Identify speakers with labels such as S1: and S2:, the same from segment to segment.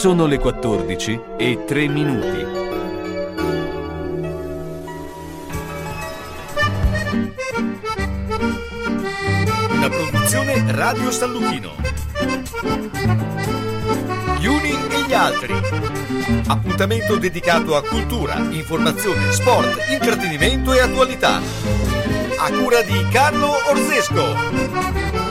S1: Sono le 14 e 3 minuti.
S2: Una produzione Radio San Lucchino. Gli uni e gli altri. Appuntamento dedicato a cultura, informazione, sport, intrattenimento e attualità. A cura di Carlo Orzesco.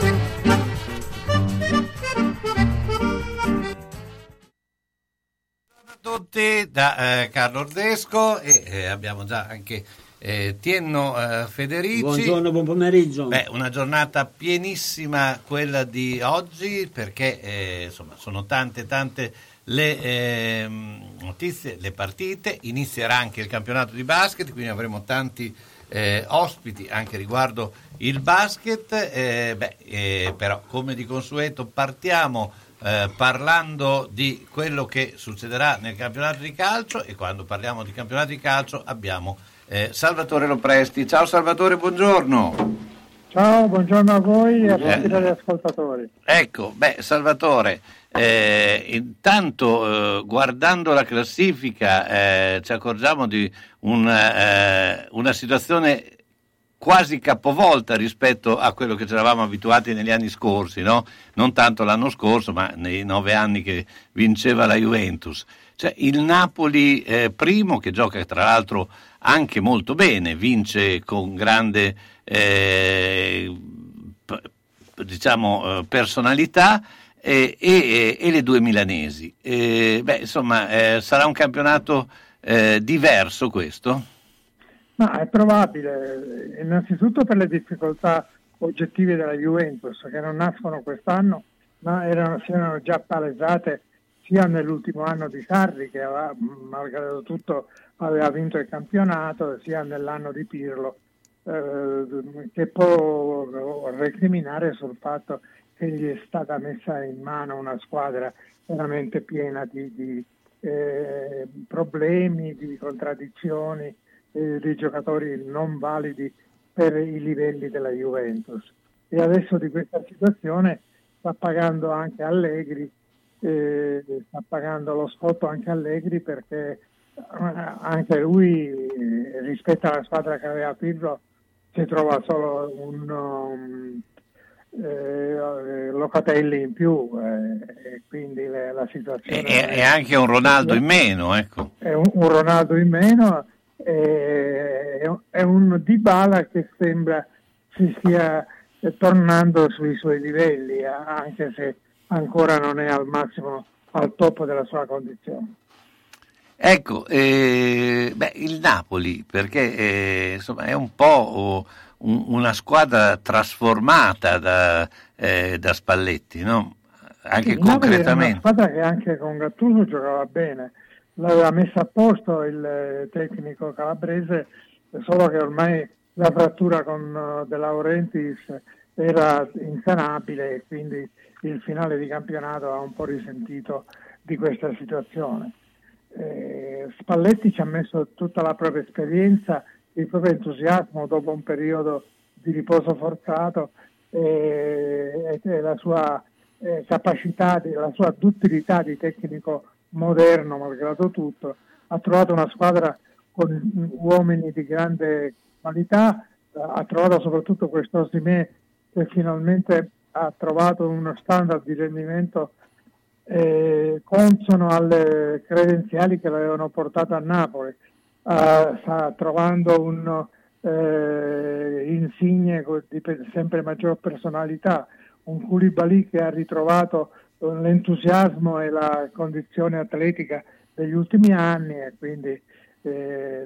S3: Da eh, Carlo Ordesco e eh, abbiamo già anche eh, Tienno eh, Federici.
S4: Buongiorno, buon pomeriggio.
S3: Beh, una giornata pienissima quella di oggi perché eh, insomma, sono tante tante le ehm, notizie, le partite, inizierà anche il campionato di basket, quindi avremo tanti eh, ospiti anche riguardo il basket, beh, però come di consueto partiamo eh, parlando di quello che succederà nel campionato di calcio e quando parliamo di campionato di calcio abbiamo eh, Salvatore Lopresti. Ciao Salvatore, buongiorno.
S5: Ciao, buongiorno a voi e a tutti gli ascoltatori.
S3: Ecco, beh, Salvatore, eh, intanto eh, guardando la classifica eh, ci accorgiamo di un, eh, una situazione quasi capovolta rispetto a quello che ci eravamo abituati negli anni scorsi, no? non tanto l'anno scorso, ma nei nove anni che vinceva la Juventus. Cioè, il Napoli eh, primo, che gioca tra l'altro anche molto bene, vince con grande eh, diciamo, eh, personalità, e, e, e, le due milanesi. beh, insomma, eh, sarà un campionato eh, diverso questo?
S5: Ma è probabile, innanzitutto per le difficoltà oggettive della Juventus, che non nascono quest'anno, ma erano, si erano già palesate sia nell'ultimo anno di Sarri, che aveva, malgrado tutto aveva vinto il campionato, sia nell'anno di Pirlo, eh, che può recriminare sul fatto che gli è stata messa in mano una squadra veramente piena di, di eh, problemi, di contraddizioni eh, dei giocatori non validi per i livelli della Juventus. E adesso di questa situazione sta pagando anche Allegri, eh, sta pagando lo scotto anche Allegri perché eh, anche lui eh, rispetto alla squadra che aveva Pirlo si trova solo un um, eh, Locatelli in più eh, e quindi le, la situazione
S3: e, è, anche un Ronaldo in meno ecco.
S5: è un, un Ronaldo in meno è un Dybala che sembra si stia tornando sui suoi livelli, anche se ancora non è al massimo, al top della sua condizione.
S3: Ecco, eh, beh, il Napoli, perché eh, insomma, è un po' un, una squadra trasformata da, eh, da Spalletti, no? anche
S5: sì,
S3: concretamente.
S5: È una squadra che anche con Gattuso giocava bene, l'aveva messa a posto il eh, tecnico calabrese, solo che ormai la frattura con uh, De Laurentiis era insanabile e quindi il finale di campionato ha un po' risentito di questa situazione. Eh, Spalletti ci ha messo tutta la propria esperienza, il proprio entusiasmo dopo un periodo di riposo forzato e, la sua eh, capacità, la sua duttilità di tecnico moderno, malgrado tutto, ha trovato una squadra con uomini di grande qualità, ha trovato soprattutto questo Osimè che finalmente ha trovato uno standard di rendimento eh, consono alle credenziali che l'avevano portato a Napoli. Uh, sta trovando un eh, insigne di sempre maggior personalità, un Koulibaly che ha ritrovato l'entusiasmo e la condizione atletica degli ultimi anni e quindi eh,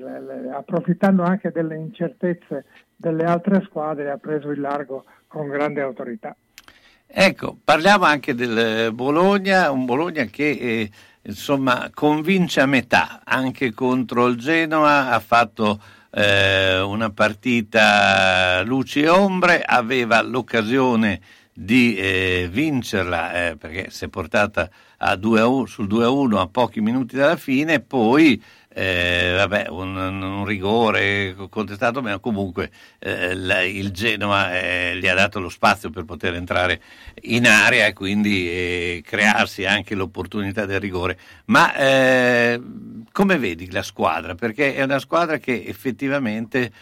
S5: approfittando anche delle incertezze delle altre squadre ha preso il largo con grande autorità.
S3: Ecco, parliamo anche del Bologna, un Bologna che eh, insomma convince a metà, anche contro il Genoa ha fatto eh, una partita luci e ombre, aveva l'occasione di eh, vincerla eh, perché si è portata a 2 a 1, sul 2 a 1 a pochi minuti dalla fine, poi eh, vabbè, un, un, rigore contestato, ma comunque eh, la, il Genoa eh, gli ha dato lo spazio per poter entrare in area e quindi eh, crearsi anche l'opportunità del rigore. Ma come vedi la squadra? Perché è una squadra che effettivamente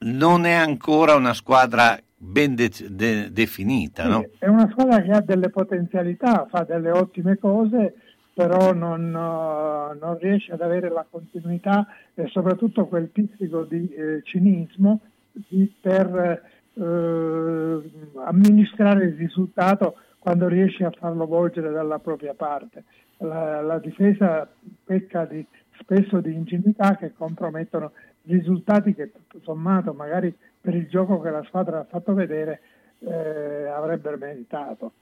S3: non è ancora una squadra ben de- de- definita.
S5: Sì,
S3: no?
S5: È una squadra che ha delle potenzialità, fa delle ottime cose però non, non, riesce ad avere la continuità e soprattutto quel pizzico di eh, cinismo di, per eh, amministrare il risultato quando riesce a farlo volgere dalla propria parte. La, la difesa pecca di, spesso di ingenuità che compromettono risultati che tutto sommato magari per il gioco che la squadra ha fatto vedere eh, avrebbero meritato.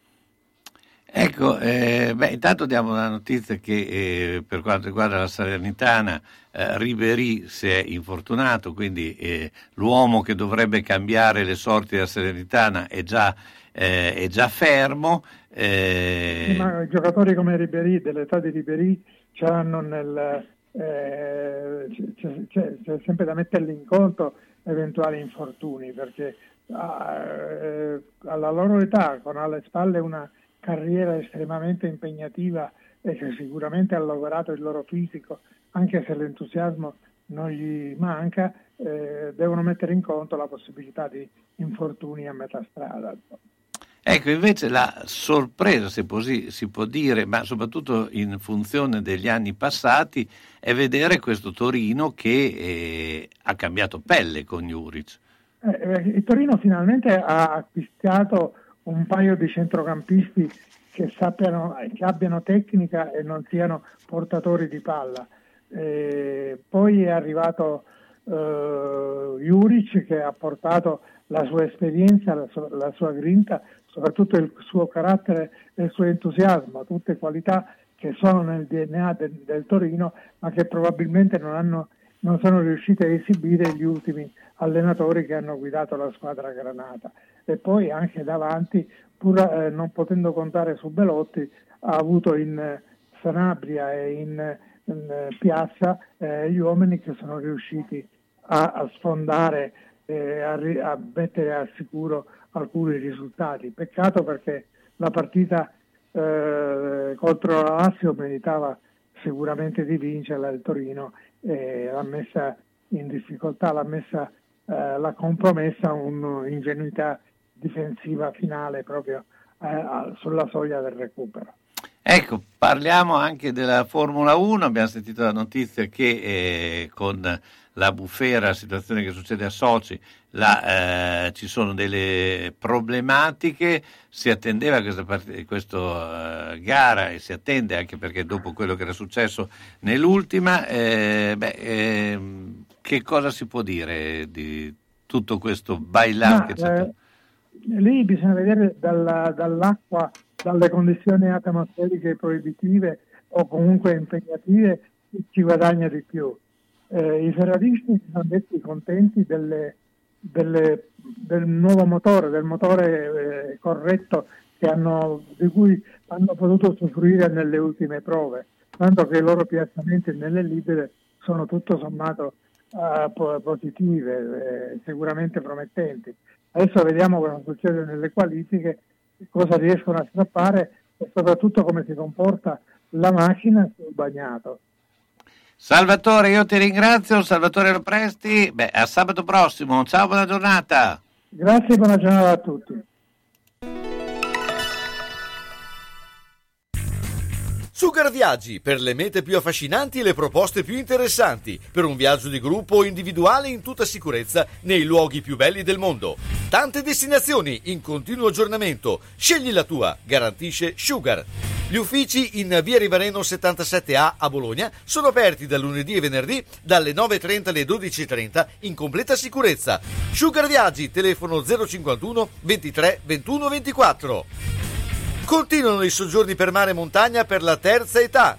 S3: Ecco, eh, beh, intanto diamo la notizia che eh, per quanto riguarda la Salernitana, eh, Ribery si è infortunato, quindi eh, l'uomo che dovrebbe cambiare le sorti della Salernitana è già, eh, è già fermo.
S5: Eh. Sì, ma giocatori come Ribery, dell'età di Ribery, c'hanno nel, c'è, c'è, c'è, sempre da metterli in conto eventuali infortuni, perché ah, alla loro età, con alle spalle una carriera estremamente impegnativa e che sicuramente ha lavorato il loro fisico, anche se l'entusiasmo non gli manca, eh, devono mettere in conto la possibilità di infortuni a metà strada.
S3: Ecco, invece la sorpresa, se così si può dire, ma soprattutto in funzione degli anni passati, è vedere questo Torino che eh, ha cambiato pelle con Juric.
S5: Eh, eh il Torino finalmente ha acquistato un paio di centrocampisti che, sappiano, che abbiano tecnica e non siano portatori di palla. E poi è arrivato uh, Juric che ha portato la sua esperienza, la sua, la sua, grinta, soprattutto il suo carattere e il suo entusiasmo, tutte qualità che sono nel DNA del, del Torino ma che probabilmente non, hanno, non sono riuscite a esibire gli ultimi allenatori che hanno guidato la squadra granata. E poi anche davanti, pur eh, non potendo contare su Belotti, ha avuto in eh, Sanabria e in, in eh, Piazza eh, gli uomini che sono riusciti a, a sfondare e a, a, mettere al sicuro alcuni risultati. Peccato perché la partita eh, contro la Lazio meritava sicuramente di vincerla il Torino e l'ha messa in difficoltà, l'ha messa eh, l'ha compromessa un'ingenuità difensiva finale proprio eh, sulla soglia del recupero.
S3: Ecco, parliamo anche della Formula 1, abbiamo sentito la notizia che eh, con la bufera, la situazione che succede a Sochi, la, eh, ci sono delle problematiche, si attendeva questa, part- questa uh, gara e si attende anche perché dopo quello che era successo nell'ultima, eh, beh, ehm, che cosa si può dire di tutto questo bailar che c'è? Eh,
S5: lì bisogna vedere dalla, dall'acqua, dalle condizioni atmosferiche proibitive o comunque impegnative chi ci guadagna di più. Eh, I ferraristi si sono detti contenti delle, delle, del nuovo motore, del motore eh, corretto hanno, di cui hanno potuto usufruire nelle ultime prove, tanto che i loro piazzamenti nelle libere sono tutto sommato uh, positive, eh, sicuramente promettenti. Adesso vediamo cosa succede nelle qualifiche, cosa riescono a strappare e soprattutto come si comporta la macchina sul bagnato.
S3: Salvatore, io ti ringrazio, Salvatore Lopresti, Beh, a sabato prossimo, ciao, buona giornata.
S5: Grazie, buona giornata a tutti.
S2: Sugar Viaggi per le mete più affascinanti e le proposte più interessanti per un viaggio di gruppo o individuale in tutta sicurezza nei luoghi più belli del mondo. Tante destinazioni in continuo aggiornamento. Scegli la tua, garantisce Sugar. Gli uffici in via Rivareno 77A a Bologna sono aperti da lunedì e venerdì dalle 9.30 alle 12.30 in completa sicurezza. Sugar Viaggi, telefono 051 23 21 24. Continuano i soggiorni per mare e montagna per la terza età.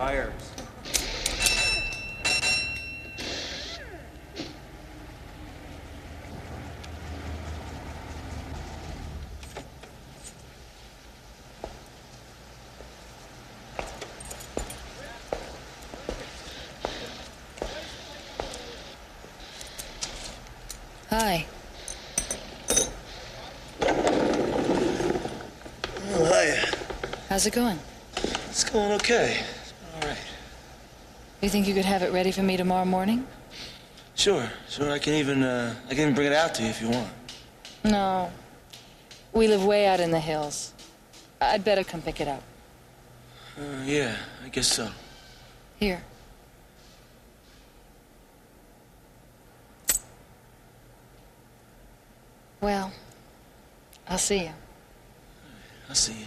S6: Tires.
S7: Hi. How's it going?
S8: It's going okay. All right.
S7: You think you could have it ready for me tomorrow morning?
S8: Sure, sure. I can even uh, I can even bring it out to you if you want.
S7: No. We live way out in the hills. I'd better come pick it up.
S8: Uh, yeah, I guess so.
S7: Here. Well, I'll see you.
S8: I'll see you.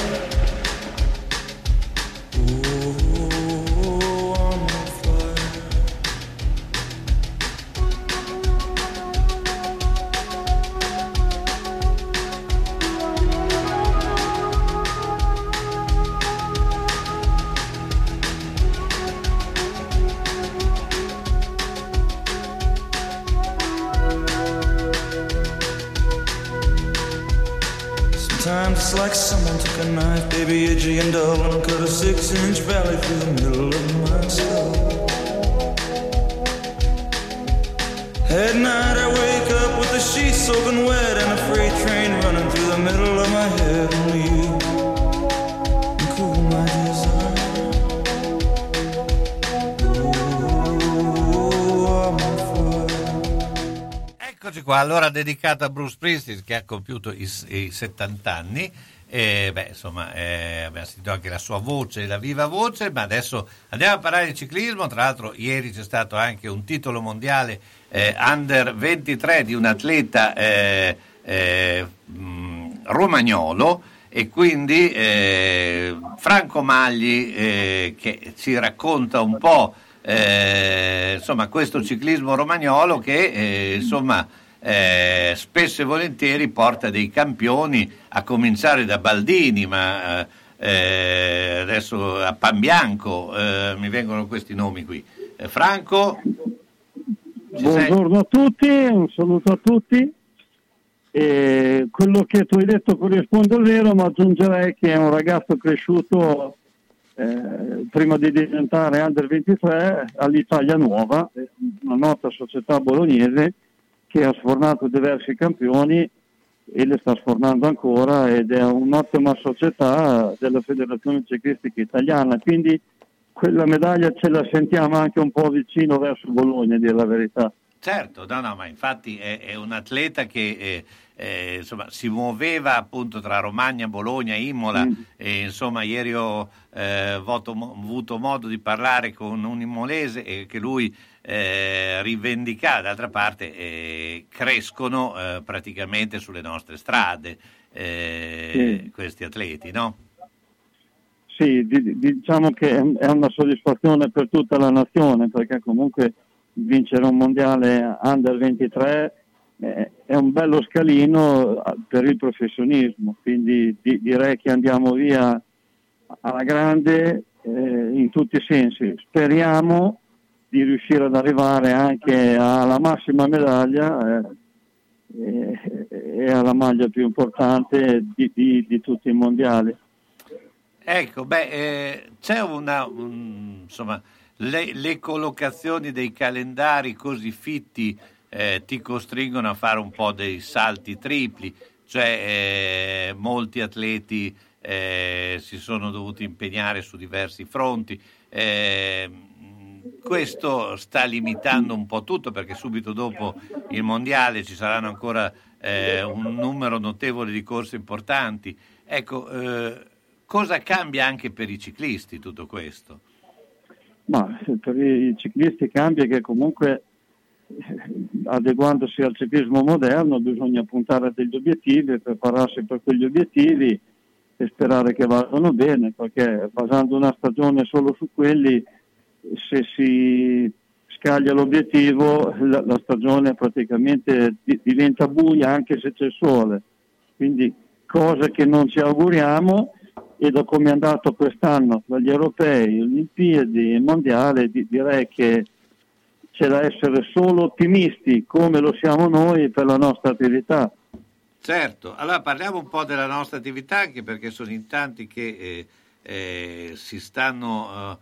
S8: Dull, and cut a six-inch valley through the middle of my skull. At night I wake up with the sheets soaking wet and a freight train running through the middle of my head. Only you can cool my desire.
S3: Eccoci qua, allora dedicato a Bruce Springsteen che ha compiuto i, i 70 anni. E beh, insomma, eh, abbiamo sentito anche la sua voce, la viva voce, ma adesso andiamo a parlare di ciclismo. Tra l'altro, ieri c'è stato anche un titolo mondiale eh, under 23 di un atleta eh, eh mh, romagnolo e quindi eh, Franco Magli eh, che ci racconta un po' eh, insomma, questo ciclismo romagnolo che eh, insomma, eh, spesso e volentieri porta dei campioni, a cominciare da Baldini, ma eh, adesso a Panbianco eh, mi vengono questi nomi qui. Eh, Franco?
S6: Buongiorno a tutti, un saluto a tutti. E quello che tu hai detto corrisponde al vero, ma aggiungerei che è un ragazzo cresciuto eh, prima di diventare under 23 all'Italia Nuova, una nota società bolognese che ha sfornato diversi campioni e le sta sfornando ancora ed è un'ottima società della Federazione Ciclistica Italiana, quindi quella medaglia ce la sentiamo anche un po' vicino verso Bologna, a dire la verità.
S3: Certo, no, no, ma infatti è, è un atleta che eh, eh, insomma, si muoveva appunto tra Romagna, Bologna, Imola mm. e insomma ieri ho eh, voto, avuto modo di parlare con un imolese e che lui eh, rivendica, d'altra parte eh, crescono eh, praticamente sulle nostre strade eh, sì. questi atleti, no?
S6: Sì, diciamo che è una soddisfazione per tutta la nazione perché comunque vincere un mondiale under 23 eh, è un bello scalino eh, per il professionismo, quindi di, direi che andiamo via alla grande eh, in tutti i sensi. Speriamo di riuscire ad arrivare anche alla massima medaglia eh, e alla maglia più importante di, di, di tutti i mondiali.
S3: Ecco, beh, eh, c'è una, un, insomma, le, le, collocazioni dei calendari così fitti eh, ti costringono a fare un po' dei salti tripli, cioè eh, molti atleti eh, si sono dovuti impegnare su diversi fronti. Eh, questo sta limitando un po' tutto perché subito dopo il mondiale ci saranno ancora eh, un numero notevole di corse importanti. Ecco, eh, cosa cambia anche per i ciclisti tutto questo?
S6: Ma per i ciclisti cambia che comunque eh, adeguandosi al ciclismo moderno bisogna puntare a degli obiettivi, prepararsi per quegli obiettivi e sperare che vadano bene, perché basando una stagione solo su quelli, se si scaglia l'obiettivo, la, la stagione praticamente di, diventa buia anche se c'è il sole. Quindi cose che non ci auguriamo e da come è andato quest'anno tra gli europei, Olimpiadi e Mondiale, di, direi che c'è da essere solo ottimisti come lo siamo noi per la nostra attività.
S3: Certo, allora parliamo un po' della nostra attività anche perché sono in tanti che eh, eh, si stanno eh,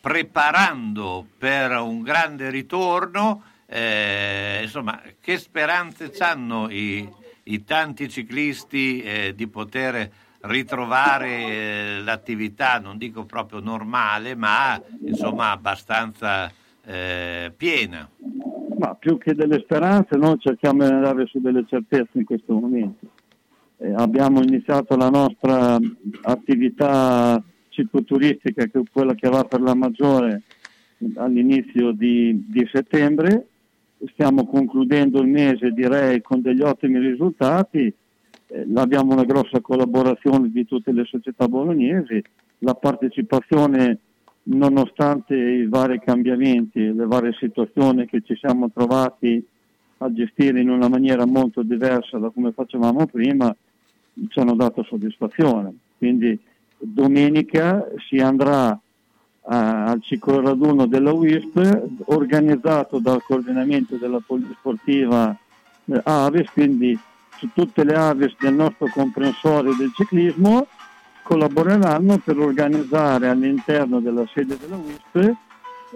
S3: preparando per un grande ritorno. Eh, insomma, che speranze hanno i, i tanti ciclisti eh, di poter ritrovare eh, l'attività, non dico proprio normale, ma insomma abbastanza eh, piena.
S6: Ma più che delle speranze noi cerchiamo di andare su delle certezze in questo momento. Eh, abbiamo iniziato la nostra attività cicloturistica, che è quella che va per la maggiore all'inizio di, di settembre, stiamo concludendo il mese direi con degli ottimi risultati. Eh, abbiamo una grossa collaborazione di tutte le società bolognesi, la partecipazione nonostante i vari cambiamenti, le varie situazioni che ci siamo trovati a gestire in una maniera molto diversa da come facevamo prima, ci hanno dato soddisfazione. Quindi domenica si andrà a, al ciclo raduno della WISP organizzato dal coordinamento della polisportiva eh, Aves, quindi su tutte le aves del nostro comprensorio del ciclismo collaboreranno per organizzare all'interno della sede della WISP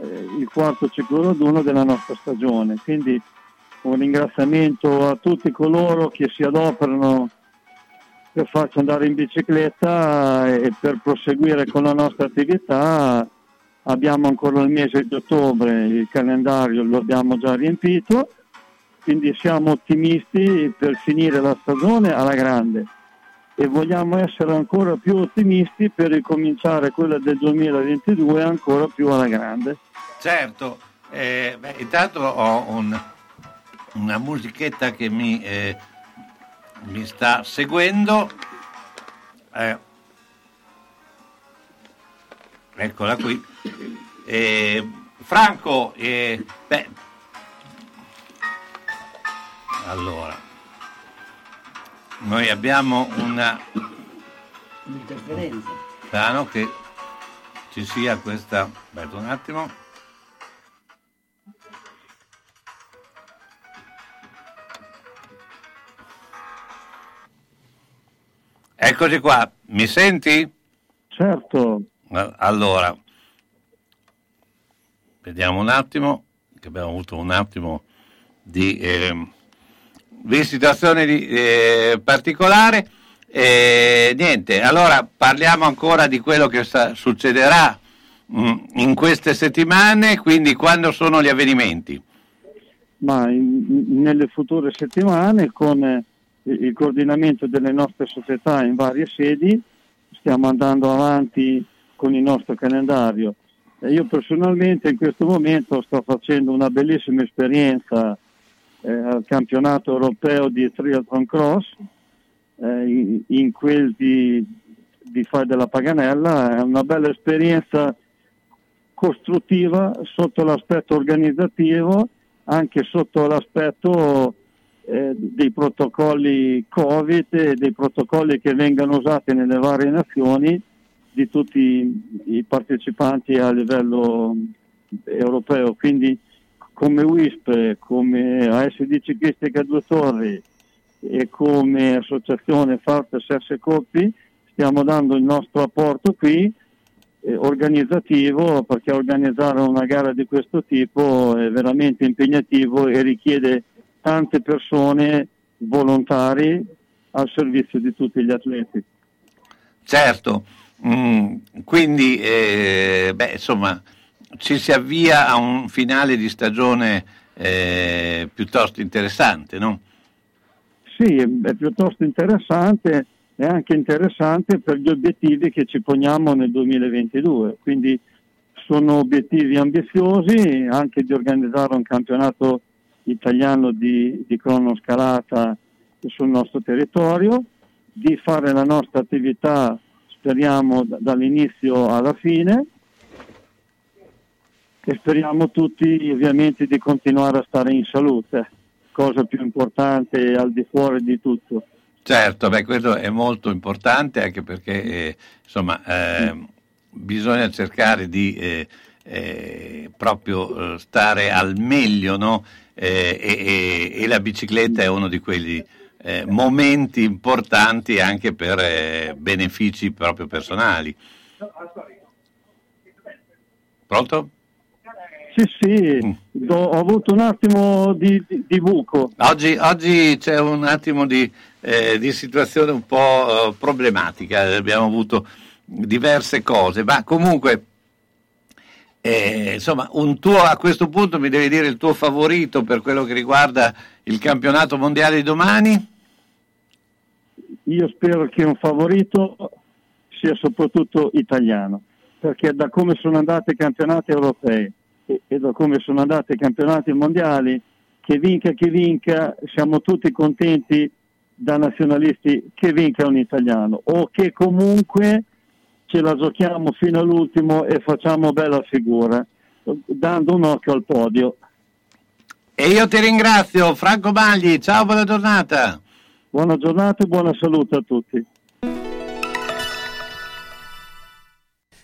S6: eh, il quarto ciclo raduno della nostra stagione. Quindi un ringraziamento a tutti coloro che si adoperano per farci andare in bicicletta e per proseguire con la nostra attività. Abbiamo ancora il mese di ottobre, il calendario lo abbiamo già riempito quindi siamo ottimisti per finire la stagione alla grande e vogliamo essere ancora più ottimisti per ricominciare quella del 2022 ancora più alla grande.
S3: Certo, eh, beh, intanto ho un- una musichetta che mi, eh, mi sta seguendo. Eh, eccola qui. Eh, Franco, eh, beh, allora, noi abbiamo una
S9: Un'interferenza.
S3: Strano che ci sia questa. Aspetta un attimo. Eccoci qua, mi senti?
S6: Certo,
S3: Eh, Allora, vediamo un attimo, che abbiamo avuto un attimo di, ehm, di situazione di, eh, particolare. E niente, allora parliamo ancora di quello che sta- succederà mm, in queste settimane, quindi quando sono gli avvenimenti.
S6: ma in- in- nelle future settimane con eh, il coordinamento delle nostre società in varie sedi stiamo andando avanti con il nostro calendario. E io personalmente in questo momento sto facendo una bellissima esperienza eh, al campionato europeo di triathlon cross eh, in, in quel di, di Fai della Paganella, è una bella esperienza costruttiva sotto l'aspetto organizzativo, anche sotto l'aspetto eh, dei protocolli Covid e dei protocolli che vengono usati nelle varie nazioni di tutti i partecipanti a livello europeo. Quindi come WISP, come ASD Ciclistica Due Torri e come associazione Farte Serse Coppi stiamo dando il nostro apporto qui eh, organizzativo perché organizzare una gara di questo tipo è veramente impegnativo e richiede tante persone volontari al servizio di tutti gli atleti.
S3: Certo, mm, quindi eh, beh, insomma ci si avvia a un finale di stagione eh, piuttosto interessante, no?
S6: Sì, è è piuttosto interessante e anche interessante per gli obiettivi che ci poniamo nel 2022. Quindi sono obiettivi ambiziosi anche di organizzare un campionato italiano di, di cronoscalata sul nostro territorio, di fare la nostra attività, speriamo, dall'inizio alla fine e speriamo tutti ovviamente di continuare a stare in salute, cosa più importante al di fuori di tutto.
S3: Certo, beh, questo è molto importante anche perché eh, insomma eh, bisogna cercare di eh, eh, proprio eh, stare al meglio, no? Eh, e, e- la bicicletta è uno di quegli eh, momenti importanti anche per eh, benefici proprio personali. Pronto?
S6: Sì, sì, do- ho avuto un attimo di, di- di buco.
S3: Oggi, oggi c'è un attimo di, eh, di situazione un po' eh, problematica, abbiamo avuto diverse cose, ma comunque eh, insomma tuo, a questo punto mi devi dire il tuo favorito per quello che riguarda il campionato mondiale di domani?
S6: Io spero che un favorito sia soprattutto italiano, perché da come sono andati i campionati europei e, e da come sono andati i campionati mondiali, che vinca chi vinca, siamo tutti contenti da nazionalisti che vinca un italiano o che comunque ce la giochiamo fino all'ultimo e facciamo bella figura, dando un occhio al podio.
S3: E io ti ringrazio, Franco Magli, ciao, buona giornata.
S6: Buona giornata e buona salute a tutti.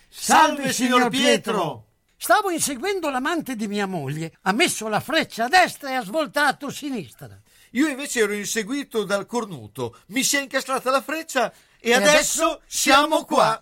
S10: Salve signor Pietro! Stavo inseguendo l'amante di mia moglie, ha messo la freccia a destra e ha svoltato a sinistra.
S2: Io invece ero inseguito dal cornuto, mi si è incastrata la freccia e,
S10: E
S2: adesso,
S10: adesso
S2: siamo qua.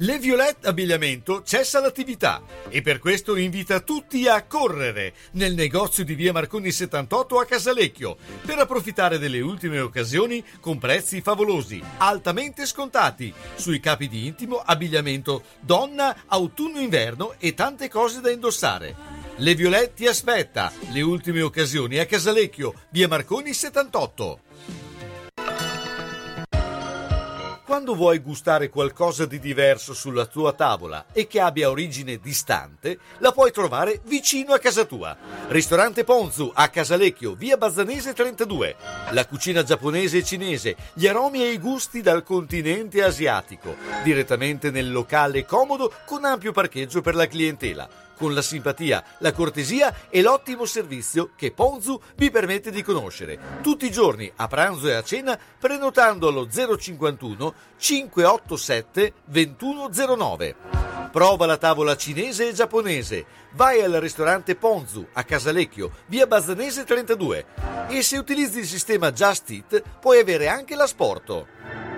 S2: Le Violette Abbigliamento cessa l'attività e per questo invita tutti a correre nel negozio di via Marconi 78 a Casalecchio per approfittare delle ultime occasioni con prezzi favolosi, altamente scontati sui capi di intimo, abbigliamento, donna, autunno-inverno e tante cose da indossare. Le Violette ti aspetta, le ultime occasioni a Casalecchio, via Marconi 78. Quando vuoi gustare qualcosa di diverso sulla tua tavola e che abbia origine distante, la puoi trovare vicino a casa tua. Ristorante Ponzu a Casalecchio, via Bazzanese 32. La cucina giapponese e cinese, gli aromi e i gusti dal continente asiatico. Direttamente nel locale comodo con ampio parcheggio per la clientela con la simpatia, la cortesia e l'ottimo servizio che Ponzu vi permette di conoscere. Tutti i giorni, a pranzo e a cena, prenotando allo 051 587 2109. Prova la tavola cinese e giapponese. Vai al ristorante Ponzu a Casalecchio, via Bazzanese 32. E se utilizzi il sistema Just Eat, puoi avere anche l'asporto.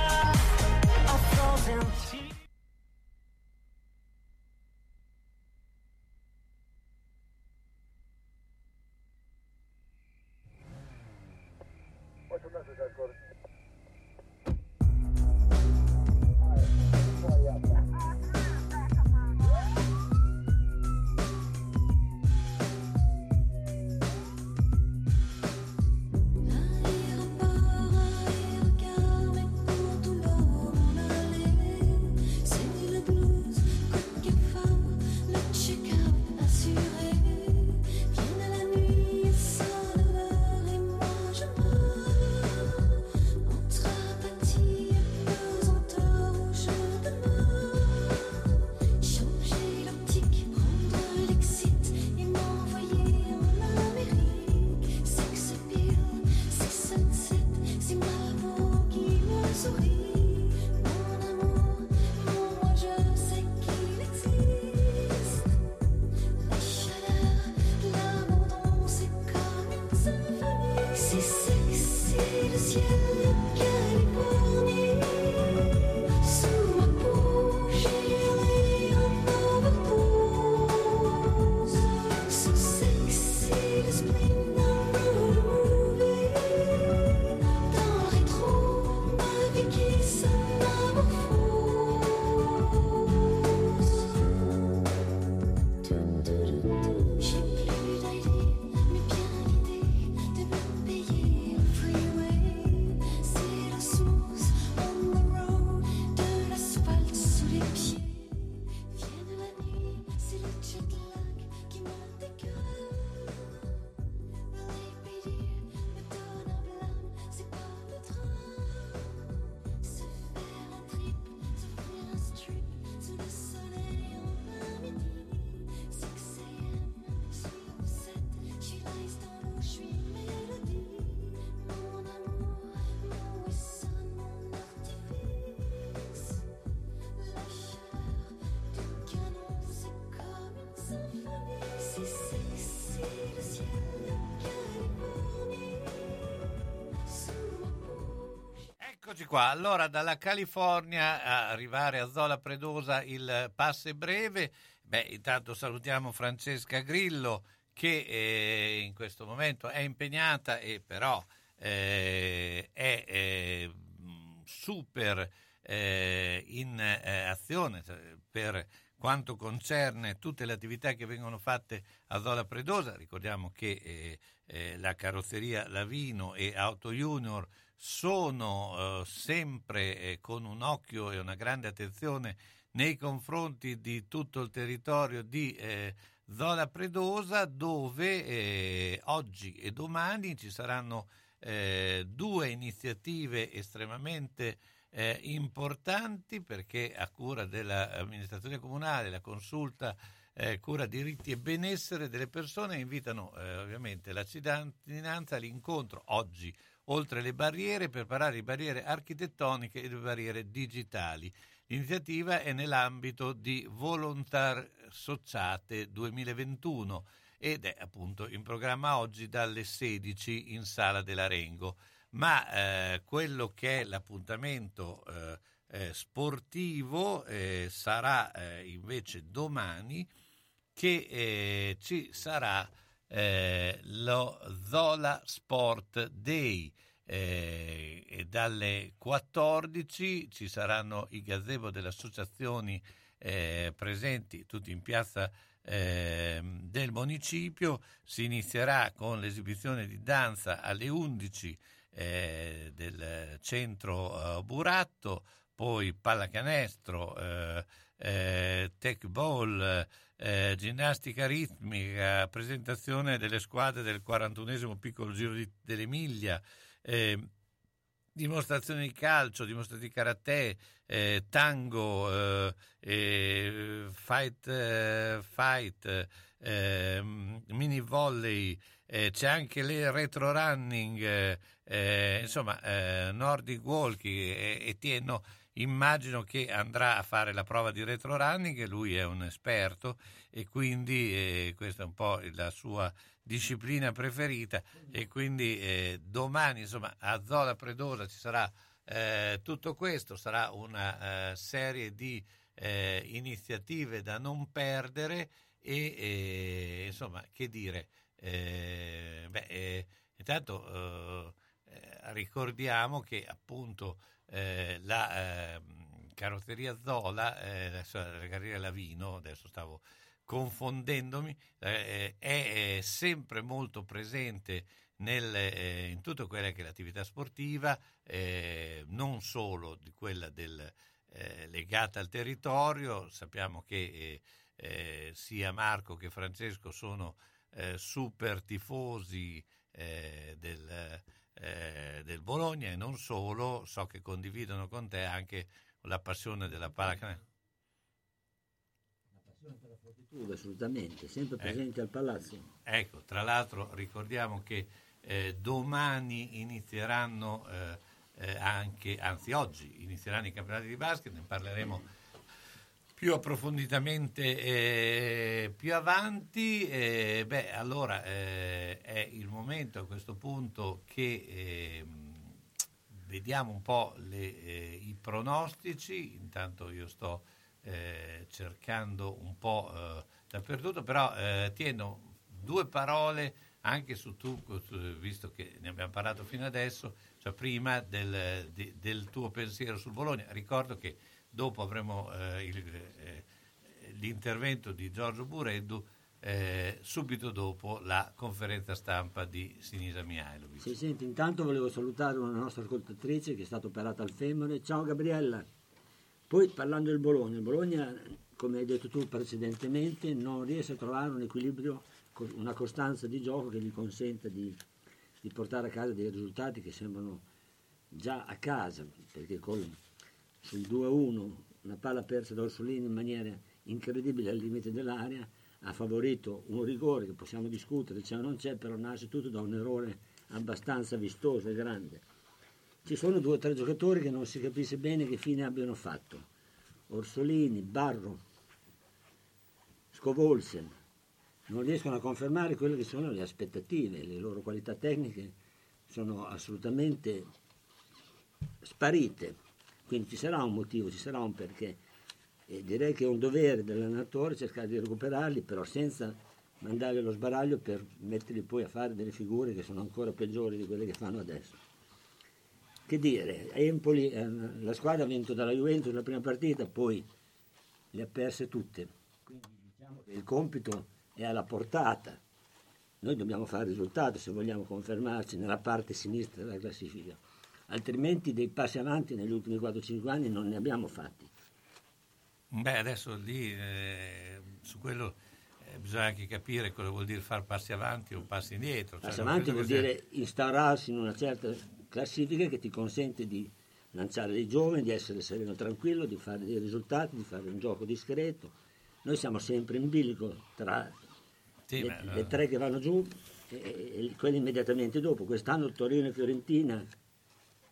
S3: Eccoci qua, allora dalla California a arrivare a Zola Predosa il passo è breve. Beh, intanto salutiamo Francesca Grillo che eh, in questo momento è impegnata e però eh, è eh, super eh, in eh, azione cioè, per quanto concerne tutte le attività che vengono fatte a Zola Predosa. Ricordiamo che eh, la carrozzeria Lavino e Auto Junior sono sempre con un occhio e una grande attenzione nei confronti di tutto il territorio di eh, Zola Predosa dove eh, oggi e domani ci saranno eh, due iniziative estremamente eh, importanti perché a cura dell'amministrazione comunale, la consulta eh, cura diritti e benessere delle persone invitano eh, ovviamente la cittadinanza all'incontro oggi oltre le barriere per parare le barriere architettoniche e le barriere digitali. L'iniziativa è nell'ambito di Volontar Sociate 2021 ed è appunto in programma oggi dalle 16 in Sala dell'Arengo. Ma eh, quello che è l'appuntamento eh, eh, sportivo eh, sarà eh, invece domani che eh, ci sarà lo Zola Sport Day eh, dalle 14 ci saranno i gazebo delle associazioni eh, presenti tutti in piazza eh, del municipio. Si inizierà con l'esibizione di danza alle 11 eh, del centro eh, Buratto, poi pallacanestro, eh, eh, tech ball, eh, ginnastica ritmica, presentazione delle squadre del 41 piccolo giro di, dell'Emilia, eh, dimostrazioni di calcio, dimostrazioni di karate, eh, tango, eh, eh, fight, eh, fight mini volley, c'è anche le retro running, insomma Nordic walking e, e tieno immagino che andrà a fare la prova di retro running, lui è un esperto e quindi eh, questa è un po' la sua disciplina preferita e quindi eh, domani insomma a Zola Predosa ci sarà eh, tutto questo, sarà una eh, serie di eh, iniziative da non perdere e eh, insomma che dire, beh, intanto ricordiamo che appunto eh, la eh, carrozzeria Zola, eh, adesso la carrozzeria Lavino, adesso stavo confondendomi, eh, è sempre molto presente nel, eh, in tutto quella che è l'attività sportiva, eh, non solo di quella del, legata al territorio, sappiamo che sia Marco che Francesco sono super tifosi del eh, del Bologna e non solo, so che condividono con te anche la passione della pallacanestro.
S9: La passione per la fortitudo, assolutamente, sempre ecco. presente ecco. al palazzo.
S3: Ecco, tra l'altro ricordiamo che eh, domani inizieranno eh, eh anche, anzi oggi inizieranno i campionati di basket, ne parleremo più approfonditamente eh, più avanti, eh, beh, allora eh, è il momento a questo punto che ehm, vediamo un po' le, eh, i pronostici, intanto io sto eh, cercando un po' eh, dappertutto, però tieno due parole anche su tu, visto che ne abbiamo parlato fino adesso, cioè prima del, del tuo pensiero sul Bologna. Ricordo che dopo avremo eh, il, eh, l'intervento di Giorgio Bureddu eh, subito dopo la conferenza stampa di Sinisa Mihailovic.
S9: Sì, senti, intanto volevo salutare una nostra ascoltatrice che è stata operata al femore. Ciao Gabriella. Poi parlando del Bologna, il Bologna, come hai detto tu precedentemente, non riesce a trovare un equilibrio, una costanza di gioco che gli consenta di, di portare a casa dei risultati che sembrano già a casa, perché con sul 2-1, una palla persa da Orsolini in maniera incredibile al limite dell'area, ha favorito un rigore che possiamo discutere, c'è o non c'è, però nasce tutto da un errore abbastanza vistoso e grande. Ci sono due o tre giocatori che non si capisce bene che fine abbiano fatto. Orsolini, Barro, Scovolsen, non riescono a confermare quelle che sono le aspettative, le loro qualità tecniche sono assolutamente sparite. Quindi ci sarà un motivo, ci sarà un perché. E direi che è un dovere dell'allenatore cercare di recuperarli, però senza mandarli allo sbaraglio per metterli poi a fare delle figure che sono ancora peggiori di quelle che fanno adesso. Che dire, Empoli, eh, la squadra ha vinto dalla Juventus la prima partita, poi le ha perse tutte. Quindi diciamo che il compito è alla portata. Noi dobbiamo fare risultato se vogliamo confermarci nella parte sinistra della classifica, altrimenti dei passi avanti negli ultimi 4-5 anni non ne abbiamo fatti.
S3: Beh, adesso lì eh, su quello eh, bisogna anche capire cosa vuol dire fare passi avanti o passi indietro. Cioè,
S9: Passi
S3: non
S9: avanti vuol
S3: che sia-
S9: dire instaurarsi in una certa classifica che ti consente di lanciare dei giovani, di essere sereno e tranquillo, di fare dei risultati, di fare un gioco discreto. Noi siamo sempre in bilico tra
S3: Sì,
S9: le,
S3: ma-
S9: le tre che vanno giù e, e quelli immediatamente dopo. Quest'anno Torino e Fiorentina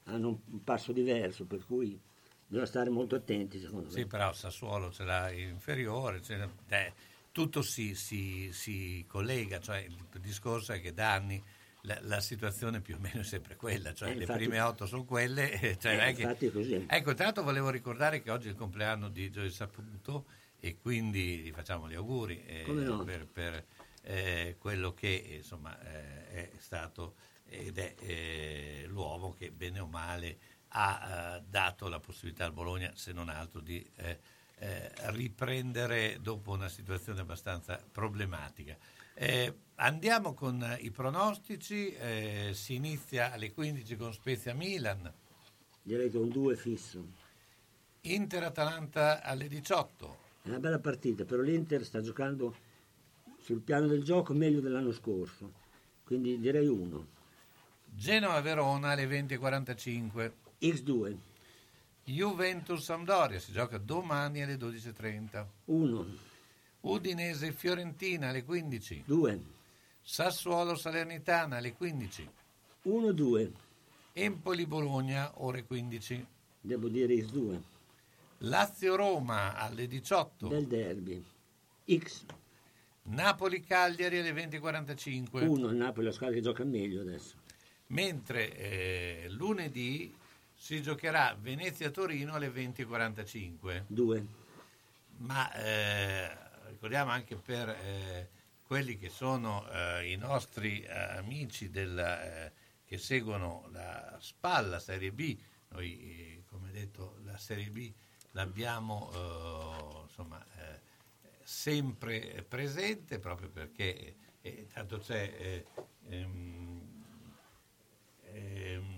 S9: hanno un, passo diverso, per cui bisogna stare molto attenti secondo me.
S3: Sì, però Sassuolo ce l'ha inferiore, ce l'ha- eh, tutto si, si- si collega, cioè il discorso è che da anni la, la situazione più o meno è sempre quella, cioè
S9: Eh,
S3: le
S9: infatti-
S3: prime otto sono quelle. Cioè
S9: Eh,
S3: che-
S9: così.
S3: Ecco, intanto volevo ricordare che oggi è il compleanno di Gioia Saputo e quindi gli facciamo gli auguri eh,
S9: no?
S3: per, per, eh, quello che insomma, eh, è stato ed è eh, l'uomo che bene o male ha eh, dato la possibilità al Bologna, se non altro, di eh, eh, riprendere dopo una situazione abbastanza problematica. Eh, andiamo con i pronostici, si inizia alle 15 con Spezia Milan,
S9: Direi che un 2 fisso.
S3: Inter-Atalanta alle 18,
S9: È una bella partita, però l'Inter sta giocando sul piano del gioco meglio dell'anno scorso, quindi direi 1.
S3: Genova-Verona alle 20.45,
S9: X2,
S3: Juventus-Sampdoria, si gioca domani alle 12.30,
S9: 1,
S3: Udinese-Fiorentina alle 15,
S9: 2,
S3: Sassuolo-Salernitana alle 15,
S9: 1, 2,
S3: Empoli-Bologna ore 15,
S9: devo dire X2,
S3: Lazio-Roma alle 18,
S9: del derby. X,
S3: Napoli-Cagliari alle 20.45,
S9: 1, il Napoli la squadra che gioca meglio adesso.
S3: Mentre eh, lunedì si giocherà Venezia-Torino alle 20.45.
S9: 2,
S3: Ma eh, ricordiamo anche per eh, quelli che sono eh, i nostri eh, amici della, eh, che seguono la spalla Serie B, noi come detto la Serie B l'abbiamo insomma, sempre presente proprio perché tanto c'è eh, ehm,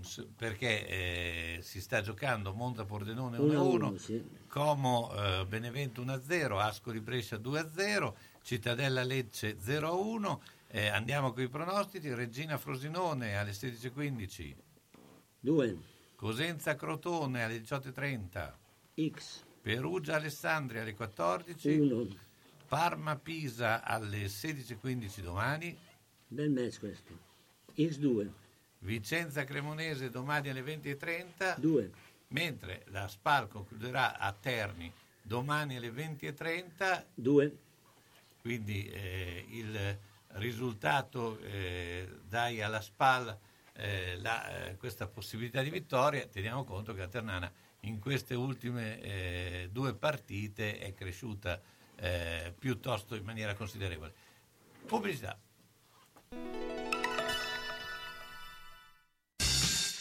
S3: s- perché eh, si sta giocando Monza Pordenone 1-1
S9: sì.
S3: Como eh, Benevento 1-0, Ascoli Brescia 2-0, Cittadella Lecce 0-1. Eh, andiamo con i pronostici, Regina Frosinone alle 16.15,
S9: 2,
S3: Cosenza Crotone alle 18.30,
S9: X,
S3: Perugia Alessandria alle 14,
S9: 1,
S3: Parma Pisa alle 16.15 domani,
S9: bel match questo. X2,
S3: Vicenza Cremonese domani alle 20.30,
S9: 2,
S3: mentre la Spal concluderà a Terni domani alle 20.30
S9: 2,
S3: quindi eh, il risultato eh, dai alla SPAL eh, la- eh, questa possibilità di vittoria, teniamo conto che la Ternana in queste ultime eh, due partite è cresciuta eh, piuttosto in maniera considerevole. Pubblicità.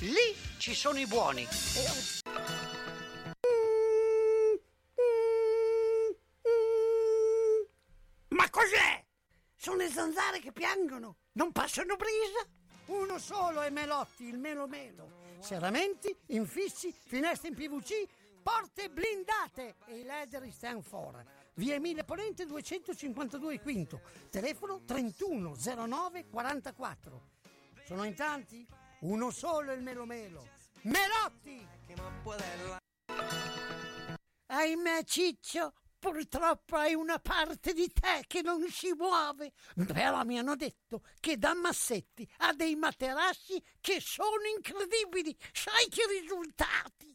S10: Lì ci sono i buoni. Ma cos'è? Sono le zanzare che piangono, non passano brisa. Uno solo è Melotti, il Melo Melo. Serramenti, infissi, finestre in PVC, porte blindate e i leder stand for. Via Emile Ponente 252 Quinto, telefono 31 09 44. Sono in tanti? Uno solo è il Melo Melo. Melotti!
S11: Ahimè, Ciccio, purtroppo hai una parte di te che non si muove. Però mi hanno detto che da Massetti ha dei materassi che sono incredibili. Sai che risultati!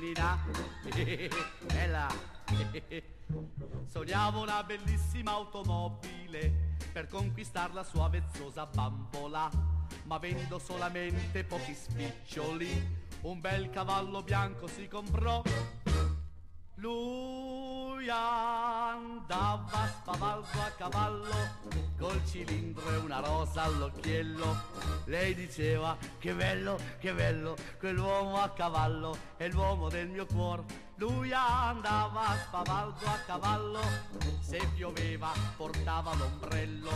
S12: Nina, bella. Sognavo una bellissima automobile per conquistare la sua vezzosa bambola, ma avendo solamente pochi spiccioli, un bel cavallo bianco si comprò. Lui andava spavaldo a cavallo, col cilindro e una rosa all'occhiello. Lei diceva che bello, che bello, quell'uomo a cavallo è l'uomo del mio cuore. Lui andava spavaldo a cavallo, se pioveva portava l'ombrello.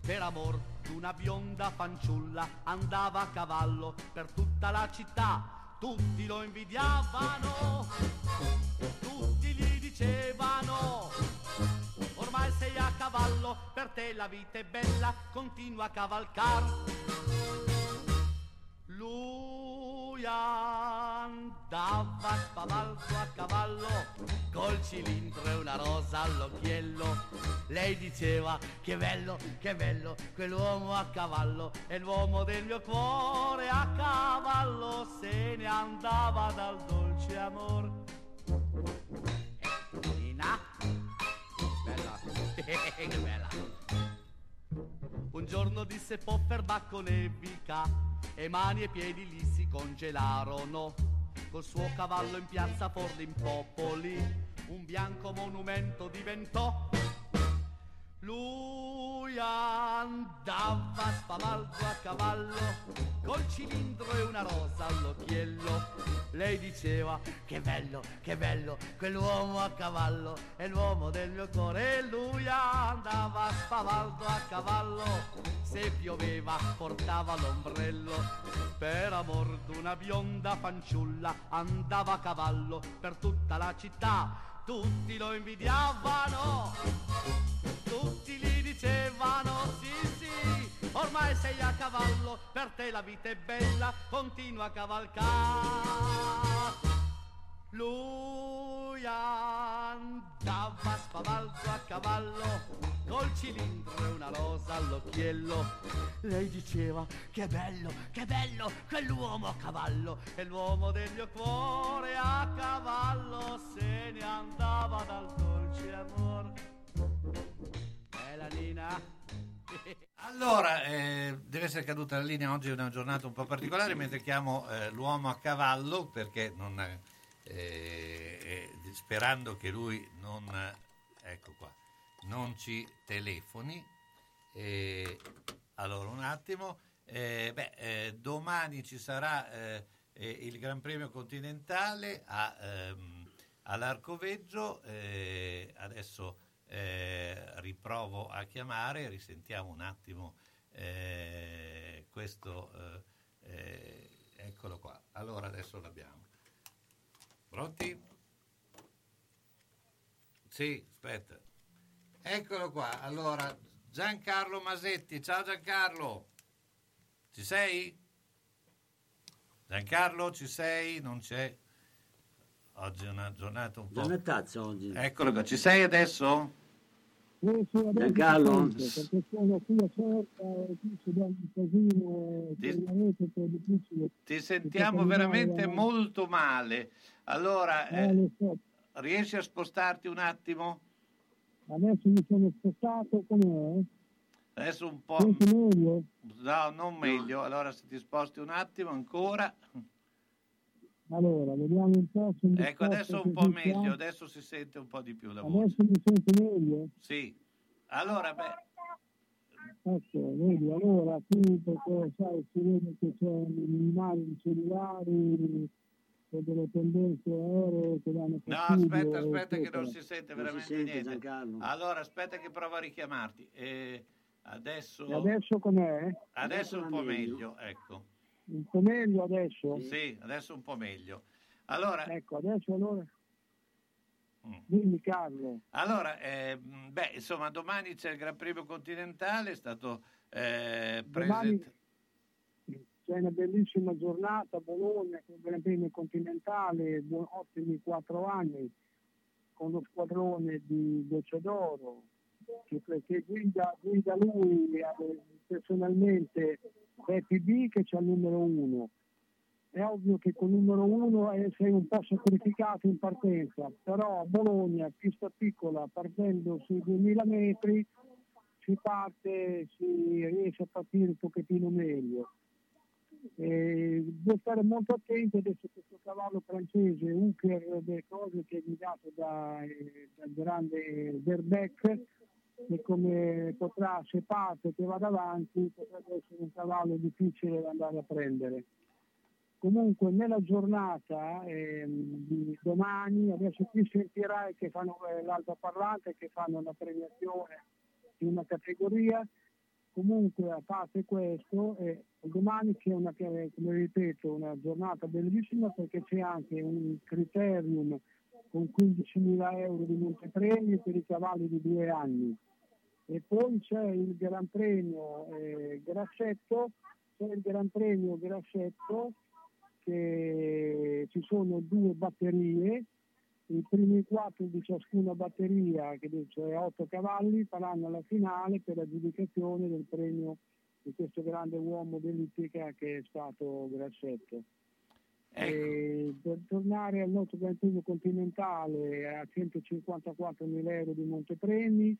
S12: Per amor d'una bionda fanciulla andava a cavallo per tutta la città, tutti lo invidiavano tutti gli dicevano ormai sei a cavallo per te la vita è bella continua a cavalcar lui andava spavaldo a cavallo col cilindro e una rosa all'occhiello. Lei diceva che bello che bello quell'uomo a cavallo è l'uomo del mio cuore a cavallo se ne andava dal dolce amor. Nina? Bella. Che bella Un giorno disse Popper bacco nevica E mani e piedi lì si congelarono. Col suo cavallo in piazza Forlimpopoli Un bianco monumento diventò lui andava spavaldo a cavallo col cilindro e una rosa all'occhiello. Lei diceva che bello, che bello, quell'uomo a cavallo è l'uomo del mio cuore. E lui andava spavaldo a cavallo, se pioveva portava l'ombrello. Per amor d'una bionda fanciulla andava a cavallo per tutta la città, tutti lo invidiavano tutti gli dicevano sì sì, ormai sei a cavallo, per te la vita è bella, continua a cavalcare. Lui andava spavaldo a cavallo, col cilindro e una rosa all'occhiello. Lei diceva che bello, che bello, quell'uomo a cavallo, è l'uomo del mio cuore a cavallo, se ne andava dal dolce amor. Bella Nina.
S3: Allora, eh, deve essere caduta la linea, oggi è una giornata un po' particolare, mentre chiamo eh, l'uomo a cavallo perché non, eh, eh, sperando che lui non, ecco qua, non ci telefoni. Eh, allora, un attimo. Eh, beh, eh, domani ci sarà eh, eh, il Gran Premio Continentale a, ehm, all'Arcoveggio. adesso riprovo a chiamare, risentiamo un attimo questo. eccolo qua. Allora adesso l'abbiamo. Pronti? Sì, aspetta. Eccolo qua. Allora, Giancarlo Masetti. Ciao Giancarlo. Ci sei? Giancarlo, ci sei? Non c'è? Oggi è una giornata un po'...
S9: Giornatazza oggi.
S3: Eccolo qua, ci sei adesso?
S9: Giancarlo?
S5: ti sento, perché sono qui a cerca e qui c'è un casino e
S3: Ti-. Ti sentiamo veramente molto male. Allora,
S5: Eh,
S3: eh, riesci a spostarti un attimo?
S5: Adesso mi sono spostato com'è?
S3: Adesso un po'...
S5: Meglio?
S3: No, non meglio. Allora, se ti sposti un attimo ancora...
S5: Allora, vediamo un po'
S3: Ecco, adesso un po' meglio, adesso si sente un po' di più la voce.
S5: Adesso mi senti meglio?
S3: Sì. Allora, beh,
S5: Ecco, vedi, allora qui perché sai, si vede che c'è minimale di cellulari, c'è delle tendenze aeree che danno
S3: no, aspetta, aspetta che
S5: eccetera.
S3: non si sente
S9: Non si
S3: veramente
S9: sente,
S3: niente.
S9: Giancarlo.
S3: Allora, aspetta che provo a richiamarti. Eh, adesso...
S5: E adesso com'è?
S3: Adesso è un po'
S9: meglio.
S3: meglio, ecco.
S5: Un po' meglio adesso?
S3: Sì, adesso un po' meglio. Allora,
S5: Ecco, adesso allora...
S3: Mm.
S5: Dimmi Carlo.
S3: allora eh, beh, insomma, domani c'è il Gran Premio Continentale, è stato eh,
S5: Domani
S3: presentato...
S5: c'è una bellissima giornata a Bologna con il Premio Continentale, buon- ottimi quattro anni, con lo squadrone di Docedoro, che, che guida, guida lui eh, personalmente Happy B che c'è il numero uno. È ovvio che con il numero uno eh, sei un po' sacrificato in partenza, però a Bologna, pista piccola, partendo sui 2000 metri, si parte, si riesce a partire un pochettino meglio. Eh, devo stare molto attento adesso questo cavallo francese Hooker delle cose che è guidato da, eh, dal grande Verbeck e come potrà se parte che vada avanti potrebbe essere un cavallo difficile da andare a prendere. Comunque nella giornata ehm, di domani adesso qui sentirai che fanno eh, l'altoparlante che fanno una premiazione di una categoria comunque a parte questo eh, domani c'è una come ripeto una giornata bellissima perché c'è anche un criterium con 15.000 euro di montepremi per i cavalli di due anni. E poi c'è il Gran Premio eh, Grassetto c'è il Gran Premio Grassetto che ci sono due batterie i primi quattro di ciascuna batteria, che cioè otto cavalli, faranno la finale per l'aggiudicazione del premio di questo grande uomo dell'Ippica che è stato Grassetto. E per tornare al nostro Gran Premio continentale a 154.000 euro di montepremi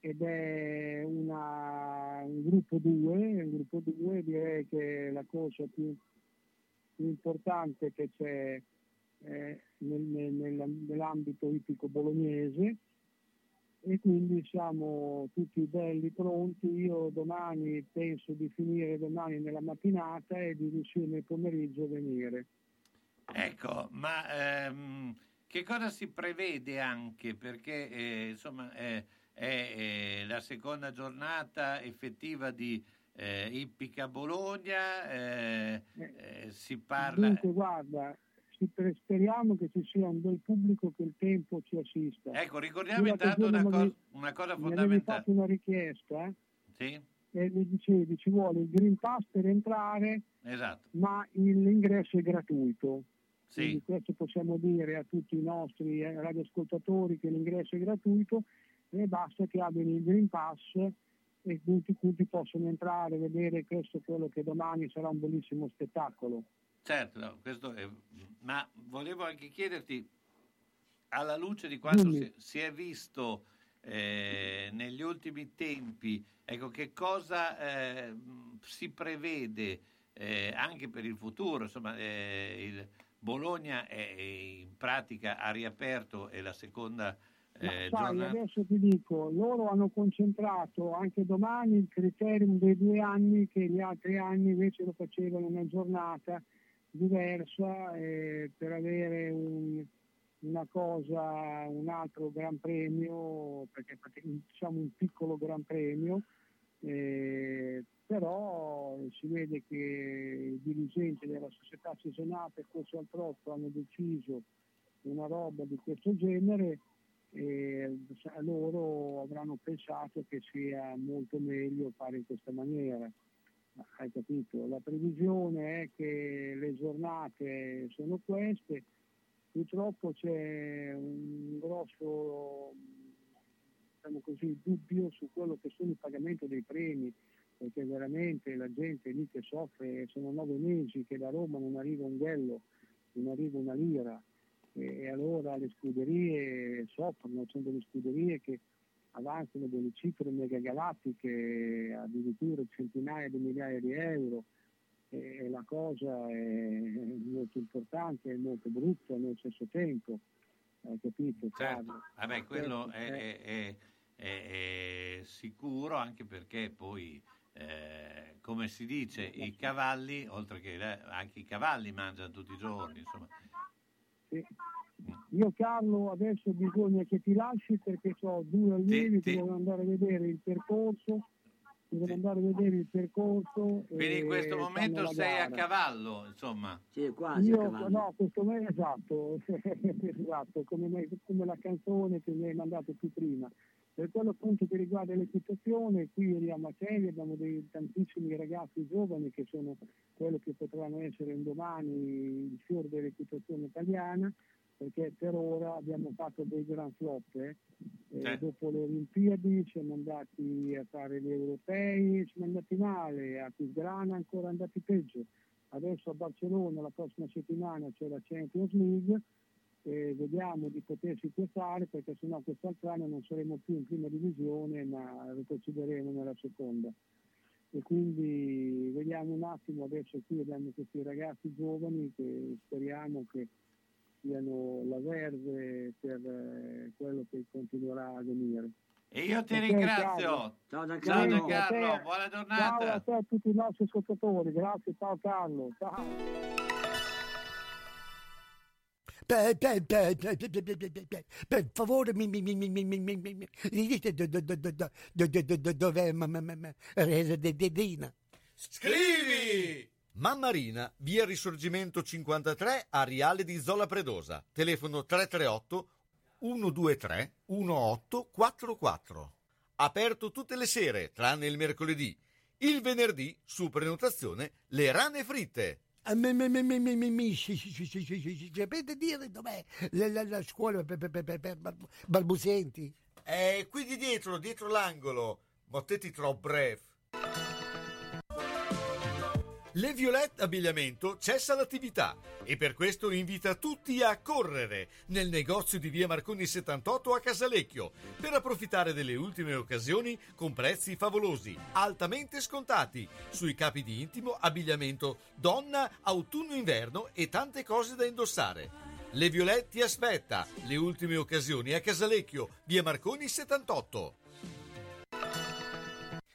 S5: ed è una- un gruppo 2, un gruppo 2 direi che è la corsa più, più importante che c'è eh, nel- nel- nella- nell'ambito ippico bolognese e quindi siamo tutti belli pronti. Io domani penso di finire domani nella mattinata e di riuscire nel pomeriggio a venire.
S3: Ecco, ma ehm, che cosa si prevede anche? Perché eh, insomma è, è, eh, la seconda giornata effettiva di eh, Ippica Bologna, eh, eh, si parla...
S5: Dunque guarda, speriamo che ci sia un bel pubblico che il tempo ci assista.
S3: Ecco, ricordiamo
S5: l'altro
S3: intanto una,
S5: mi-
S3: una cosa
S5: Mi
S3: fondamentale.
S5: fatto una richiesta eh,
S3: Sì,
S5: e mi dicevi ci vuole il Green Pass per entrare
S3: esatto.
S5: ma l'ingresso è gratuito.
S3: Sì.
S5: Quindi questo possiamo dire a tutti i nostri eh, radioascoltatori che l'ingresso è gratuito e basta che abbiano il Green Pass e tutti, tutti possono entrare vedere questo quello che domani sarà un bellissimo spettacolo.
S3: Certo, no, questo è- ma volevo anche chiederti, alla luce di quanto si, si è visto eh, negli ultimi tempi, ecco, che cosa eh, si prevede eh, anche per il futuro? Insomma, eh, il Bologna è, in pratica ha riaperto è la seconda
S5: Ma
S3: eh,
S5: sai,
S3: giornata.
S5: adesso ti dico, loro hanno concentrato anche domani il criterium dei due anni che gli altri anni invece lo facevano una giornata diversa eh, per avere un- una cosa, un altro gran premio, perché diciamo un piccolo gran premio, eh, però si vede che i dirigenti della società Cesenata e Corso al hanno deciso una roba di questo genere e loro avranno pensato che sia molto meglio fare in questa maniera. Hai capito? La previsione è che le giornate sono queste, purtroppo c'è un grosso diciamo così, dubbio su quello che sono i pagamenti dei premi, perché veramente la gente lì che soffre, sono nove mesi che da Roma non arriva un ghello, non arriva una lira, e allora le scuderie soffrono, sono delle scuderie che avanzano delle cifre megagalattiche, addirittura centinaia di migliaia di euro, e la cosa è molto importante, è molto brutta nello stesso tempo, hai capito?
S3: Certo, vabbè, quello
S5: Questo,
S3: è,
S5: eh.
S3: è- è- è sicuro anche perché poi, eh, come si dice, i cavalli, oltre che le- anche i cavalli mangiano tutti i giorni, insomma.
S5: Sì. Io Carlo adesso bisogna che ti lasci perché ho due allievi che devono andare a vedere il percorso, devono andare a vedere il percorso.
S3: Quindi in questo momento sei a cavallo, insomma.
S9: Sì,
S5: Io, no, questo me esatto, esatto come, me- come la canzone che mi hai mandato più prima. Per quello appunto che riguarda l'equitazione, qui a Macelli abbiamo dei tantissimi ragazzi giovani che sono quello che potranno essere un domani il fiore dell'equitazione italiana, perché per ora abbiamo fatto dei gran flop. eh. Eh, Dopo le Olimpiadi siamo andati a fare gli europei, siamo andati male, a Tirana ancora andati peggio. Adesso a Barcellona la prossima settimana c'è la Champions League e vediamo di poterci piazzare perché sennò quest'altro anno non saremo più in prima divisione ma retrocederemo nella seconda. E quindi vediamo un attimo, adesso qui abbiamo questi ragazzi giovani che speriamo che siano la Verde per eh, quello che continuerà a venire.
S3: E io ti ringrazio.
S9: Ciao Giancarlo.
S3: Ciao
S5: Giancarlo,
S3: buona giornata.
S5: Ciao a, te, a tutti i nostri ascoltatori, grazie, ciao Carlo. Ciao.
S11: Per, per, per, per favore mi, mi, mi, mi, mi, mi, mi, mi dite dov'è Rededina.
S2: Scrivi! Mamma Rina, via Risorgimento 53 Ariale di Zola Predosa, telefono 338 123 1844. Aperto tutte le sere, tranne il mercoledì. Il venerdì, su prenotazione, le rane fritte.
S11: Ah, Sapete dire dov'è la, scuola per, balbuzienti?
S2: È eh, qui di dietro, dietro l'angolo. Mottetti troppo breve. Le Violette Abbigliamento cessa l'attività e per questo invita tutti a correre nel negozio di via Marconi 78 a Casalecchio per approfittare delle ultime occasioni con prezzi favolosi, altamente scontati sui capi di intimo, abbigliamento, donna, autunno-inverno e tante cose da indossare. Le Violette ti aspetta, le ultime occasioni a Casalecchio, via Marconi 78.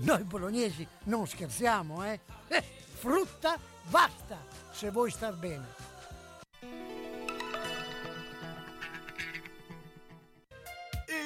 S11: noi bolognesi non scherziamo, eh? Eh, frutta basta, se vuoi star bene.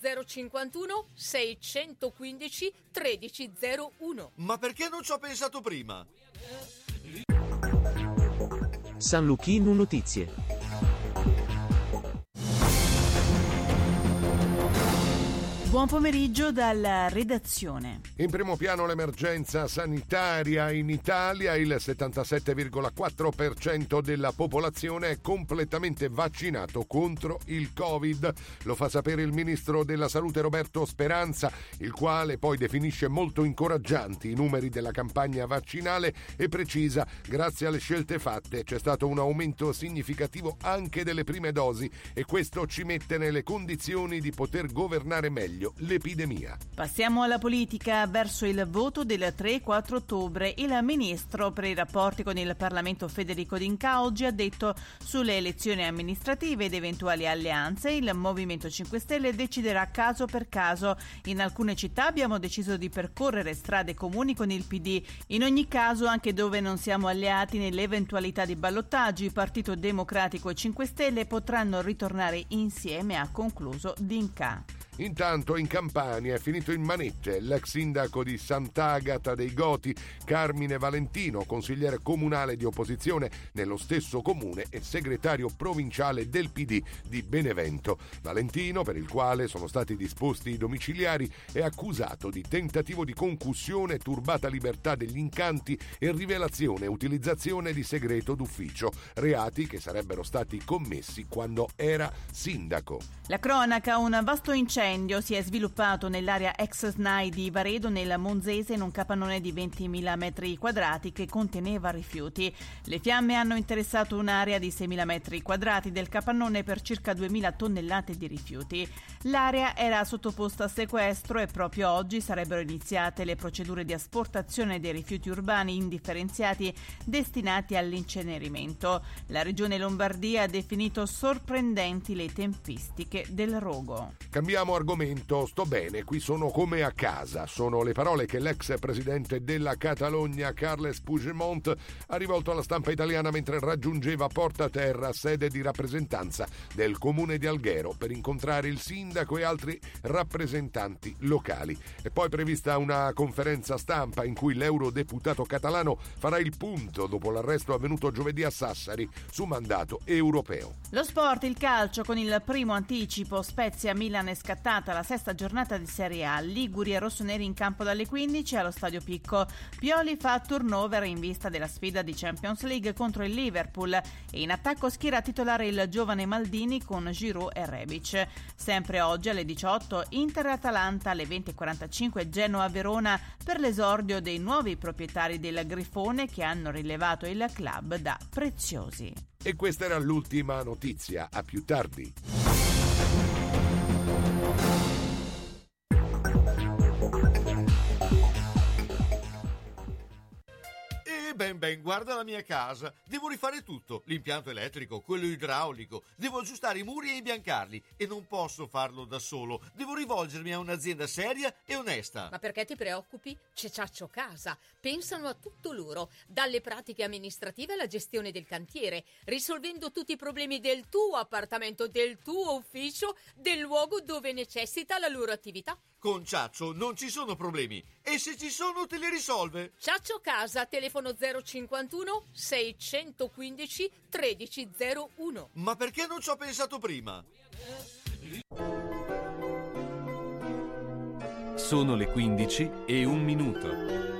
S4: 051 615 1301.
S2: Ma perché non ci ho pensato prima?
S13: San Luchino Notizie.
S14: Buon pomeriggio dalla redazione.
S15: In primo piano l'emergenza sanitaria in Italia, il 77,4% della popolazione è completamente vaccinato contro il Covid. Lo fa sapere il ministro della Salute Roberto Speranza, il quale poi definisce molto incoraggianti i numeri della campagna vaccinale e precisa, grazie alle scelte fatte c'è stato un aumento significativo anche delle prime dosi e questo ci mette nelle condizioni di poter governare meglio l'epidemia.
S14: Passiamo alla politica verso il voto del 3-4 ottobre. Il ministro per i rapporti con il Parlamento Federico D'Inca oggi ha detto sulle elezioni amministrative ed eventuali alleanze il Movimento 5 Stelle deciderà caso per caso. In alcune città abbiamo deciso di percorrere strade comuni con il PD. In ogni caso, anche dove non siamo alleati nell'eventualità di ballottaggi, Partito Democratico e 5 Stelle potranno ritornare insieme, ha concluso D'Inca.
S15: Intanto in Campania è finito in manette l'ex sindaco di Sant'Agata dei Goti, Carmine Valentino, consigliere comunale di opposizione nello stesso comune e segretario provinciale del PD di Benevento. Valentino, per il quale sono stati disposti i domiciliari, è accusato di tentativo di concussione, turbata libertà degli incanti e rivelazione e utilizzazione di segreto d'ufficio, reati che sarebbero stati commessi quando era sindaco.
S14: La cronaca, un vasto incendio si è sviluppato nell'area ex SNAI di Varedo nel Monzese in un capannone di 20.000 metri quadrati che conteneva rifiuti. Le fiamme hanno interessato un'area di 6.000 metri quadrati del capannone per circa 2.000 tonnellate di rifiuti. L'area era sottoposta a sequestro e proprio oggi sarebbero iniziate le procedure di asportazione dei rifiuti urbani indifferenziati destinati all'incenerimento. La regione Lombardia ha definito sorprendenti le tempistiche del rogo.
S15: Cambiamo argomento, sto bene, qui sono come a casa. Sono le parole che l'ex presidente della Catalogna, Carles Puigdemont, ha rivolto alla stampa italiana mentre raggiungeva Porta Terra, sede di rappresentanza del comune di Alghero, per incontrare il sindaco e altri rappresentanti locali. È poi prevista una conferenza stampa in cui l'eurodeputato catalano farà il punto dopo l'arresto avvenuto giovedì a Sassari su mandato europeo.
S14: Lo sport, il calcio con il primo anticipo Spezia Milan è scattata la sesta giornata di Serie A. Liguri e rossoneri in campo dalle 15 allo Stadio Picco. Pioli fa turnover in vista della sfida di Champions League contro il Liverpool e in attacco schiera titolare il giovane Maldini con Giroud e Rebic. Sempre oggi alle 18 Inter-Atalanta alle 20.45 Genoa-Verona per l'esordio dei nuovi proprietari del Grifone che hanno rilevato il club da preziosi.
S15: E questa era l'ultima notizia. A più tardi.
S2: Ben ben, guarda la mia casa. Devo rifare tutto: l'impianto elettrico, quello idraulico. Devo aggiustare i muri e imbiancarli. E non posso farlo da solo. Devo rivolgermi a un'azienda seria e onesta.
S4: Ma perché ti preoccupi? C'è Ciaccio Casa. Pensano a tutto loro, dalle pratiche amministrative alla gestione del cantiere, risolvendo tutti i problemi del tuo appartamento, del tuo ufficio, del luogo dove necessita la loro attività.
S2: Con Ciaccio non ci sono problemi. E se ci sono, te li risolve.
S4: Ciaccio Casa, telefono 051 615 1301.
S2: Ma perché non ci ho pensato prima?
S1: Sono le 15 e un minuto.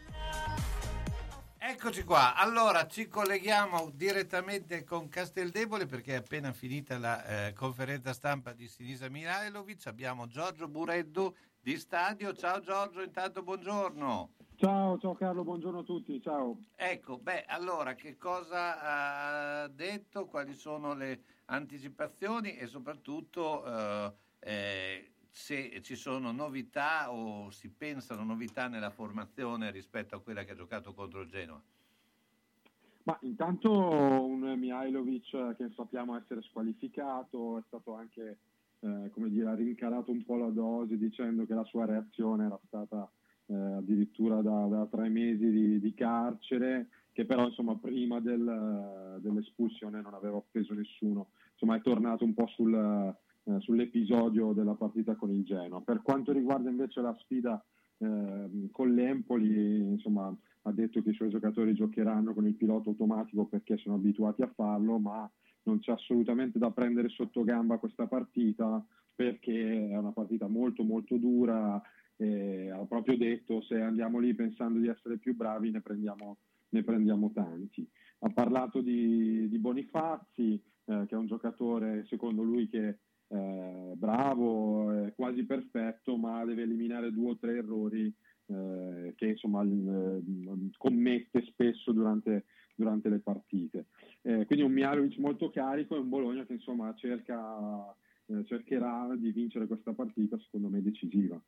S3: Eccoci qua, allora ci colleghiamo direttamente con Casteldebole perché è appena finita la eh, conferenza stampa di Sinisa Mirailovic, abbiamo Giorgio Bureddu di Stadio, ciao Giorgio, intanto buongiorno.
S16: Ciao, ciao Carlo, buongiorno a tutti, ciao.
S3: Ecco, beh, allora che cosa ha detto, quali sono le anticipazioni? E soprattutto eh, eh, se ci sono novità o si pensano novità nella formazione rispetto a quella che ha giocato contro il Genoa.
S16: Ma intanto un Mihailovic che sappiamo essere squalificato, è stato anche, eh, come dire, ha rincarato un po' la dose dicendo che la sua reazione era stata eh, addirittura da, da, tre mesi di, di, carcere, che però insomma prima del, dell'espulsione non aveva offeso nessuno, insomma è tornato un po' sul, eh, sull'episodio della partita con il Genoa. Per quanto riguarda invece la sfida eh, con l'Empoli, insomma ha detto che i suoi giocatori giocheranno con il pilota automatico perché sono abituati a farlo, ma non c'è assolutamente da prendere sotto gamba questa partita perché è una partita molto molto dura. E ha proprio detto se andiamo lì pensando di essere più bravi ne prendiamo, ne prendiamo tanti. Ha parlato di, di Bonifazzi, eh, che è un giocatore secondo lui che è bravo, è quasi perfetto, ma deve eliminare due o tre errori eh, che insomma eh, commette spesso durante, durante le partite. Eh, quindi un Mialovic molto carico e un Bologna che insomma cerca, eh, cercherà di vincere questa partita secondo me decisiva.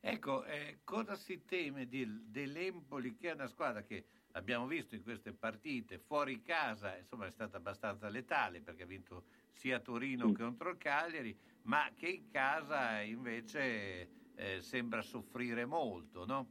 S3: Ecco, eh, cosa si teme di, dell'Empoli che è una squadra che abbiamo visto in queste partite fuori casa, insomma è stata abbastanza letale perché ha vinto sia Torino che contro il Cagliari, ma che in casa invece eh, sembra soffrire molto, no?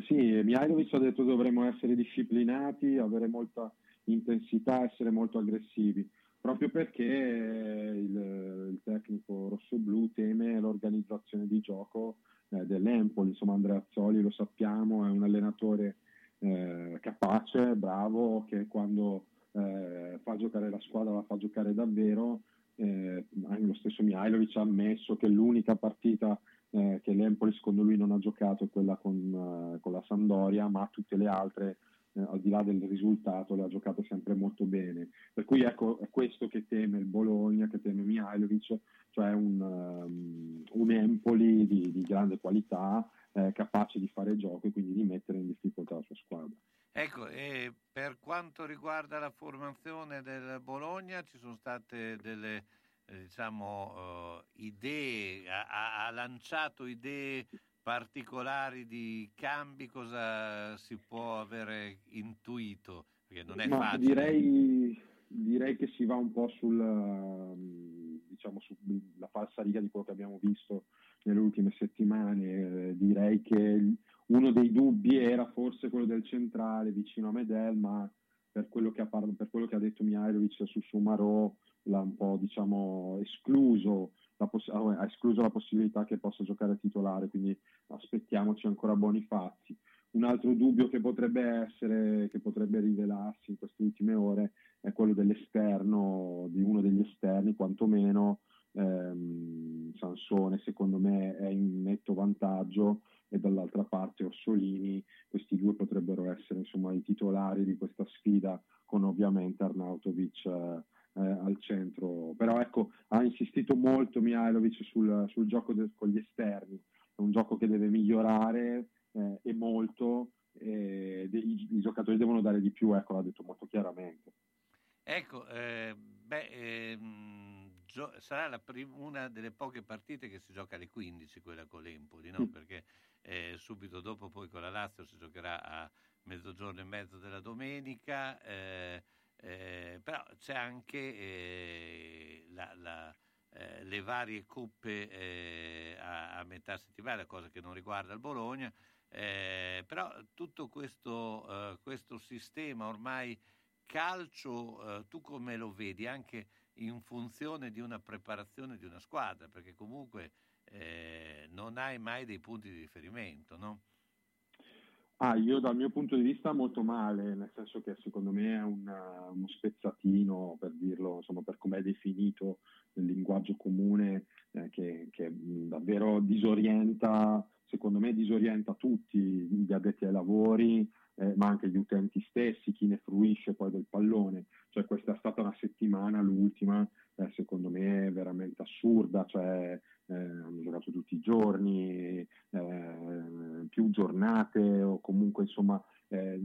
S16: Sì, Mihailovic ha detto che dovremmo essere disciplinati, avere molta intensità, essere molto aggressivi, proprio perché il, il tecnico rossoblu teme l'organizzazione di gioco eh, dell'Empoli, insomma Andrea Azzoli lo sappiamo, è un allenatore eh, capace, bravo, che quando eh, fa giocare la squadra la fa giocare davvero, eh, anche lo stesso Mihailovic ha ammesso che l'unica partita eh, che l'Empoli secondo lui non ha giocato è quella con, eh, con la Sandoria, ma tutte le altre eh, al di là del risultato le ha giocate sempre molto bene. Per cui ecco, è questo che teme il Bologna, che teme Mihailovic, cioè un, um, un Empoli di, di, grande qualità, eh, capace di fare gioco e quindi di mettere in difficoltà la sua squadra.
S3: Ecco, e per quanto riguarda la formazione del Bologna ci sono state delle eh, diciamo, uh, idee, ha, ha, lanciato idee particolari di cambi, cosa si può avere intuito? Perché non è
S16: Ma
S3: facile.
S16: Direi, direi, che si va un po' sulla diciamo, sulla falsa riga di quello che abbiamo visto nelle ultime settimane. Eh, direi che uno dei dubbi era forse quello del centrale vicino a Medel, ma per quello che ha, par- per quello che ha detto Mihailovic su Sumarò l'ha un po' diciamo, escluso, poss- ha escluso la possibilità che possa giocare titolare, quindi aspettiamoci ancora buoni fatti. Un altro dubbio che potrebbe essere, che potrebbe rivelarsi in queste ultime ore, è quello dell'esterno, di uno degli esterni quantomeno. Ehm, Sansone secondo me è in netto vantaggio e dall'altra parte Orsolini, questi due potrebbero essere insomma, i titolari di questa sfida con ovviamente Arnautovic eh, eh, al centro. Però ecco, ha insistito molto Mihailovic sul, sul gioco de- con gli esterni, è un gioco che deve migliorare eh, e molto, e de- i-, i, giocatori devono dare di più, ecco, l'ha detto molto chiaramente.
S3: Ecco, eh, beh, ehm, gio- sarà prim- una delle poche partite che si gioca alle 15, quella con l'Empoli, no? Mm. perché eh, subito dopo poi con la Lazio si giocherà a mezzogiorno e mezzo della domenica. Eh, eh, però c'è anche eh, la, la, eh, le varie coppe eh, a, a, metà settimana, cosa che non riguarda il Bologna, eh, però tutto questo, eh, questo, sistema ormai calcio, tu come lo vedi anche in funzione di una preparazione di una squadra, perché comunque non hai mai dei punti di riferimento, no?
S16: Ah, io dal mio punto di vista molto male, nel senso che secondo me è una, uno spezzatino, per dirlo, insomma, per come è definito nel linguaggio comune, eh, che, che, davvero disorienta, secondo me disorienta tutti gli addetti ai lavori, eh, ma anche gli utenti stessi, chi ne fruisce poi del pallone. Cioè questa è stata una settimana, l'ultima, eh, secondo me veramente assurda, cioè eh, hanno giocato tutti i giorni, eh, più giornate o comunque insomma eh,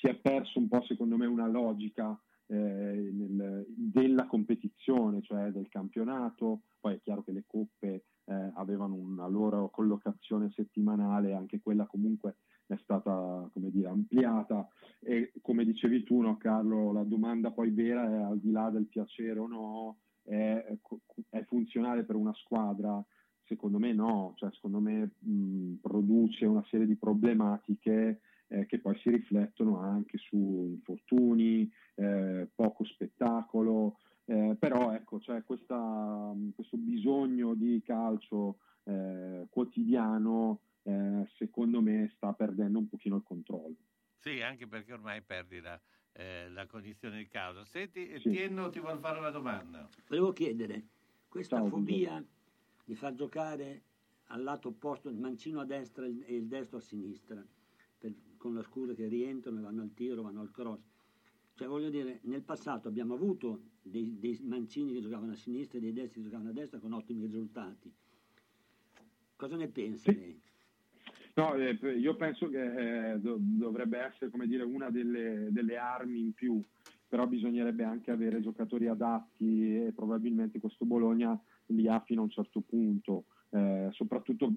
S16: si è perso un po' secondo me una logica eh, nel- della competizione, cioè del campionato, poi è chiaro che le coppe avevano una loro collocazione settimanale, anche quella comunque è stata come dire, ampliata. E come dicevi tu no, Carlo, la domanda poi vera è al di là del piacere o no, è, è funzionale per una squadra? Secondo me no, cioè, secondo me mh, produce una serie di problematiche eh, che poi si riflettono anche su infortuni, eh, poco spettacolo, eh, però ecco, c'è questa, questo bisogno di calcio eh, quotidiano, eh, secondo me sta perdendo un pochino il controllo.
S3: Sì, anche perché ormai perdi la, eh, la cognizione di causa. Senti,
S16: Sì.
S3: Tienno ti vuole fare una domanda.
S9: Volevo chiedere, questa
S16: Ciao,
S9: fobia di far giocare al lato opposto il mancino a destra e il- destro a sinistra, per- con la scusa che rientrano e vanno al tiro, vanno al cross. Cioè voglio dire, nel passato abbiamo avuto dei, dei mancini che giocavano a sinistra e dei destri che giocavano a destra con ottimi risultati. Cosa ne pensa lei?
S16: No, eh, io penso che eh, do- dovrebbe essere dire, una delle, delle armi in più, però bisognerebbe anche avere giocatori adatti e probabilmente questo Bologna li ha fino a un certo punto, eh, soprattutto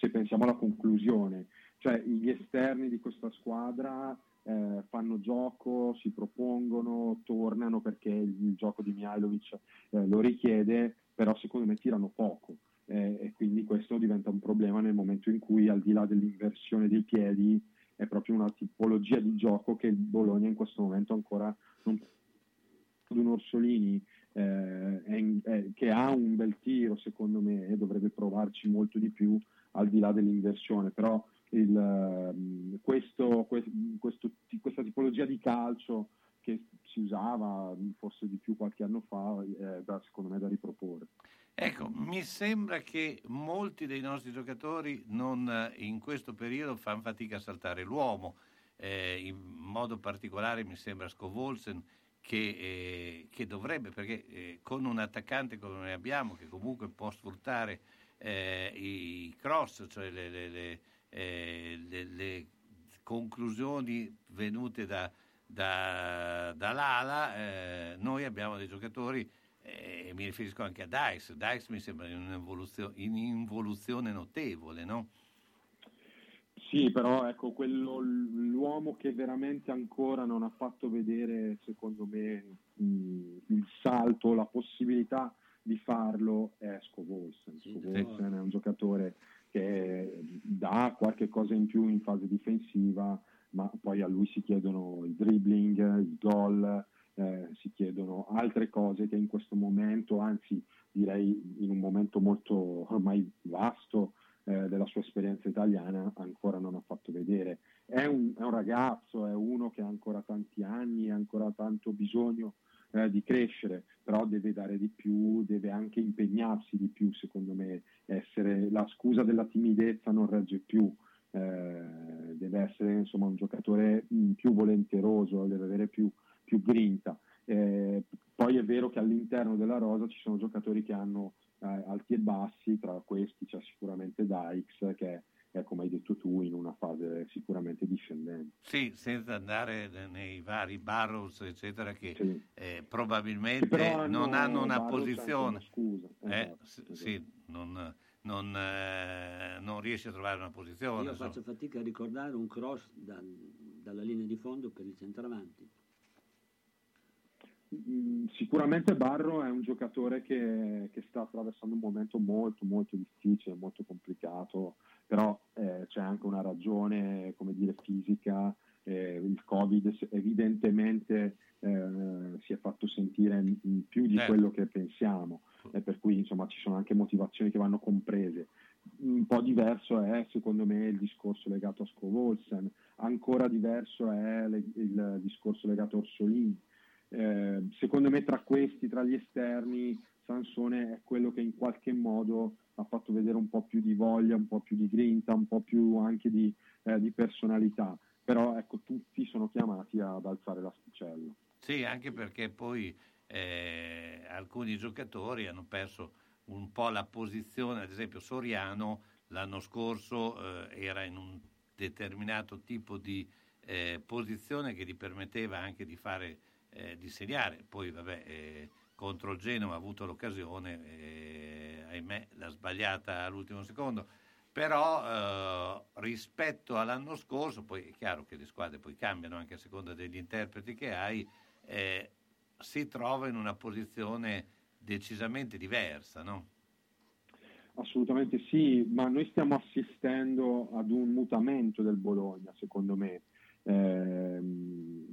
S16: se pensiamo alla conclusione, cioè gli esterni di questa squadra eh, fanno gioco, si propongono, tornano perché il, il gioco di Mihailovic eh, lo richiede, però secondo me tirano poco eh, e quindi questo diventa un problema nel momento in cui al di là dell'inversione dei piedi è proprio una tipologia di gioco che il Bologna in questo momento ancora non un Orsolini eh, è è- che ha un bel tiro secondo me e dovrebbe provarci molto di più al di là dell'inversione. Però il, ehm, questo, que- questo- questa tipologia di calcio che si usava forse di più qualche anno fa è da- secondo me da riproporre
S3: Ecco, mi sembra che molti dei nostri giocatori non, eh, in questo periodo fanno fatica a saltare l'uomo, eh, in modo particolare mi sembra Scovolsen che, eh, che dovrebbe, perché eh, con un attaccante come noi abbiamo, che comunque può sfruttare eh, i cross, cioè le, le- eh, le- le conclusioni venute da, da- dall'ala, noi abbiamo dei giocatori eh, mi riferisco anche a Dice. Dice mi sembra in involuzione notevole, no?
S16: Sì, però ecco, quello, l'uomo che veramente ancora non ha fatto vedere, secondo me, mh, il salto, la possibilità di farlo è Scovolsen. Scovolsen è un giocatore che dà qualche cosa in più in fase difensiva, ma poi a lui si chiedono il dribbling, il gol, eh, si chiedono altre cose che in questo momento, anzi direi in un momento molto ormai vasto eh, della sua esperienza italiana, ancora non ha fatto vedere. È un, è un ragazzo, è uno che ha ancora tanti anni, ha ancora tanto bisogno eh, di crescere, però deve dare di più, deve anche impegnarsi di più, secondo me, essere la scusa della timidezza non regge più. eh, deve essere insomma un giocatore mh, più volenteroso, deve avere più, più grinta. Eh, poi è vero che all'interno della rosa ci sono giocatori che hanno eh, alti e bassi, tra questi c'è sicuramente Dykes che è, come hai detto tu, in una fase sicuramente discendente.
S3: Sì, senza andare nei vari Barrows, eccetera, che eh,
S16: Che
S3: probabilmente
S16: però hanno-
S3: non hanno una
S16: Barrows
S3: posizione.
S16: una scusa.
S3: Eh,
S16: Esatto,
S3: s-
S16: esatto.
S3: sì, non, non, eh, non riesce a trovare una posizione.
S9: Io
S3: insomma.
S9: faccio fatica a ricordare un cross dal- dalla linea di fondo per il centravanti.
S16: Mm, Sicuramente Barro è un giocatore che, che sta attraversando un momento molto molto difficile, molto complicato, però eh, c'è anche una ragione, come dire, fisica. eh, il Covid evidentemente eh, si è fatto sentire in- più di
S3: Certo.
S16: quello che pensiamo, e per cui insomma ci sono anche motivazioni che vanno comprese. Un po' diverso è secondo me il discorso legato a Scovolsen, ancora diverso è le- il discorso legato a Orsolini. Eh, secondo me tra questi, tra gli esterni, Sansone è quello che in qualche modo ha fatto vedere un po' più di voglia, un po' più di grinta, un po' più anche di, eh, di personalità. Però ecco, tutti sono chiamati ad alzare l'asticella.
S3: Sì, anche perché poi eh, alcuni giocatori hanno perso un po' la posizione, ad esempio Soriano l'anno scorso eh, era in un determinato tipo di eh, posizione che gli permetteva anche di fare eh, di segnare. Poi, vabbè, eh, contro il Genova ha avuto l'occasione, eh, ahimè, l'ha sbagliata all'ultimo secondo. Però eh, rispetto all'anno scorso, poi è chiaro che le squadre poi cambiano anche a seconda degli interpreti che hai, eh, si trova in una posizione decisamente diversa, no?
S16: Assolutamente sì, ma noi stiamo assistendo ad un mutamento del Bologna, secondo me. Eh,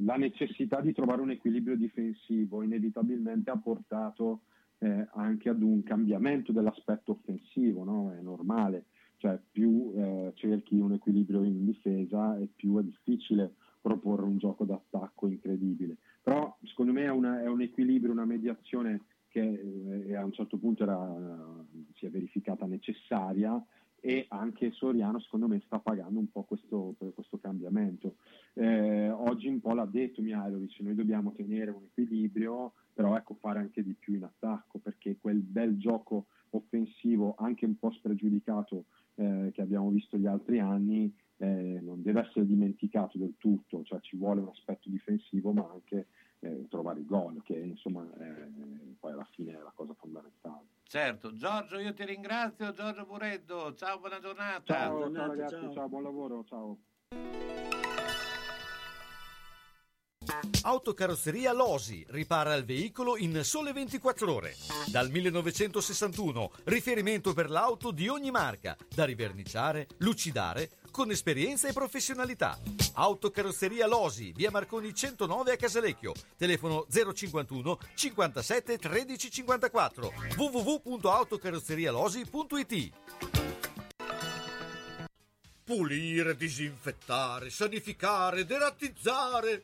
S16: la necessità di trovare un equilibrio difensivo inevitabilmente ha portato eh, anche ad un cambiamento dell'aspetto offensivo, no? è normale, cioè più eh, cerchi un equilibrio in difesa e più è difficile proporre un gioco d'attacco incredibile. Però secondo me è, una, è un equilibrio, una mediazione che eh, a un certo punto era, si è verificata necessaria e anche Soriano secondo me sta pagando un po' questo, questo cambiamento. Eh, oggi un po' l'ha detto Mihailovic, noi dobbiamo tenere un equilibrio, però ecco fare anche di più in attacco, perché quel bel gioco offensivo, anche un po' spregiudicato eh, che abbiamo visto gli altri anni, eh, non deve essere dimenticato del tutto, cioè ci vuole un aspetto difensivo ma anche eh, trovare il gol, che insomma poi alla fine è la cosa fondamentale.
S3: Certo, Giorgio io ti ringrazio, Giorgio Bureddo, ciao, buona giornata.
S16: Ciao, ciao, ciao ragazzi, ciao. ciao, buon lavoro, ciao.
S2: Autocarrozzeria Losi ripara il veicolo in sole 24 ore. Dal 1961, riferimento per l'auto di ogni marca, da riverniciare, lucidare, con esperienza e professionalità. Autocarrozzeria Losi, via Marconi 109 a Casalecchio, telefono 051 57 13 54 www.autocarrozzerialosi.it Pulire, disinfettare, sanificare, derattizzare.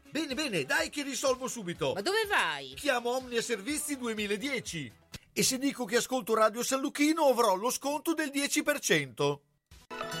S2: Bene, bene, dai che risolvo subito.
S4: Ma dove vai?
S2: Chiamo Omnia Servizi 2010. E se dico che ascolto Radio San Lucchino avrò lo sconto del 10%.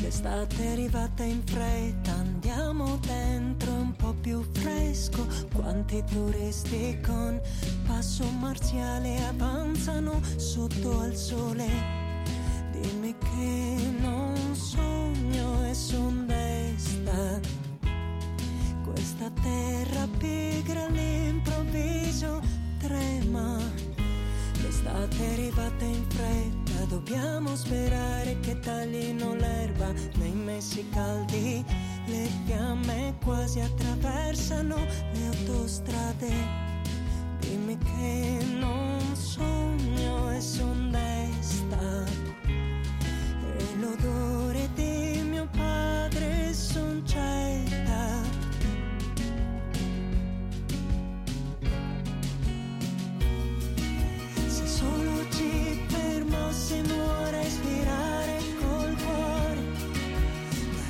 S17: L'estate è arrivata in fretta, andiamo dentro un po' più fresco. Quanti turisti con passo marziale avanzano sotto al sole. Dimmi che non sogno e son desta. Questa terra pigra all'improvviso trema. L'estate è arrivata in fretta, dobbiamo sperare che taglino l'erba nei mesi caldi
S18: le fiamme quasi attraversano le autostrade. Dimmi che non sogno e son desta. L'odore di mio padre son certa. Se solo ci fermassimo a respirare col cuore,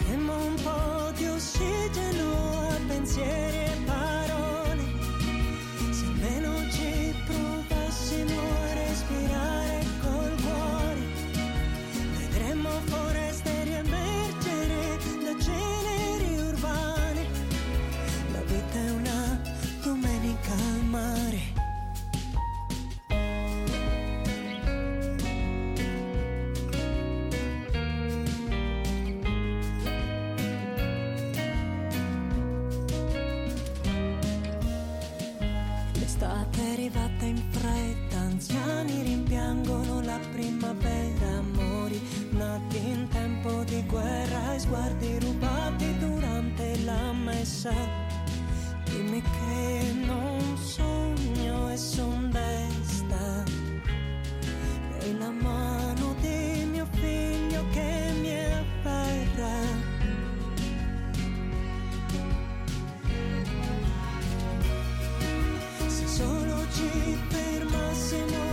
S18: daremmo un po' di ossigeno a pensieri rimpiangono la primavera, amori nati in tempo di guerra e sguardi rubati durante la messa. Dimmi che non sogno e son desta. E la mano di mio figlio che mi afferra. Se solo ci fermassimo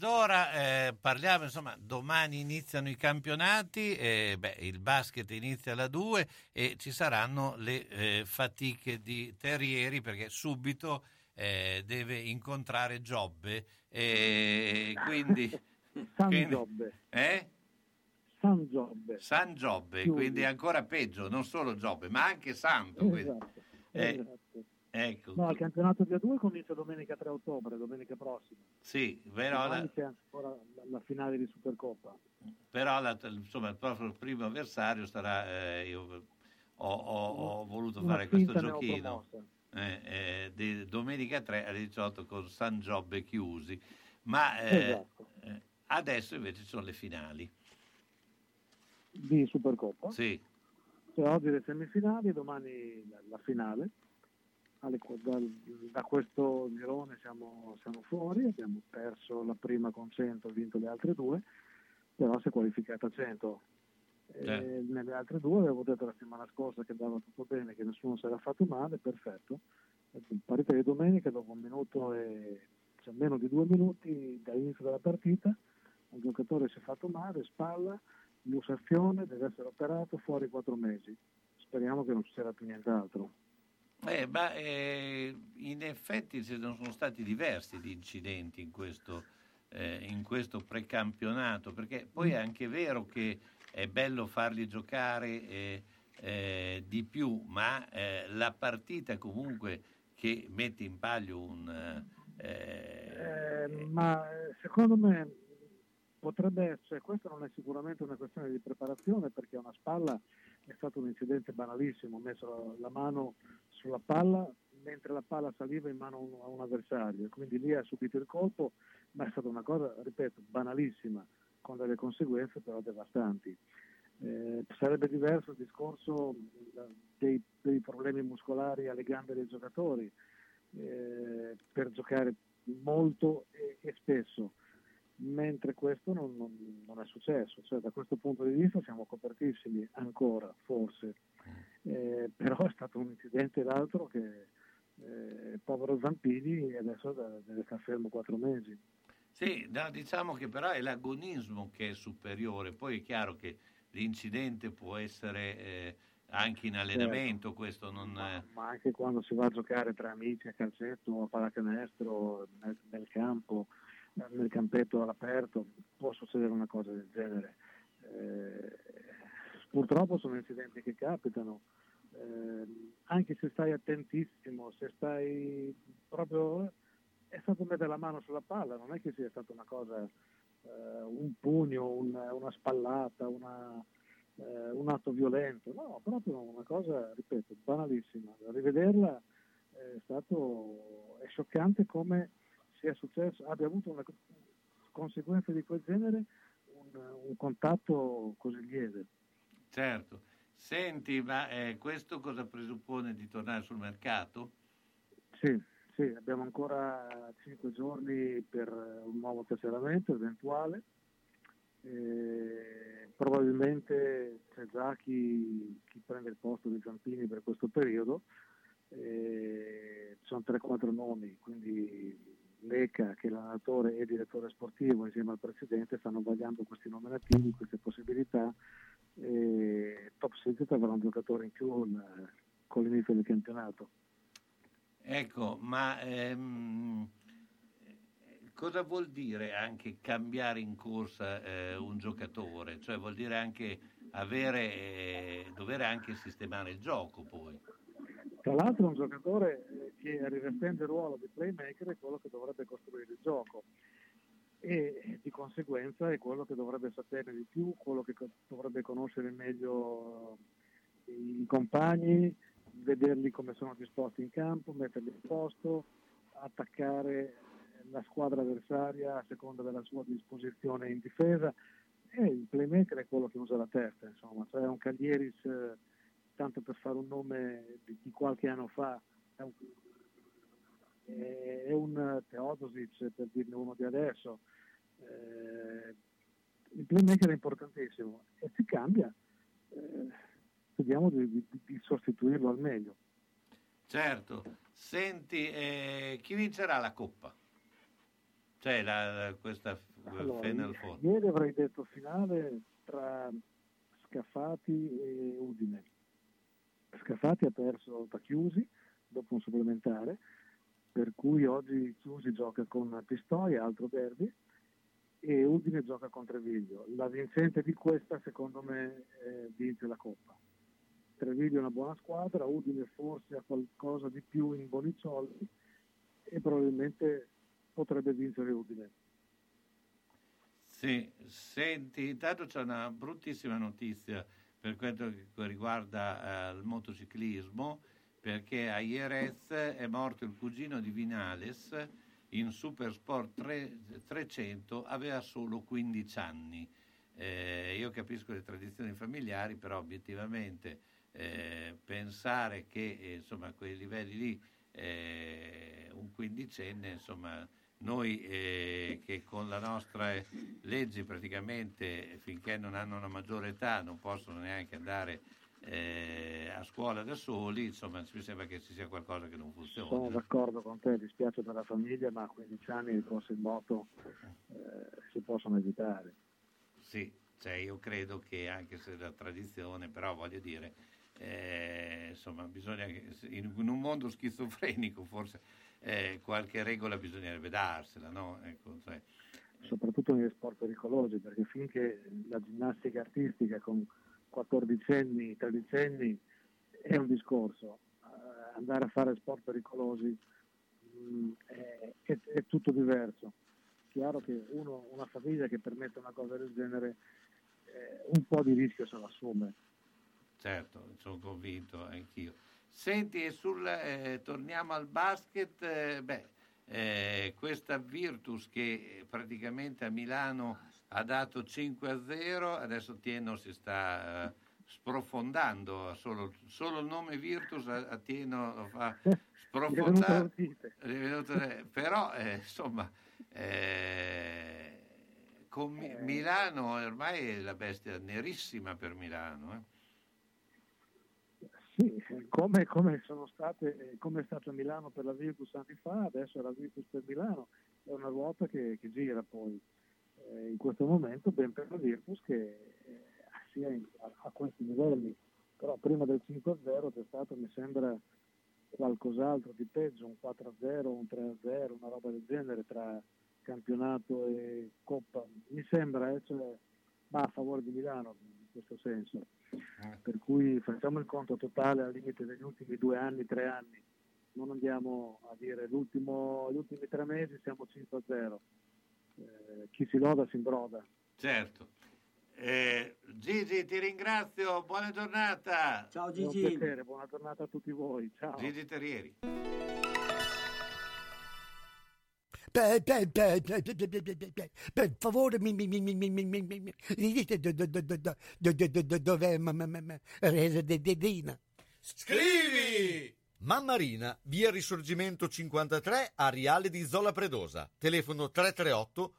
S18: è
S3: Ed ora eh, parliamo, insomma, domani iniziano i campionati, eh, beh, il basket inizia alla 2 e ci saranno le eh, fatiche di Terrieri perché subito eh, deve incontrare Giobbe e quindi...
S19: San
S3: quindi-
S19: Giobbe.
S3: Eh?
S19: San Giobbe.
S3: San Giobbe, quindi ancora peggio, non solo Giobbe, ma anche Santo.
S19: Esatto,
S3: Eh,
S19: esatto.
S3: Ecco,
S19: No, il campionato di A2 comincia domenica 3 ottobre, domenica prossima.
S3: sì, però, la,
S19: c'è ancora la, la finale di Supercoppa.
S3: però la- insomma, il proprio primo avversario sarà, eh, io ho, ho- ho voluto
S19: Una
S3: fare questo giochino, eh, eh, di domenica 3 alle 18 con San Giobbe chiusi, ma eh,
S19: Esatto.
S3: eh, adesso invece ci sono le finali.
S19: Di Supercoppa.
S3: Sì,
S19: Cioè, oggi le semifinali, domani la finale. Alle dal- da questo girone siamo, siamo fuori, abbiamo perso la prima con 100, vinto le altre due, però si è qualificata a 100. E
S3: Certo.
S19: nelle altre due avevo detto la settimana scorsa che andava tutto bene, che nessuno si era fatto male, perfetto. Partita di domenica, dopo un minuto e cioè meno di due minuti dall'inizio della partita, un giocatore si è fatto male, spalla, lussazione, deve essere operato fuori quattro mesi. Speriamo che non succeda più nient'altro.
S3: Eh, ma eh, in effetti ci sono stati diversi di incidenti in questo, eh, in questo precampionato, perché poi è anche vero che è bello farli giocare eh, eh, di più, ma eh, la partita comunque che mette in palio un... eh,
S19: ma secondo me potrebbe essere, questa non è sicuramente una questione di preparazione perché una spalla è stato un incidente banalissimo, ho messo la, mano sulla palla mentre la palla saliva in mano a un, a un avversario, quindi lì ha subito il colpo, ma è stata una cosa, ripeto, banalissima, con delle conseguenze però devastanti. Eh, sarebbe diverso il discorso eh, dei, dei problemi muscolari alle gambe dei giocatori eh, per giocare molto e, e spesso, mentre questo non, non- non è successo. Cioè, da questo punto di vista siamo copertissimi ancora, forse, Eh, però è stato un incidente l'altro che eh, povero Zampini adesso deve stare fermo quattro mesi.
S3: Sì, no, diciamo che però è l'agonismo che è superiore, poi è chiaro che l'incidente può essere eh, anche in allenamento, questo non... è-
S19: ma anche quando si va a giocare tra amici a calcetto o a pallacanestro nel, nel campo, nel campetto all'aperto, può succedere una cosa del genere. Eh, purtroppo sono incidenti che capitano, eh, anche se stai attentissimo, se stai proprio è stato mettere la mano sulla palla, non è che sia stata una cosa, eh, un pugno, un- una spallata, una, eh, un atto violento, no, proprio una cosa, ripeto, banalissima. Rivederla è stato, è scioccante come sia successo, abbia avuto una conseguenza di quel genere un, un contatto così lieve.
S3: Certo. Senti, ma eh, questo cosa presuppone di tornare sul mercato?
S19: Sì, sì, abbiamo ancora 5 giorni per un nuovo tesseramento eventuale. E probabilmente c'è già chi, chi prende il posto di Zampini per questo periodo. E ci sono 3-4 nomi, quindi Leca, che è l'allenatore e direttore sportivo, insieme al presidente, stanno vagliando questi nominativi, queste possibilità. E Top Secret avrà un giocatore in più con l'inizio del campionato.
S3: Ecco, ma ehm, cosa vuol dire anche cambiare in corsa eh, un giocatore? Cioè vuol dire anche avere, eh, dover anche sistemare il gioco poi.
S19: Tra l'altro è un giocatore eh, che rivestendo il ruolo di playmaker è quello che dovrebbe costruire il gioco. E eh, di conseguenza è quello che dovrebbe sapere di più, quello che dovrebbe conoscere meglio eh, i compagni, vederli come sono disposti in campo, metterli in posto, attaccare la squadra avversaria a seconda della sua disposizione in difesa. E il playmaker è quello che usa la testa, insomma, cioè un Caglieris, tanto per fare un nome di, qualche anno fa, è un, è- è un Teodosic per dirne uno di adesso. Eh, il playmaker è importantissimo e si cambia, eh, vediamo di, di- di sostituirlo al meglio.
S3: Certo. Senti, eh, chi vincerà la Coppa? Cioè la, la- questa
S19: Allora,
S3: Final Four.
S19: ieri avrei detto finale tra Scafati e Udine. Scafati ha perso da Chiusi dopo un supplementare, per cui oggi Chiusi gioca con Pistoia, altro derby, e Udine gioca con Treviglio. La vincente di questa secondo me eh, vince la Coppa. Treviglio è una buona squadra, Udine forse ha qualcosa di più in Bonicciolli e probabilmente potrebbe vincere Udine.
S3: Sì, senti, intanto c'è una bruttissima notizia per quanto riguarda eh, il motociclismo, perché a Jerez è morto il cugino di Vinales in Super Sport 3 300, aveva solo 15 anni. Eh, io capisco le tradizioni familiari, però obiettivamente eh, pensare che eh, insomma, a quei livelli lì eh, un quindicenne, insomma, noi eh, che con la nostra eh, legge praticamente finché non hanno una maggiore età non possono neanche andare eh, a scuola da soli, insomma mi sembra che ci sia qualcosa che non funziona.
S19: Sono d'accordo con te, dispiace per la famiglia, ma a 15 anni le corse in moto eh, si possono evitare.
S3: Sì, cioè io credo che anche se la tradizione, però voglio dire, eh, insomma, bisogna che in un mondo schizofrenico forse eh, qualche regola bisognerebbe darsela, no? Ecco, cioè,
S19: soprattutto negli sport pericolosi, perché finché la ginnastica artistica con 14 anni, 13 anni è un discorso, Eh, andare a fare sport pericolosi mh, è, è- è tutto diverso. Chiaro che uno, una famiglia che permette una cosa del genere eh, un po' di rischio se lo assume.
S3: certo, sono convinto anch'io. Senti, e sul, eh, torniamo al basket, eh, beh, eh, questa Virtus che praticamente a Milano ha dato 5 a 0, adesso Tieno si sta eh, sprofondando, solo, solo il nome Virtus a, a Tieno lo fa sprofondare. Però eh, insomma eh, con Mi- Milano ormai è la bestia nerissima per Milano.
S19: Sì, come, come state, come è stato Milano per la Virtus anni fa, adesso è la Virtus per Milano, è una ruota che, che gira poi. Eh, in questo momento ben per la Virtus che eh, sia in- a, a questi livelli, però prima del 5-0 c'è stato, mi sembra, qualcos'altro di peggio, un 4-0, un 3-0, una roba del genere tra campionato e Coppa. Mi sembra, eh, cioè, va a favore di Milano in questo senso. Per cui facciamo il conto totale al limite degli ultimi due anni, tre anni. non andiamo a dire l'ultimo, gli ultimi tre mesi siamo 5-0. Eh, chi si loda si imbroda.
S3: Certo. Eh, Gigi, ti ringrazio, buona giornata.
S9: Ciao
S19: È un piacere, buona giornata a tutti voi. Ciao.
S3: Gigi Terrieri.
S11: Per, per, per, per, favore mi, mi, mi, mi, mi, mi, mi, mi, mi dite do- do- do- do- do- do- do- do- do- dov'è Dedina?
S2: Scrivi! Mammarina, via Risorgimento 53, Ariale di Zola Predosa. Telefono 338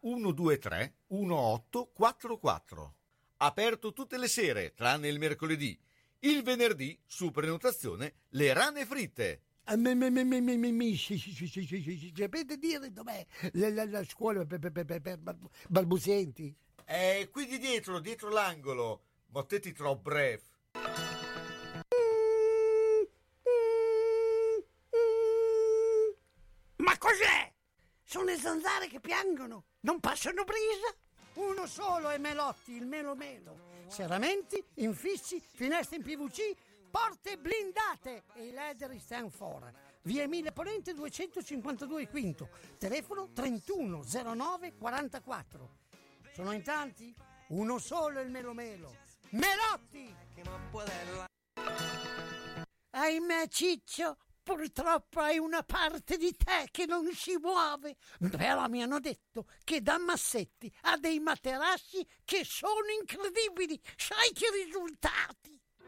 S2: 123 1844. Aperto tutte le sere, tranne il mercoledì. Il venerdì, su prenotazione, le rane fritte.
S11: Ah, Sapete dire dov'è la, la- la scuola per, per- per- per- per bal- balbuzienti?
S2: È qui di dietro, dietro l'angolo. Mottetti troppo breve.
S11: Ma cos'è? Sono le zanzare che piangono, non passano brisa. Uno solo è Melotti, il Melo Melo. Serramenti, infissi, finestre in PVC, porte blindate e i leder stand for. Via Emile Ponente 252 Quinto, telefono 3109 44. Sono in tanti? Uno solo il Melo Melo. Melotti! Ahimè Ciccio, purtroppo hai una parte di te che non si muove. Però mi hanno detto che da Massetti ha dei materassi che sono incredibili. Sai che risultati?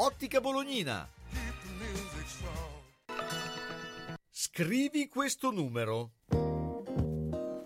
S2: Ottica Bolognina. Scrivi questo numero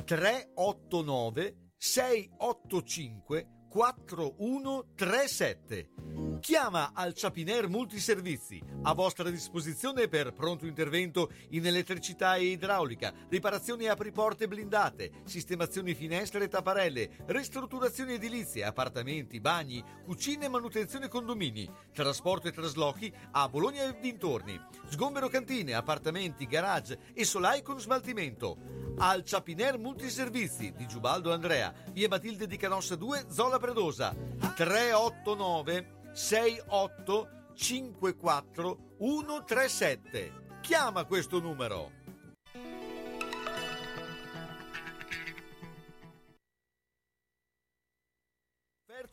S2: 389 685 4137. Chiama al Ciapiner Multiservizi, a vostra disposizione per pronto intervento in elettricità e idraulica, riparazioni apriporte blindate, sistemazioni finestre e tapparelle, ristrutturazioni edilizie, appartamenti, bagni, cucine e manutenzione condomini, trasporto e traslochi a Bologna e dintorni, sgombero cantine, appartamenti, garage e solai con smaltimento. Al Ciapiner Multiservizi di Giubaldo Andrea, via Matilde di Canossa 2, Zola Predosa, 389 68 54 137. Chiama questo numero.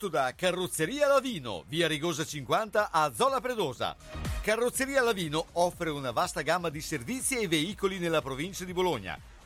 S2: Offerto da Carrozzeria Lavino, via Rigosa 50 a Zola Predosa. Carrozzeria Lavino offre una vasta gamma di servizi e veicoli nella provincia di Bologna.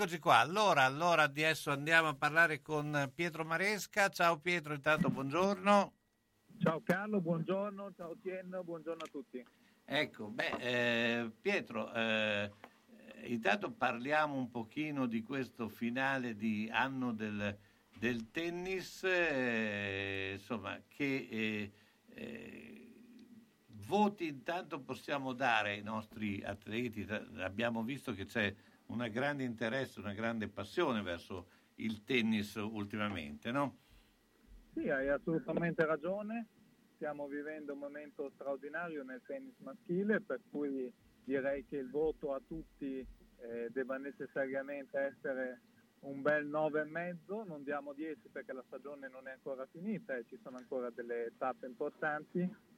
S3: Eccoci qua, allora, allora adesso andiamo a parlare con Pietro Maresca. Ciao Pietro, intanto buongiorno.
S20: Ciao Carlo, buongiorno, ciao Tien, buongiorno a tutti.
S3: Ecco, beh, eh, Pietro, eh, intanto parliamo un pochino di questo finale di anno del, del tennis, eh, insomma, che eh, eh, voti intanto possiamo dare ai nostri atleti? Abbiamo visto che c'è un grande interesse, una grande passione verso il tennis ultimamente, no?
S20: Sì, hai assolutamente ragione. Stiamo vivendo un momento straordinario nel tennis maschile, per cui direi che il voto a tutti eh, debba necessariamente essere un bel 9,5, non diamo 10 perché la stagione non è ancora finita e ci sono ancora delle tappe importanti.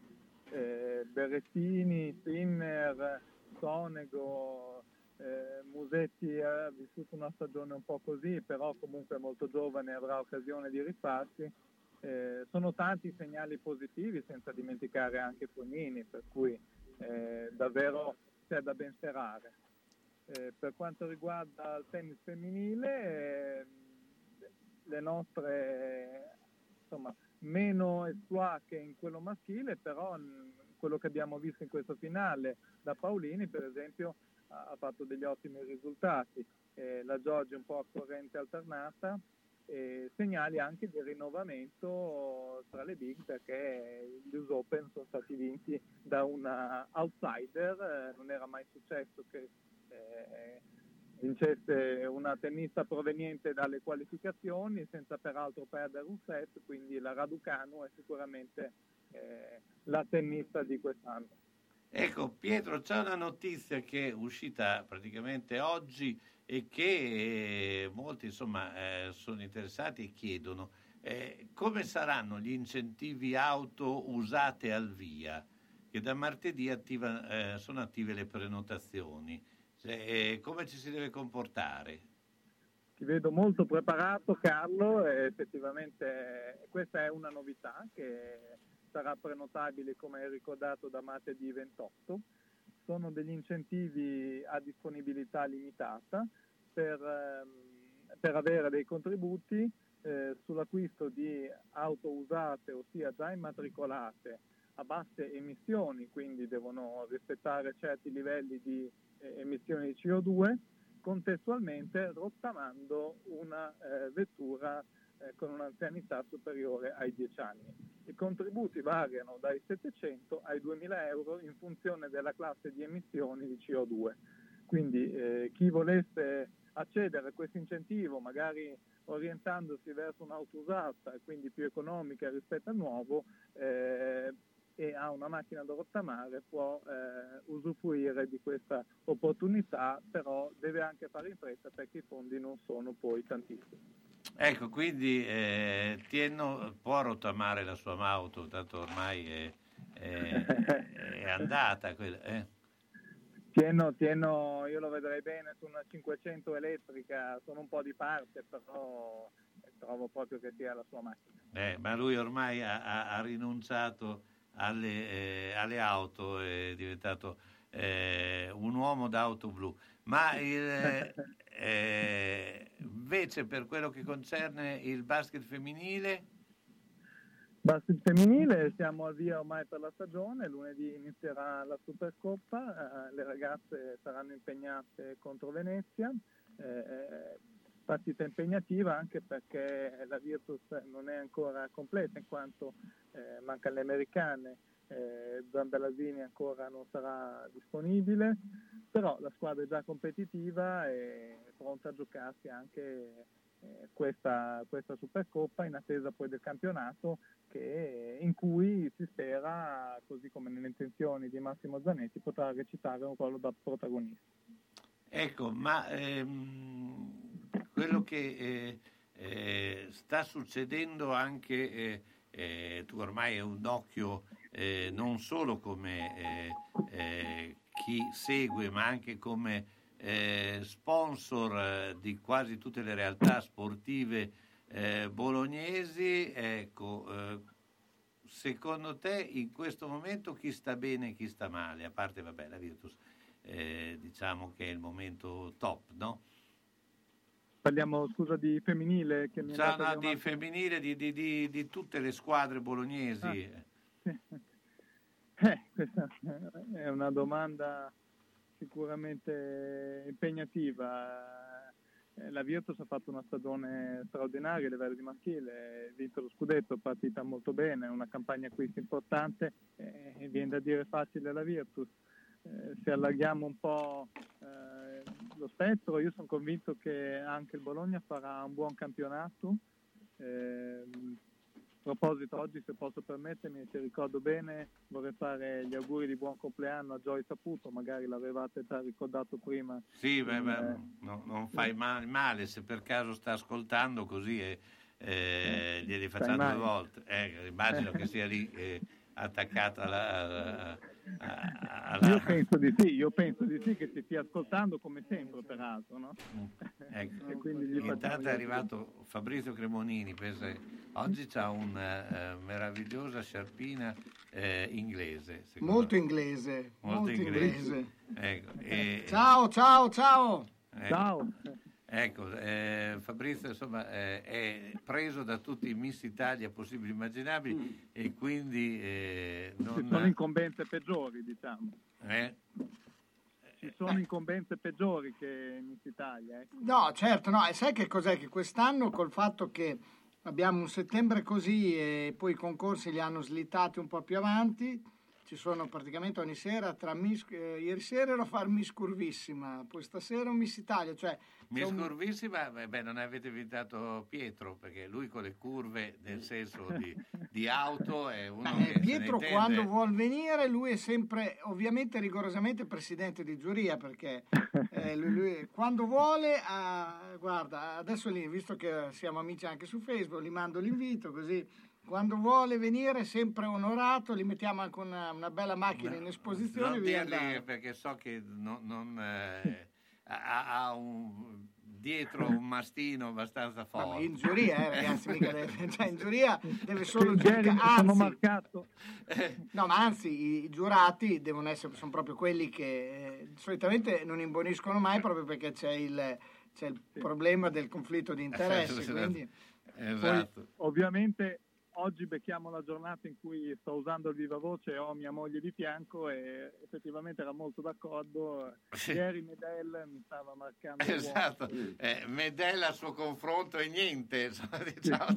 S20: Eh, Berrettini, Sinner, Sonego, eh, Musetti ha vissuto una stagione un po' così, però comunque molto giovane avrà occasione di rifarsi. Eh, sono tanti i segnali positivi, senza dimenticare anche Fognini, per cui eh, davvero c'è da ben sperare. Eh, per quanto riguarda il tennis femminile, eh, le nostre insomma, meno exploit che in quello maschile, però quello che abbiamo visto in questo finale da Paolini, per esempio, ha, fatto degli ottimi risultati. Eh, la Giorgia un po' a corrente alternata, e segnali anche di rinnovamento tra le big perché gli US Open sono stati vinti da una outsider, eh, non era mai successo che eh, vincesse una tennista proveniente dalle qualificazioni senza peraltro perdere un set, quindi la Raducanu è sicuramente eh, la tennista di quest'anno.
S3: Ecco Pietro, c'è una notizia che è uscita praticamente oggi e che eh, molti insomma, eh, sono interessati e chiedono eh, come saranno gli incentivi auto usate al via, che da martedì attiva, eh, sono attive le prenotazioni. Cioè, come ci si deve comportare?
S20: Ti vedo molto preparato Carlo, effettivamente questa è una novità che sarà prenotabile come ricordato da martedì 28 sono degli incentivi a disponibilità limitata per, ehm, per avere dei contributi eh, sull'acquisto di auto usate, ossia già immatricolate a basse emissioni, quindi devono rispettare certi livelli di eh, emissioni di CO2, contestualmente rottamando una eh, vettura eh, con un'anzianità superiore ai 10 anni. I contributi variano dai 700 ai 2000 euro in funzione della classe di emissioni di CO2. Quindi eh, chi volesse accedere a questo incentivo, magari orientandosi verso un'auto usata e quindi più economica rispetto al nuovo, eh, e ha una macchina da rottamare può eh, usufruire di questa opportunità, però deve anche fare in fretta perché i fondi non sono poi tantissimi.
S3: Ecco, quindi eh, Tieno può rottamare la sua auto, tanto ormai è, è, è andata. Eh.
S20: Tieno, Tieno, io lo vedrei bene su una 500 elettrica, sono un po' di parte, però trovo proprio che sia la sua macchina.
S3: Eh, ma lui ormai ha, ha rinunciato alle, eh, alle, auto, è diventato eh, un uomo d'auto blu. Ma il, eh, invece per quello che concerne il basket femminile?
S20: Basket femminile, siamo al via ormai per la stagione, lunedì inizierà la Supercoppa, eh, le ragazze saranno impegnate contro Venezia, eh, partita impegnativa anche perché la Virtus non è ancora completa in quanto eh, mancano le americane, eh, ancora non sarà disponibile, però la squadra è già competitiva e pronta a giocarsi anche eh, questa, questa Supercoppa in attesa poi del campionato che, in cui si spera, così come nelle intenzioni di Massimo Zanetti, potrà recitare un ruolo da protagonista.
S3: Ecco, ma ehm, quello che eh, eh, sta succedendo anche, eh, eh tu ormai hai un occhio non solo come chi segue, ma anche come sponsor di quasi tutte le realtà sportive bolognesi. Ecco, secondo te in questo momento chi sta bene e chi sta male? A parte, vabbè, la Virtus, eh, diciamo che è il momento top, no?
S20: Parliamo, scusa, di femminile? Che mi
S3: Sa, no, di femminile, di, di, di, di, tutte le squadre bolognesi.
S20: Ah, sì. Eh, questa è una domanda sicuramente impegnativa. eh, la Virtus ha fatto una stagione straordinaria a livello di maschile, ha vinto lo scudetto, partita molto bene, una campagna acquisti importante eh, e viene da dire facile la Virtus. Eh, se allarghiamo un po' eh, lo spettro, io sono convinto che anche il Bologna farà un buon campionato. Ehm, a proposito, oggi se posso permettermi, se ricordo bene, vorrei fare gli auguri di buon compleanno a Joy Saputo, magari l'avevate già ricordato prima.
S3: Sì, beh, beh,
S20: eh,
S3: no- non fai ma- male se per caso sta ascoltando così e eh, glieli facciamo due volte. Eh, immagino che sia lì eh, attaccata alla, alla- alla-
S20: Io penso di sì, io penso di sì che ti stia ascoltando come sempre peraltro, no?
S3: Ecco.
S20: E quindi gli facciamo
S3: Intanto è arrivato Fabrizio Cremonini, pensa oggi c'ha una eh, meravigliosa sciarpina eh, inglese.
S21: Molto inglese.
S3: Molto
S21: Molto
S3: inglese.
S21: inglese.
S3: Ecco, e-
S21: Ciao, ciao, ciao.
S3: Ecco. Ecco, eh, Fabrizio insomma eh, è preso da tutti i Miss Italia possibili e immaginabili e quindi eh,
S20: Ci sono
S3: non...
S20: incombenze peggiori, diciamo.
S3: eh?
S20: Ci sono incombenze peggiori che Miss Italia. ecco.
S21: No, certo, no, e sai che cos'è? Che quest'anno col fatto che abbiamo un settembre così e poi i concorsi li hanno slittati un po' più avanti, ci sono praticamente ogni sera tra Miss, eh, ieri sera ero a far Miss Curvissima, poi stasera un Miss Italia, cioè
S3: Miss
S21: un-
S3: Curvissima, beh, beh, non avete invitato Pietro perché lui con le curve nel senso di, di auto è uno
S21: Eh,
S3: che ne
S21: Pietro quando vuol venire lui è sempre ovviamente rigorosamente presidente di giuria perché eh, lui, lui quando vuole ah, guarda adesso lì visto che siamo amici anche su Facebook gli mando l'invito così quando vuole venire sempre onorato gli mettiamo anche una, una bella macchina in esposizione
S3: non
S21: e andare.
S3: perché so che non, non, eh, ha, ha un, dietro un mastino abbastanza
S21: Ma
S3: forte.
S21: in giuria, eh, ragazzi, mica deve, cioè, in giuria deve solo giudicare.
S20: marcato.
S21: no, ma anzi, i, giurati devono essere, sono proprio quelli che eh, solitamente non imboniscono mai proprio perché c'è il, c'è il problema del conflitto di interessi.
S3: Esatto,
S21: quindi...
S3: Esatto.
S20: Poi, ovviamente oggi becchiamo la giornata in cui sto usando il viva voce e ho mia moglie di fianco e effettivamente era molto d'accordo. Ieri Medel mi stava marcando.
S3: Esatto, eh, Medella a suo confronto e niente, diciamo verità.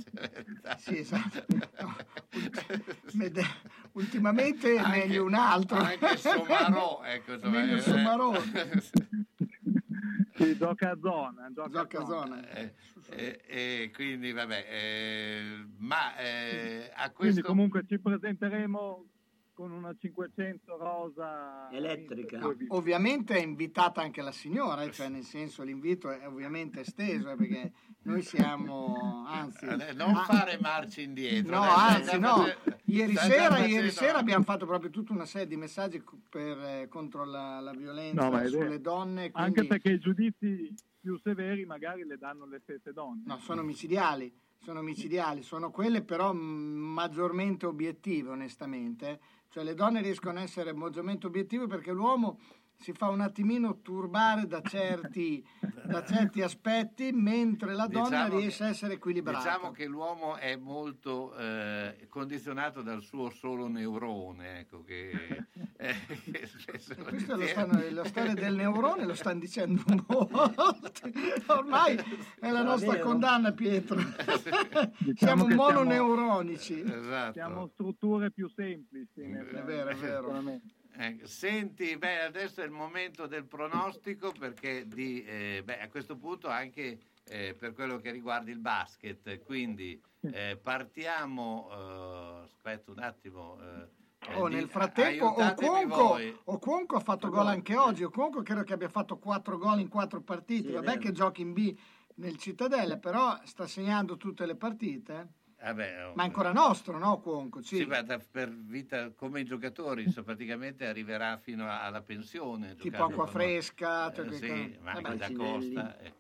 S21: Sì, esatto. Ult- ultimamente è meglio un altro.
S3: Anche Somarò, ecco,
S21: meglio Somarò.
S20: Sì, gioca a zona. Gioca,
S21: Gioca a zona.
S3: Eh, eh, e quindi vabbè, eh, ma eh, a
S20: Quindi
S3: questo
S20: comunque ci presenteremo con una 500 rosa
S9: Elettrica.
S21: No, ovviamente è invitata anche la signora, eh, cioè nel senso l'invito è ovviamente esteso eh, perché noi siamo, anzi...
S3: Eh, non
S21: ah,
S3: fare marci indietro.
S21: No, anzi no, ieri sera, ieri sera abbiamo fatto proprio tutta una serie di messaggi per, eh, contro la, la violenza
S20: No,
S21: sulle donne.
S20: Anche
S21: quindi-
S20: perché i giudizi più severi magari le danno le stesse donne.
S21: No, sono micidiali, sono micidiali, sono quelle però maggiormente obiettive onestamente, cioè le donne riescono a essere maggiormente obiettive perché l'uomo si fa un attimino turbare da certi, da certi aspetti mentre la donna
S3: Diciamo
S21: riesce a essere equilibrata.
S3: Diciamo che l'uomo è molto eh, condizionato dal suo solo neurone, ecco che, eh, che spesso e
S21: Questo lo stanno, la storia del neurone lo stanno dicendo molti. Ormai è la nostra condanna, Pietro.
S20: Diciamo
S21: Siamo
S20: che siamo-
S21: mononeuronici.
S3: Esatto.
S20: Siamo strutture più semplici.
S21: È vero, è vero.
S3: Ecco, senti, beh, adesso è il momento del pronostico perché di, eh, beh, a questo punto anche eh, per quello che riguarda il basket, quindi eh, partiamo, eh, aspetta un attimo. eh, eh,
S21: Oh,
S3: di-
S21: nel frattempo Oconco, ha fatto gol anche oggi. Oconco credo che abbia fatto 4 gol in 4 partite.
S9: Sì,
S21: Vabbè che giochi in B nel Cittadella, però sta segnando tutte le partite.
S3: Vabbè, oh,
S21: Ma è ancora nostro, no, Oconco? Sì.
S3: Sì, ma da- per vita come i giocatori, insomma, praticamente arriverà fino alla pensione.
S21: tipo acqua
S3: con-
S21: fresca.
S3: Eh, sì, ma anche da. Costa. eh.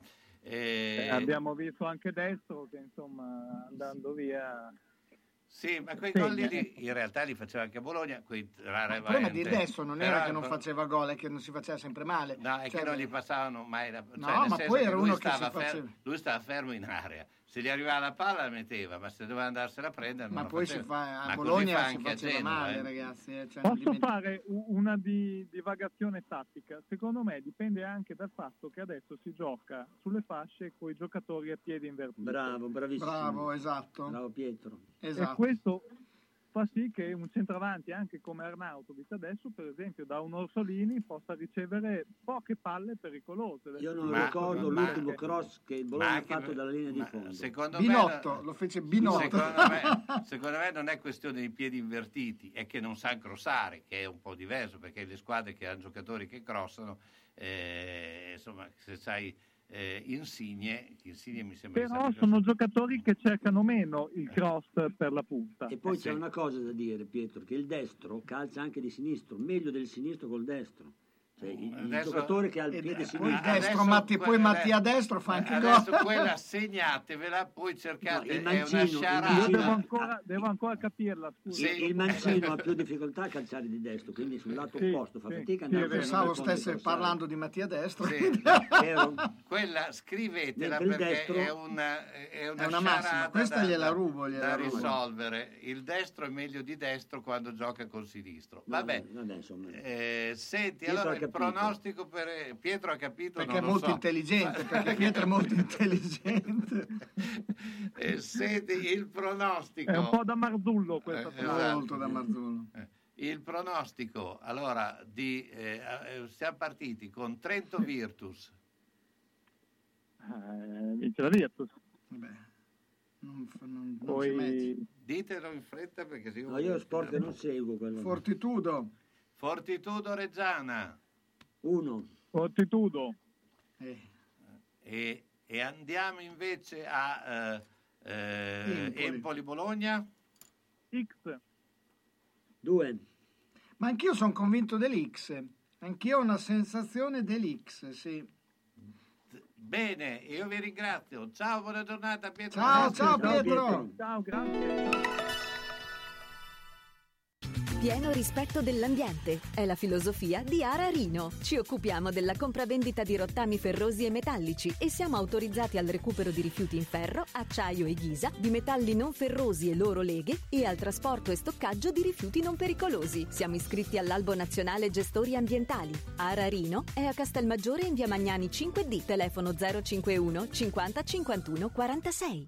S20: Eh, abbiamo visto anche destro che insomma andando via
S3: Sì, ma quei gol lì
S20: eh.
S3: in realtà li faceva anche a Bologna. Quei
S21: Il problema di adesso non era che non faceva gol, è che non si faceva sempre male.
S3: No, è
S21: Cioè,
S3: che non gli passavano mai la
S21: No,
S3: cioè, nel
S21: ma poi era uno che
S3: stava,
S21: si faceva-
S3: fer- lui stava fermo in area. Se gli arrivava la palla la metteva, ma se doveva andarsela a prendere non
S21: Ma poi si
S3: faceva.
S21: fa, a
S3: Ma
S21: Bologna
S3: fa
S21: si
S3: anche a
S21: faceva
S3: Genova,
S21: male,
S3: eh.
S21: ragazzi. eh, cioè, non
S20: Posso fare una di- divagazione tattica? Secondo me dipende anche dal fatto che adesso si gioca sulle fasce con i giocatori a piedi invertiti.
S9: Bravo, bravissimo.
S21: Bravo, esatto.
S9: Bravo Pietro.
S20: E
S21: Esatto.
S20: questo fa sì che un centravanti anche come Arnautovic adesso, per esempio, da un Orsolini possa ricevere poche palle pericolose.
S9: Io non
S3: Ma-
S9: ricordo
S3: ma-
S9: l'ultimo cross che il Bologna ha
S3: anche
S9: fatto dalla linea di fondo.
S3: Secondo
S21: Binotto,
S3: me,
S21: lo fece Binotto.
S3: Secondo me, secondo me non è questione di piedi invertiti, è che non sa crossare, che è un po' diverso, perché le squadre che hanno giocatori che crossano, eh, insomma, se sai eh, Insigne, Insigne mi sembra
S20: Però sono giocatori che cercano meno il cross per la punta.
S9: E poi
S3: Eh,
S9: c'è
S3: sì.
S9: una cosa da dire, Pietro, che il destro calcia anche di sinistro, meglio del sinistro col destro. Cioè, il, il
S3: Adesso-
S9: giocatore che ha il piede
S21: poi
S9: sinistro.
S21: il destro, Matti, poi Matti a
S3: ade-
S21: destro fa anche
S3: Adesso
S21: gol.
S3: quella segnatevela, poi cercate,
S9: No, il
S3: è
S9: mancino,
S3: una
S9: il
S20: Io devo ancora, devo ancora capirla, scusa.
S9: Il, il mancino ha più difficoltà a calciare di destro, quindi sul lato
S20: Sì,
S9: opposto fa
S20: sì,
S9: fatica
S20: sì, è.
S21: Pensavo stesse parlando di Mattia Destro.
S3: Sì. Quella scrivetela perché
S9: destro-
S3: è una, è una,
S21: È una massima, questa
S3: da,
S21: gliela
S3: da-
S21: rubo, gliela
S3: da
S21: rubo.
S3: risolvere. Il destro è meglio di destro quando gioca col sinistro. Vabbè, eh, senti, allora
S9: capito.
S3: pronostico per Pietro ha capito,
S21: Perché
S3: non
S21: è
S3: lo
S21: molto
S3: so.
S21: intelligente, perché Pietro è molto intelligente.
S3: Eh, senti, il pronostico.
S20: È un po' da Marzullo questa
S3: Eh, esatto.
S21: Molto da Marzullo.
S3: Eh, Il pronostico, allora, di, eh, eh, siamo partiti con Trento Virtus.
S20: Eh, vince la Virtus.
S21: Vabbè, non, non- non ci
S20: Poi
S21: metti.
S3: Ditelo in fretta perché se io...
S9: No, io sport non seguo quello.
S21: Fortitudo.
S3: Fortitudo Reggiana.
S9: Uno.
S20: Fortitudo.
S21: Eh,
S3: E, e andiamo invece a eh, eh,
S21: Empoli.
S3: Empoli-Bologna.
S20: X.
S9: Due.
S21: Ma anch'io sono convinto dell'X. Anch'io ho una sensazione dell'X, sì.
S3: Bene, io vi ringrazio. Ciao, buona giornata Pietro.
S21: Ciao, ciao Pietro.
S20: Ciao, grazie.
S22: Pieno rispetto dell'ambiente è la filosofia di Ara Rino. Ci occupiamo della compravendita di rottami ferrosi e metallici e siamo autorizzati al recupero di rifiuti in ferro, acciaio e ghisa, di metalli non ferrosi e loro leghe e al trasporto e stoccaggio di rifiuti non pericolosi. Siamo iscritti all'Albo Nazionale Gestori Ambientali. Ara Rino è a Castelmaggiore in via Magnani 5D, telefono 051 50 51 46.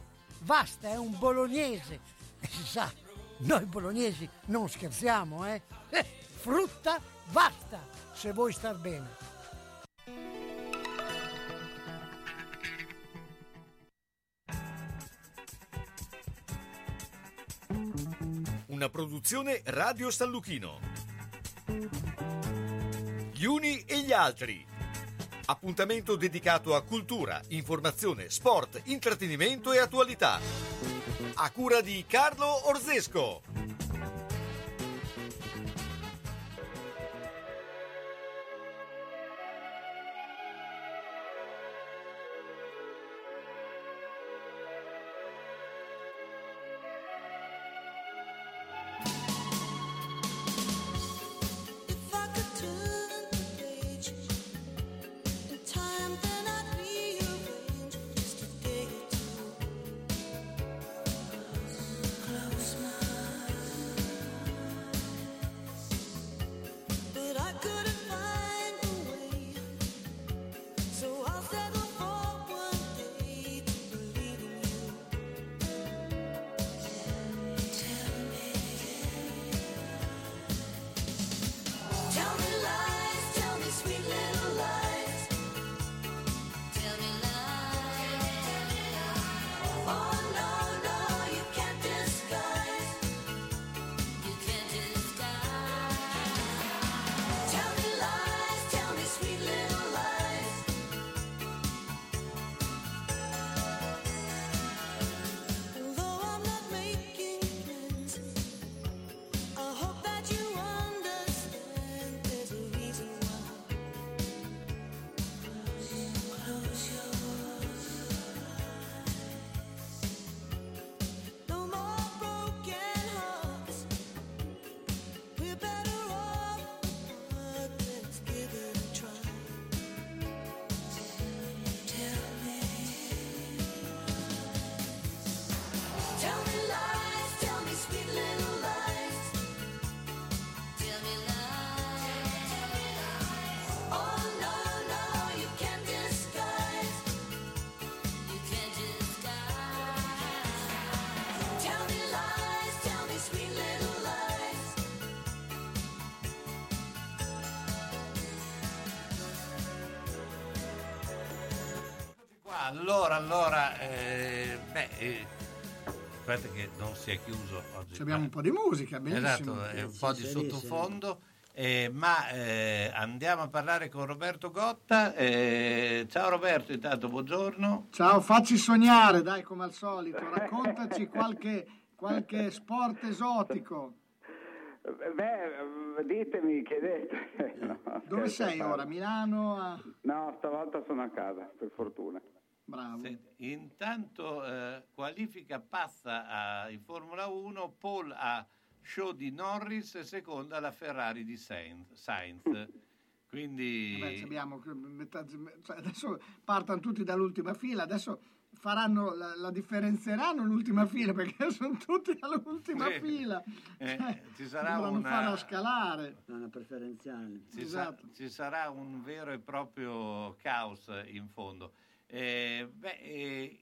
S11: Vasta è un bolognese. E si sa, noi bolognesi non scherziamo, eh? Eh, frutta basta, se vuoi star bene.
S2: Una produzione Radio San Lucchino. Gli uni e gli altri. Appuntamento dedicato a cultura, informazione, sport, intrattenimento e attualità. A cura di Carlo Orzesco.
S3: Allora, allora, eh, beh, eh, aspetta che non si è chiuso oggi.
S21: Ci abbiamo un po' di musica, benissimo.
S3: Esatto, è un po' di sottofondo. eh, ma eh, andiamo a parlare con Roberto Gotta. eh, ciao Roberto, intanto buongiorno.
S21: Ciao, facci sognare, dai, come al solito. Raccontaci qualche, qualche sport esotico.
S23: Beh, ditemi, chiedete. No,
S21: Dove sei ora? Milano? A...
S23: No, stavolta sono a casa, per fortuna.
S21: Bravo.
S3: Senti, intanto eh, qualifica pazza a- in Formula 1, Paul a show di Norris e seconda la Ferrari di Sainz. Sainz. Quindi
S21: Vabbè, abbiamo cioè, adesso partono tutti dall'ultima fila, adesso faranno la, la differenzieranno l'ultima fila perché sono tutti all'ultima
S3: Sì.
S21: fila.
S3: Eh,
S21: Cioè,
S3: ci sarà una-
S21: farla scalare.
S9: Una preferenziale.
S3: ci, sa-
S21: esatto.
S3: ci sarà un vero e proprio caos in fondo. Eh, beh, eh,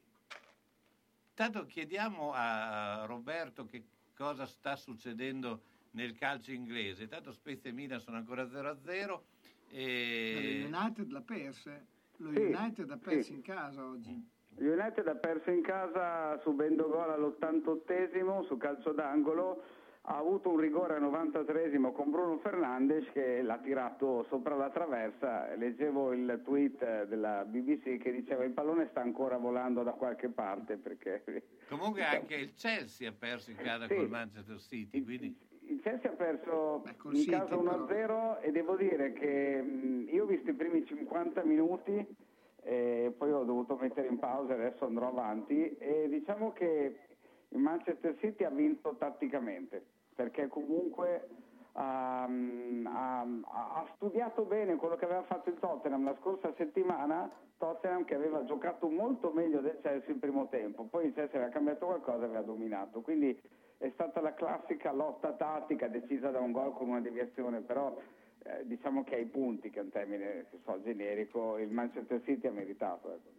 S3: intanto chiediamo a Roberto che cosa sta succedendo nel calcio inglese. Intanto Spezia e Milan sono ancora 0-0.
S21: Lo
S3: E...
S21: United l'ha persa. Lo
S23: Sì,
S21: United ha perso
S23: sì.
S21: in casa oggi.
S23: United ha perso in casa subendo gol all'88esimo su calcio d'angolo. Ha avuto un rigore al 93esimo con Bruno Fernandes che l'ha tirato sopra la traversa. Leggevo il tweet della BBC che diceva il pallone sta ancora volando da qualche parte perché
S3: Comunque anche il Chelsea ha perso in casa
S23: Sì.
S3: col Manchester City, quindi
S23: Il Chelsea ha perso in
S21: City,
S23: casa 1-0 e devo dire che io ho visto i primi 50 minuti e poi ho dovuto mettere in pausa e adesso andrò avanti e diciamo che il Manchester City ha vinto tatticamente perché comunque mh, ha- ha studiato bene quello che aveva fatto il Tottenham la scorsa settimana Tottenham che aveva giocato molto meglio del Chelsea il primo tempo poi il Chelsea aveva cambiato qualcosa e aveva dominato quindi è stata la classica lotta tattica decisa da un gol con una deviazione, però eh, diciamo che ai punti, che è un termine so, generico, il Manchester City ha meritato. ecco.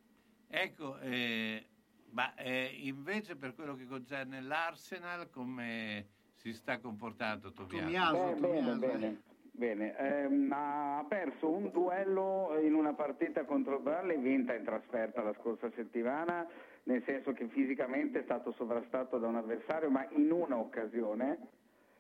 S3: Ecco, eh, ma eh, invece per quello che concerne l'Arsenal, come si sta comportando Tobiaso?
S23: Beh, bene, bene. Bene, Ehm, ha perso un duello in una partita contro il Burnley vinta in trasferta la scorsa settimana, nel senso che fisicamente è stato sovrastato da un avversario, ma in una occasione.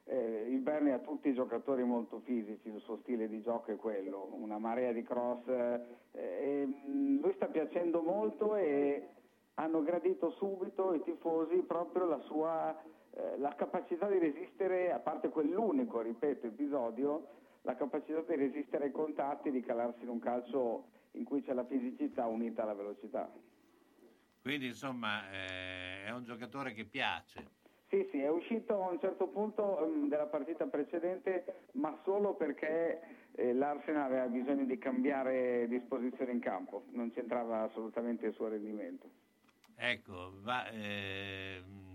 S23: Eh, il Burnley ha tutti i giocatori molto fisici, il suo stile di gioco è quello, una marea di cross. eh, e, mm, lui sta piacendo molto e hanno gradito subito i tifosi proprio la sua eh, la capacità di resistere, a parte quell'unico, ripeto, episodio, la capacità di resistere ai contatti, di calarsi in un calcio in cui c'è la fisicità unita alla velocità.
S3: Quindi insomma eh, è un giocatore che piace.
S23: Sì, sì, è uscito a un certo punto ehm, della partita precedente, ma solo perché eh, l'Arsenal aveva bisogno di cambiare disposizione in campo, non c'entrava assolutamente il suo rendimento.
S3: Ecco, va, ehm,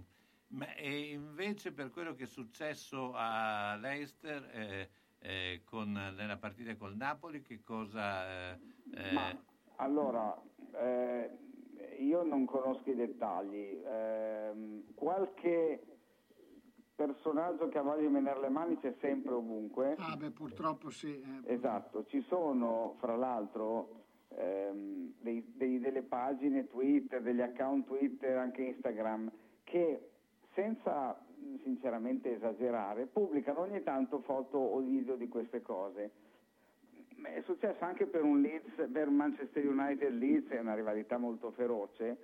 S3: ma e invece per quello che è successo a Leicester eh, eh, con, nella partita col Napoli, che cosa... eh, eh,
S23: Ma allora, eh, io non conosco i dettagli. Ehm, qualche personaggio che ha voglia di menare le mani c'è sempre ovunque.
S21: Ah, beh, purtroppo sì. eh.
S23: Esatto, ci sono fra l'altro ehm, dei- dei- delle pagine Twitter, degli account Twitter, anche Instagram, che senza sinceramente esagerare, pubblicano ogni tanto foto o video di queste cose. È successo anche per un Leeds, per Manchester United Leeds, è una rivalità molto feroce,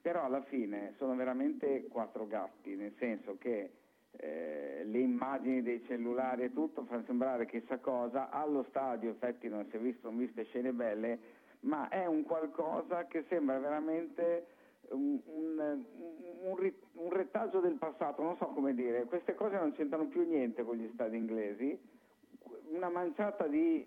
S23: però alla fine sono veramente quattro gatti, nel senso che eh, le immagini dei cellulari e tutto fanno sembrare chissà cosa, allo stadio effetti non si è visto, non viste scene belle, ma è un qualcosa che sembra veramente un, un- un un retaggio del passato, non so come dire, queste cose non c'entrano più niente con gli stadi inglesi, una manciata di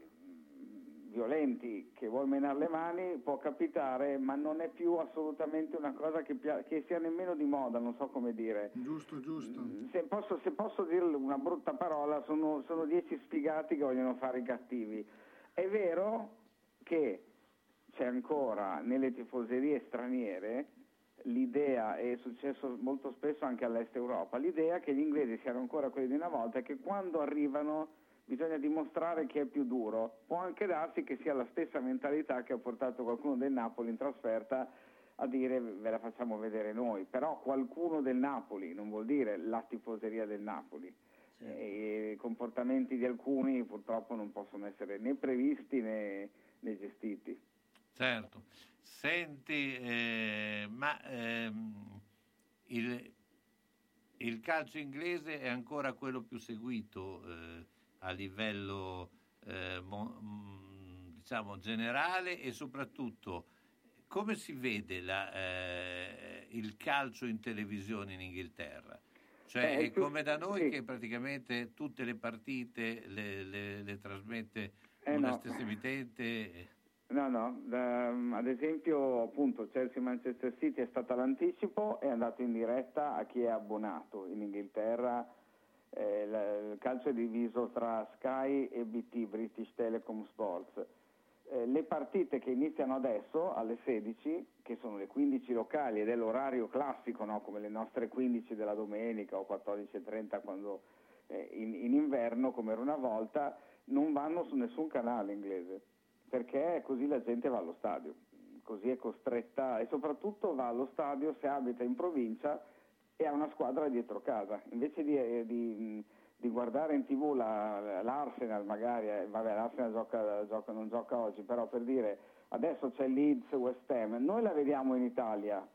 S23: violenti che vuol menare le mani può capitare, ma non è più assolutamente una cosa che, pia- che sia nemmeno di moda, non so come dire.
S21: Giusto, giusto.
S23: Se posso, se posso dirle una brutta parola, sono, sono dieci sfigati che vogliono fare i cattivi. È vero che c'è ancora nelle tifoserie straniere l'idea, e è successo molto spesso anche all'Est Europa, l'idea che gli inglesi siano ancora quelli di una volta e che quando arrivano bisogna dimostrare chi è più duro. Può anche darsi che sia la stessa mentalità che ha portato qualcuno del Napoli in trasferta a dire ve la facciamo vedere noi, però qualcuno del Napoli, non vuol dire la tifoseria del Napoli. E I comportamenti di alcuni purtroppo non possono essere né previsti né, né gestiti.
S3: Certo. Senti, eh, ma ehm, il, il calcio inglese è ancora quello più seguito eh, a livello eh, mo- mh, diciamo generale e soprattutto come si vede la, eh, il calcio in televisione in Inghilterra? Cioè
S23: Eh,
S3: è come da noi che praticamente tutte le partite le, le- le trasmette
S23: Eh,
S3: una
S23: no.
S3: stessa emittente?
S23: No, no, da- ad esempio appunto Chelsea-Manchester City è stata l'anticipo, è andato in diretta a chi è abbonato in Inghilterra. eh, il calcio è diviso tra Sky e BT, British Telecom Sports. Eh, le partite che iniziano adesso alle 16, che sono le 15 locali ed è l'orario classico, no? come le nostre 15 della domenica o 14.30 quando eh, in, in inverno, come era una volta, non vanno su nessun canale inglese, perché così la gente va allo stadio, così è costretta e soprattutto va allo stadio se abita in provincia e ha una squadra dietro casa, invece di, eh, di- di guardare in tv la- l'Arsenal magari, eh, vabbè l'Arsenal gioca, gioca- non gioca oggi, però per dire adesso c'è Leeds, West Ham, noi la vediamo in Italia,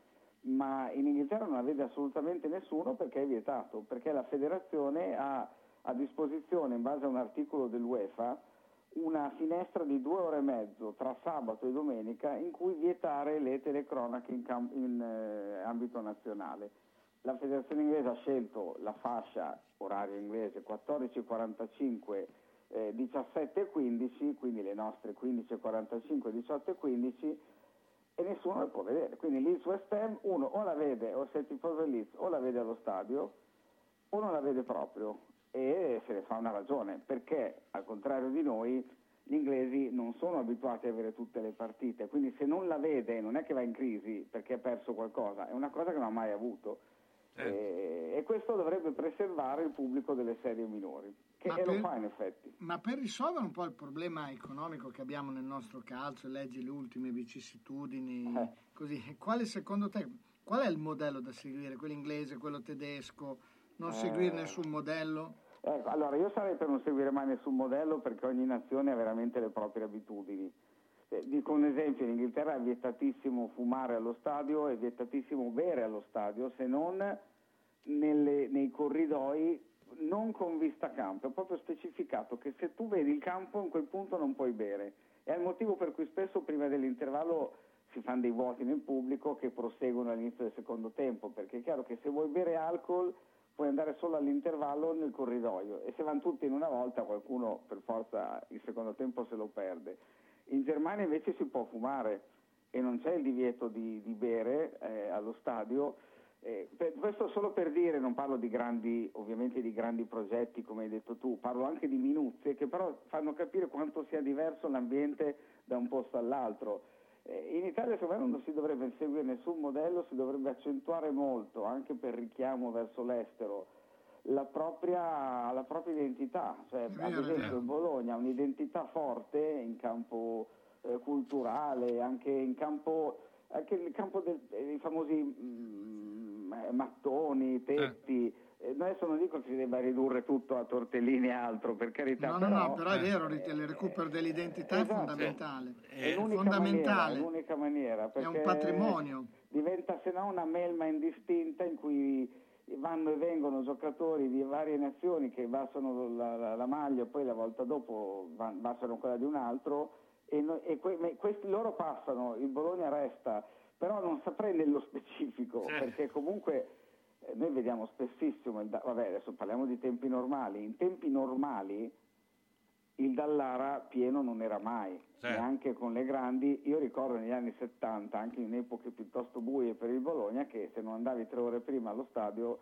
S23: ma in Inghilterra non la vede assolutamente nessuno perché è vietato, perché la federazione ha a disposizione, in base a un articolo dell'UEFA, una finestra di due ore e mezzo tra sabato e domenica in cui vietare le telecronache in, cam- in, eh, ambito nazionale. La federazione inglese ha scelto la fascia orario inglese 14.45 eh, 17.15, quindi le nostre 15.45 18.15 e nessuno le può vedere. Quindi Leeds West Ham uno o la vede, o se è tifoso Leeds, o la vede allo stadio o non la vede proprio e se ne fa una ragione, perché al contrario di noi gli inglesi non sono abituati a avere tutte le partite, quindi se non la vede non è che va in crisi perché ha perso qualcosa, è una cosa che non ha mai avuto. E, e questo dovrebbe preservare il pubblico delle serie minori, che e lo
S21: per-
S23: fa in effetti.
S21: Ma per risolvere un po' il problema economico che abbiamo nel nostro calcio, leggi le ultime vicissitudini,
S23: Eh.
S21: così, quale secondo te, qual è il modello da seguire? Quello inglese, quello tedesco? Non
S23: Eh.
S21: seguire nessun modello?
S23: Ecco, allora io sarei per non seguire mai nessun modello perché ogni nazione ha veramente le proprie abitudini. Eh, dico un esempio, in Inghilterra è vietatissimo fumare allo stadio, è vietatissimo bere allo stadio, se non nelle- nei corridoi non con vista campo, è proprio specificato che se tu vedi il campo in quel punto non puoi bere. È il motivo per cui spesso prima dell'intervallo si fanno dei vuoti nel pubblico che proseguono all'inizio del secondo tempo, perché è chiaro che se vuoi bere alcol puoi andare solo all'intervallo nel corridoio e se vanno tutti in una volta qualcuno per forza il secondo tempo se lo perde. In Germania invece si può fumare e non c'è il divieto di, di bere eh, allo stadio. Eh, per- questo solo per dire, non parlo di grandi, ovviamente di grandi progetti come hai detto tu, parlo anche di minuzie che però fanno capire quanto sia diverso l'ambiente da un posto all'altro. Eh, in Italia secondo me non si dovrebbe seguire nessun modello, si dovrebbe accentuare molto anche per richiamo verso l'estero la propria, la propria identità, cioè ad esempio il Bologna ha un'identità forte in campo eh, culturale, anche in campo, anche nel campo dei famosi mm, eh, mattoni, tetti. Eh, adesso non dico che si debba ridurre tutto a tortellini e altro, per carità.
S21: No, no,
S23: però,
S21: no, però è vero, il recupero dell'identità è
S23: Esatto.
S21: fondamentale.
S23: È
S21: È
S23: l'unica
S21: fondamentale.
S23: maniera, è l'unica maniera,
S21: È un patrimonio.
S23: Diventa se no una melma indistinta in cui vanno e vengono giocatori di varie nazioni che abbassano la, la- la maglia, poi la volta dopo abbassano quella di un altro e, no- e que- questi loro passano, il Bologna resta, però non saprei nello specifico, perché comunque eh, noi vediamo spessissimo, il vabbè adesso parliamo di tempi normali, in tempi normali il Dallara pieno non era mai, neanche con le grandi. Io ricordo negli anni 70, anche in epoche piuttosto buie per il Bologna, che se non andavi tre ore prima allo stadio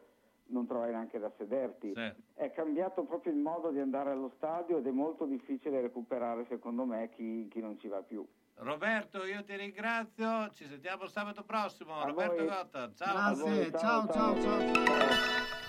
S23: non trovavi neanche da sederti. È cambiato proprio il modo di andare allo stadio ed è molto difficile recuperare, secondo me, chi, chi non ci va più.
S3: Roberto, io ti ringrazio, ci sentiamo sabato prossimo.
S23: A
S3: Roberto
S23: voi.
S3: Gotta, ciao.
S21: Grazie, ciao, ciao, ciao.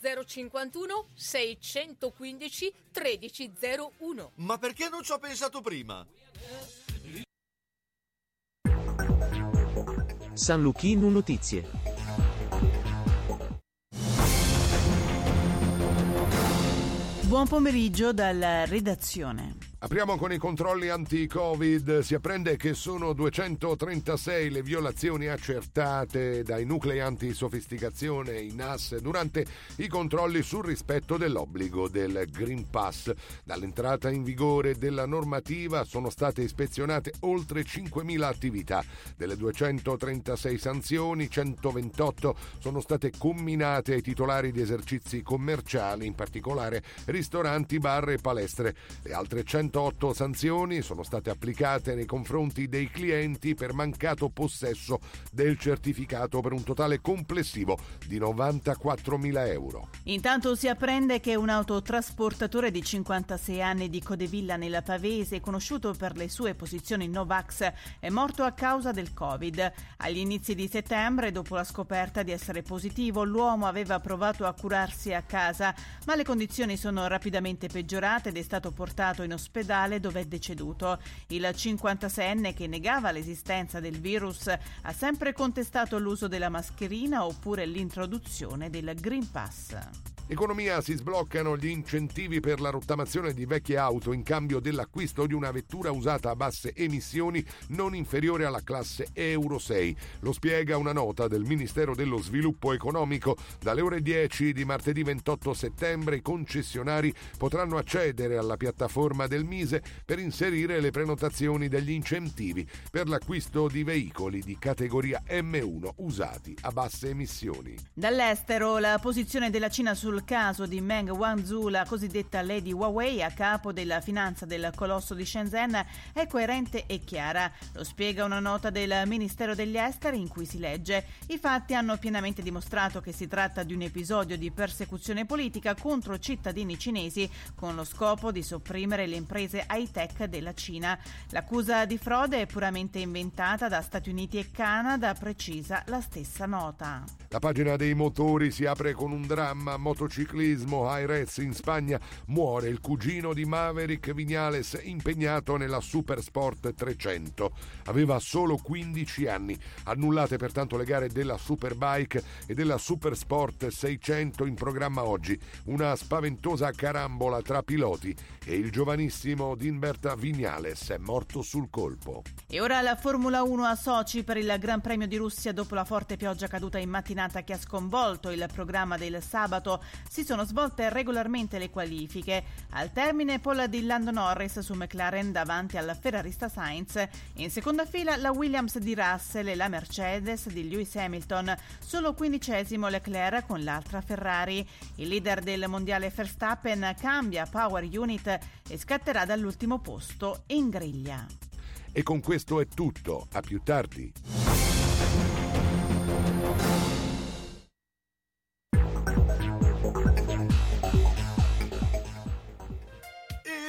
S4: 051 615 1301.
S2: Ma perché non ci ho pensato prima?
S13: San Luchino Notizie.
S14: Buon pomeriggio dalla redazione.
S15: Apriamo con i controlli anti-Covid. Si apprende che sono 236 le violazioni accertate dai nuclei antisofisticazione in NAS durante i controlli sul rispetto dell'obbligo del Green Pass. Dall'entrata in vigore della normativa sono state ispezionate oltre 5.000 attività. Delle 236 sanzioni, 128 sono state comminate ai titolari di esercizi commerciali, in particolare ristoranti, bar e palestre. Le altre 100 108 sanzioni sono state applicate nei confronti dei clienti per mancato possesso del certificato per un totale complessivo di 94.000 euro.
S14: Intanto si apprende che un autotrasportatore di 56 anni di Codevilla nella Pavese, conosciuto per le sue posizioni Novax, è morto a causa del Covid. Agli inizi di settembre, dopo la scoperta di essere positivo, l'uomo aveva provato a curarsi a casa, ma le condizioni sono rapidamente peggiorate ed è stato portato in ospedale dove è deceduto. Il 56enne che negava l'esistenza del virus ha sempre contestato l'uso della mascherina oppure l'introduzione del Green Pass.
S15: Economia si sbloccano gli incentivi per la rottamazione di vecchie auto in cambio dell'acquisto di una vettura usata a basse emissioni non inferiore alla classe Euro 6. Lo spiega una nota del Ministero dello Sviluppo Economico. Dalle ore 10 di martedì 28 settembre i concessionari potranno accedere alla piattaforma del Mise per inserire le prenotazioni degli incentivi per l'acquisto di veicoli di categoria M1 usati a basse emissioni.
S14: Dall'estero la posizione della Cina sul caso di Meng Wanzhou, la cosiddetta Lady Huawei, a capo della finanza del colosso di Shenzhen, è coerente e chiara. Lo spiega una nota del Ministero degli Esteri in cui si legge: I fatti hanno pienamente dimostrato che si tratta di un episodio di persecuzione politica contro cittadini cinesi con lo scopo di sopprimere le imprese high-tech della Cina. L'accusa di frode è puramente inventata da Stati Uniti e Canada, precisa la stessa nota.
S15: La pagina dei motori si apre con un dramma. Motociclismo, Jerez in Spagna, muore il cugino di Maverick Vignales impegnato nella Supersport 300. Aveva solo 15 anni. Annullate pertanto le gare della Superbike e della Supersport 600 in programma oggi. Una spaventosa carambola tra piloti e il giovanissimo Dinbert Vignales è morto sul colpo.
S14: E ora la Formula 1 a Sochi per il Gran Premio di Russia dopo la forte pioggia caduta in mattinata che ha sconvolto il programma del sabato. Si sono svolte regolarmente le qualifiche. Al termine Paul di Lando Norris su McLaren davanti al ferrarista Sainz. In seconda fila la Williams di Russell e la Mercedes di Lewis Hamilton. Solo quindicesimo Leclerc con l'altra Ferrari. Il leader del mondiale Verstappen cambia power unit e scatterà dall'ultimo posto in griglia.
S15: E con questo è tutto. A più tardi.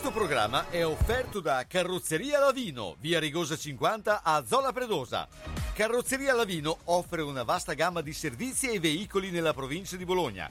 S2: Questo programma è offerto da Carrozzeria Lavino, via Rigosa 50 a Zola Predosa. Carrozzeria Lavino offre una vasta gamma di servizi e veicoli nella provincia di Bologna.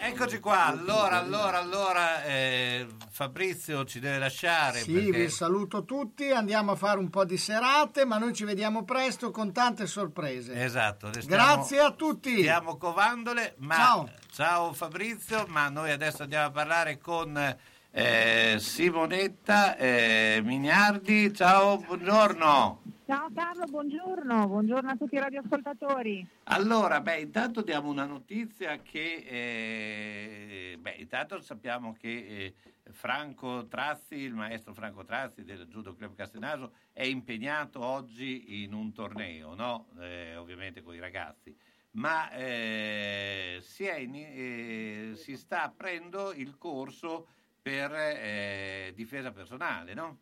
S3: Eccoci qua, allora, allora, allora, eh, Fabrizio ci deve lasciare.
S21: Sì,
S3: perché-
S21: vi saluto tutti, andiamo a fare un po' di serate, ma noi ci vediamo presto con tante sorprese.
S3: Esatto. le stiamo-
S21: Grazie a tutti.
S3: Stiamo covandole, ma
S21: Ciao.
S3: ciao Fabrizio, ma noi adesso andiamo a parlare con eh, Simonetta eh, Mignardi. Ciao, buongiorno.
S24: Ciao Carlo, buongiorno, buongiorno a tutti i radioascoltatori.
S3: Allora, beh, intanto diamo una notizia che, eh, beh, intanto sappiamo che eh, Franco Trazzi, il maestro Franco Trazzi del Judo Club Castenaso, è impegnato oggi in un torneo, no? Eh, ovviamente con i ragazzi, ma eh, si, in- eh, si sta aprendo il corso per eh, difesa personale, no?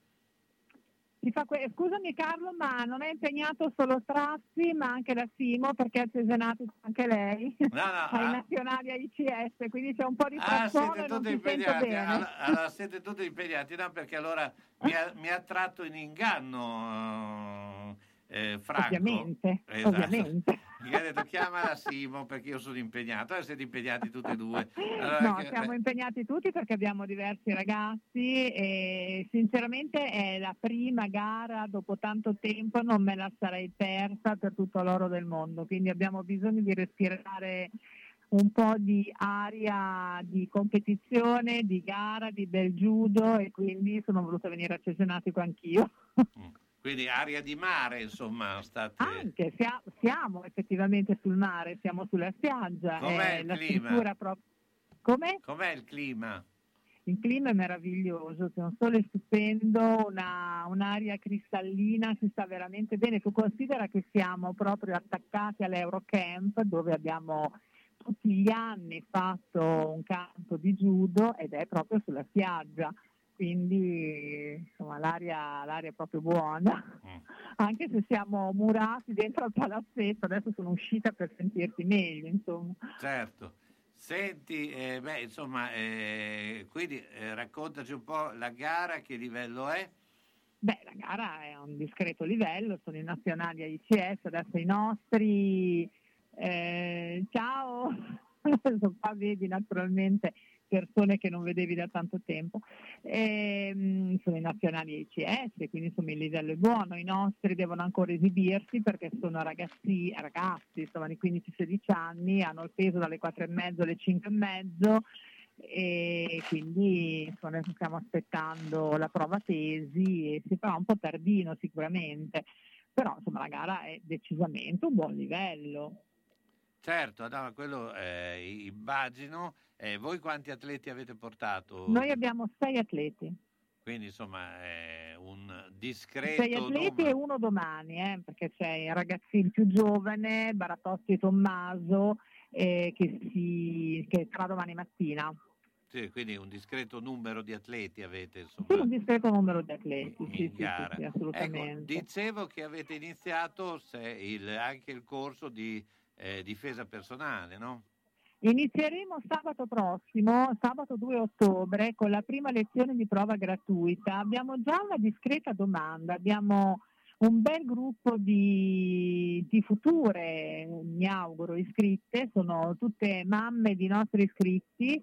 S24: Que- Scusami Carlo, ma non è impegnato solo Trazzi, ma anche la Simo, perché ha cesenato anche lei
S3: no,
S24: ai
S3: ah.
S24: nazionali a ICS, quindi c'è un po' di
S3: Ah,
S24: frastuono
S3: siete tutti impegnati. Allora, allora siete tutti impegnati, no? Perché allora mi ha, mi ha tratto in inganno eh, Franco.
S24: Ovviamente,
S3: Esatto.
S24: ovviamente.
S3: Mi ha detto chiamala Simo perché io sono impegnato. Allora siete impegnati tutti e due. Allora,
S24: No,
S3: che-
S24: siamo impegnati tutti perché abbiamo diversi ragazzi e sinceramente è la prima gara dopo tanto tempo, non me la sarei persa per tutto l'oro del mondo, quindi abbiamo bisogno di respirare un po' di aria di competizione, di gara, di bel judo e quindi sono voluta venire a Cesenatico anch'io.
S3: Quindi aria di mare, insomma, state...
S24: Anche sia- siamo effettivamente sul mare, siamo sulla spiaggia,
S3: Com'è
S24: è
S3: il clima?
S24: proprio... Come?
S3: Com'è il clima?
S24: Il clima è meraviglioso, c'è un sole stupendo, una, un'aria cristallina, si sta veramente bene. Tu considera che siamo proprio attaccati all'Eurocamp dove abbiamo tutti gli anni fatto un campo di judo ed è proprio sulla spiaggia quindi insomma, l'aria, l'aria è proprio buona, anche se siamo murati dentro al palazzetto, adesso sono uscita per sentirti meglio, insomma.
S3: Certo. Senti, eh, beh, insomma, eh, quindi eh, raccontaci un po' la gara, che livello è?
S24: Beh, la gara è a un discreto livello, sono i nazionali AICS, adesso i nostri, eh, ciao, adesso qua vedi naturalmente persone che non vedevi da tanto tempo. Ehm, sono i nazionali ICS, quindi insomma il livello è buono, i nostri devono ancora esibirsi perché sono ragazzi, ragazzi insomma, di 15-16 anni, hanno il peso dalle 4,5 alle 5,5 e quindi insomma, stiamo aspettando la prova tesi e si farà un po' tardino sicuramente, però insomma la gara è decisamente un buon livello.
S3: Certo, no, quello eh, immagino. Eh, voi quanti atleti avete portato?
S24: Noi abbiamo sei atleti.
S3: Quindi insomma è un discreto
S24: Sei atleti
S3: numero.
S24: e uno domani, eh, perché c'è il ragazzino più giovane, Baratosti Tommaso, eh, che, si, che tra domani mattina.
S3: Sì, quindi un discreto numero di atleti avete insomma,
S24: Sì, un discreto numero di atleti,
S3: in
S24: sì, sì, sì,
S3: Ecco,
S24: assolutamente.
S3: dicevo che avete iniziato il- anche il corso di eh, difesa personale, no?
S24: Inizieremo sabato prossimo, sabato 2 ottobre, con la prima lezione di prova gratuita. Abbiamo già una discreta domanda, abbiamo un bel gruppo di, di future, mi auguro, iscritte, sono tutte mamme di nostri iscritti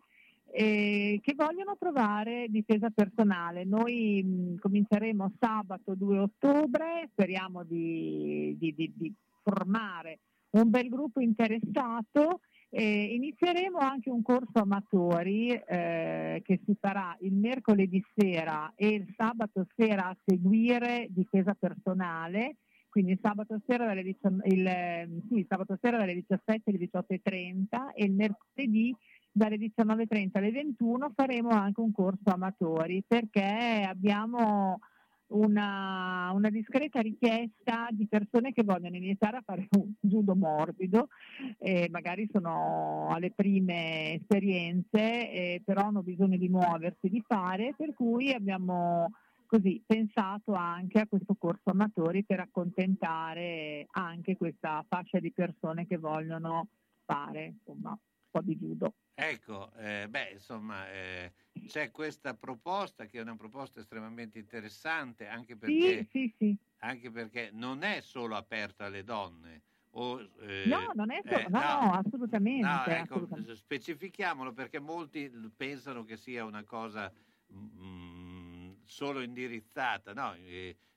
S24: eh, che vogliono provare difesa personale. Noi mh, cominceremo sabato 2 ottobre, speriamo di- di- di formare un bel gruppo interessato. Eh, inizieremo anche un corso amatori eh, che si farà il mercoledì sera e il sabato sera a seguire difesa personale, quindi sabato sera dalle, 19 il, sì, sabato sera dalle 17 alle 18.30 e il mercoledì dalle 19.30 alle 21 faremo anche un corso amatori perché abbiamo una, una discreta richiesta di persone che vogliono iniziare a fare un judo morbido, eh, magari sono alle prime esperienze, eh, però hanno bisogno di muoversi, di fare, per cui abbiamo così pensato anche a questo corso amatori per accontentare anche questa fascia di persone che vogliono fare insomma, po' di judo.
S3: Ecco, eh, beh, insomma, eh, c'è questa proposta che è una proposta estremamente interessante anche perché,
S24: Sì, sì, sì.
S3: anche perché non è solo aperta alle donne. o, eh,
S24: No, non è solo,
S3: eh,
S24: no, no, assolutamente.
S3: No, ecco,
S24: assolutamente.
S3: specifichiamolo perché molti pensano che sia una cosa mm, solo indirizzata. No,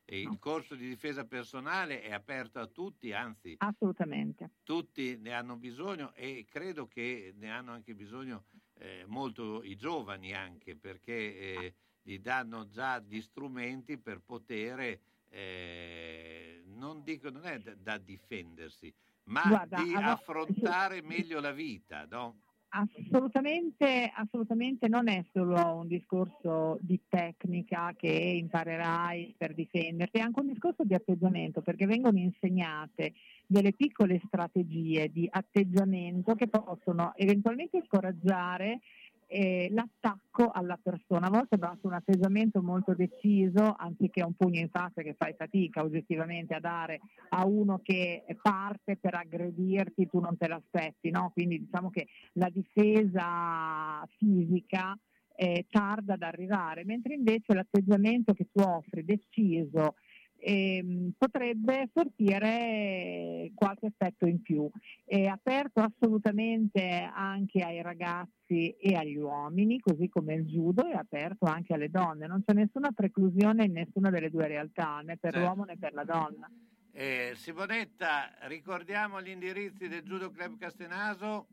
S3: eh, il corso di difesa personale è aperto a tutti, anzi,
S24: Assolutamente.
S3: tutti ne hanno bisogno e credo che ne hanno anche bisogno eh, molto i giovani anche perché eh, gli danno già gli strumenti per poter, eh, non dico non è da, da difendersi, ma
S24: Guarda,
S3: di
S24: allora-
S3: affrontare meglio la vita, no?
S24: Assolutamente, assolutamente non è solo un discorso di tecnica che imparerai per difenderti, è anche un discorso di atteggiamento, perché vengono insegnate delle piccole strategie di atteggiamento che possono eventualmente scoraggiare eh, l'attacco alla persona. A volte basta un atteggiamento molto deciso, anziché un pugno in faccia che fai fatica oggettivamente a dare a uno che parte per aggredirti, tu non te l'aspetti, no? Quindi diciamo che la difesa fisica eh, tarda ad arrivare, mentre invece l'atteggiamento che tu offri deciso ehm, potrebbe sortire qualche effetto in più. È aperto assolutamente anche ai ragazzi e agli uomini, così come il judo è aperto anche alle donne. Non c'è nessuna preclusione in nessuna delle due realtà, né per
S3: Certo.
S24: l'uomo né per la donna.
S3: Eh, Simonetta, ricordiamo gli indirizzi del Judo Club Castenaso.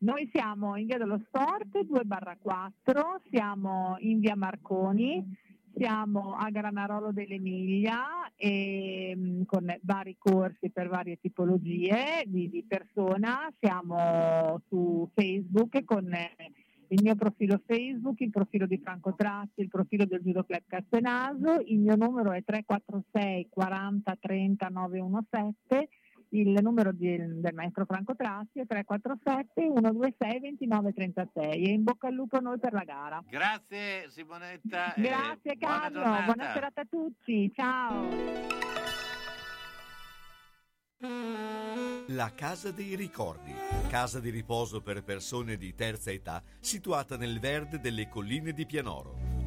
S24: Noi siamo in via dello Sport 2 4, siamo in via Marconi, siamo a Granarolo dell'Emilia e, mh, con vari corsi per varie tipologie di, di persona, siamo su Facebook con eh, il mio profilo Facebook, il profilo di Franco Tratti, il profilo del Judo Club Castenaso, il mio numero è 346 40 30 917 il numero di, del maestro Franco Tratti è 347 126 2936 e in bocca al lupo a noi per la gara.
S3: Grazie Simonetta.
S24: Grazie
S3: buona
S24: Carlo,
S3: giornata.
S24: buona serata a tutti, ciao.
S2: La Casa dei Ricordi, casa di riposo per persone di terza età, situata nel verde delle colline di Pianoro.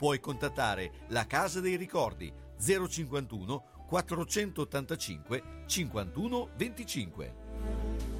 S2: Puoi contattare la Casa dei Ricordi 051 485 51 25.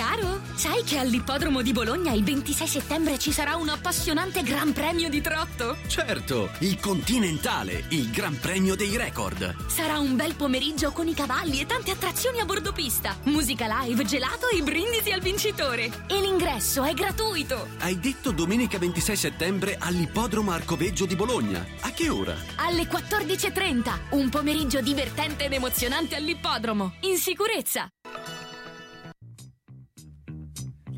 S25: Caro, sai che all'ippodromo di Bologna il 26 settembre ci sarà un appassionante Gran Premio di trotto?
S26: Certo, il Continentale, il Gran Premio dei record.
S25: Sarà un bel pomeriggio con i cavalli e tante attrazioni a bordo pista. Musica live, gelato e brindisi al vincitore. E l'ingresso è gratuito.
S26: Hai detto domenica 26 settembre all'ippodromo Arcoveggio di Bologna. A che ora?
S25: Alle 14.30, un pomeriggio divertente ed emozionante all'ippodromo, in sicurezza.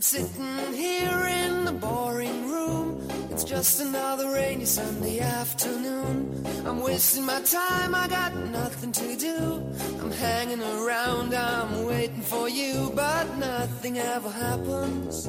S17: I'm sitting here in the boring room. It's just another rainy Sunday afternoon. I'm wasting my time, I got nothing to do. I'm hanging around, I'm waiting for you, but nothing ever happens.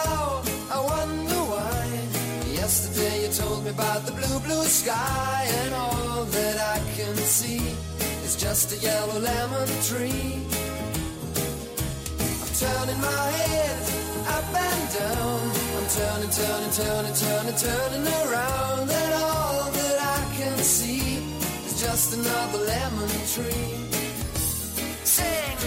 S27: about the blue, blue sky, and all that I can see is just a yellow lemon tree. I'm turning my head up and down. I'm turning, turning, turning, turning, turning around, and all that I can see is just another lemon tree. Sing,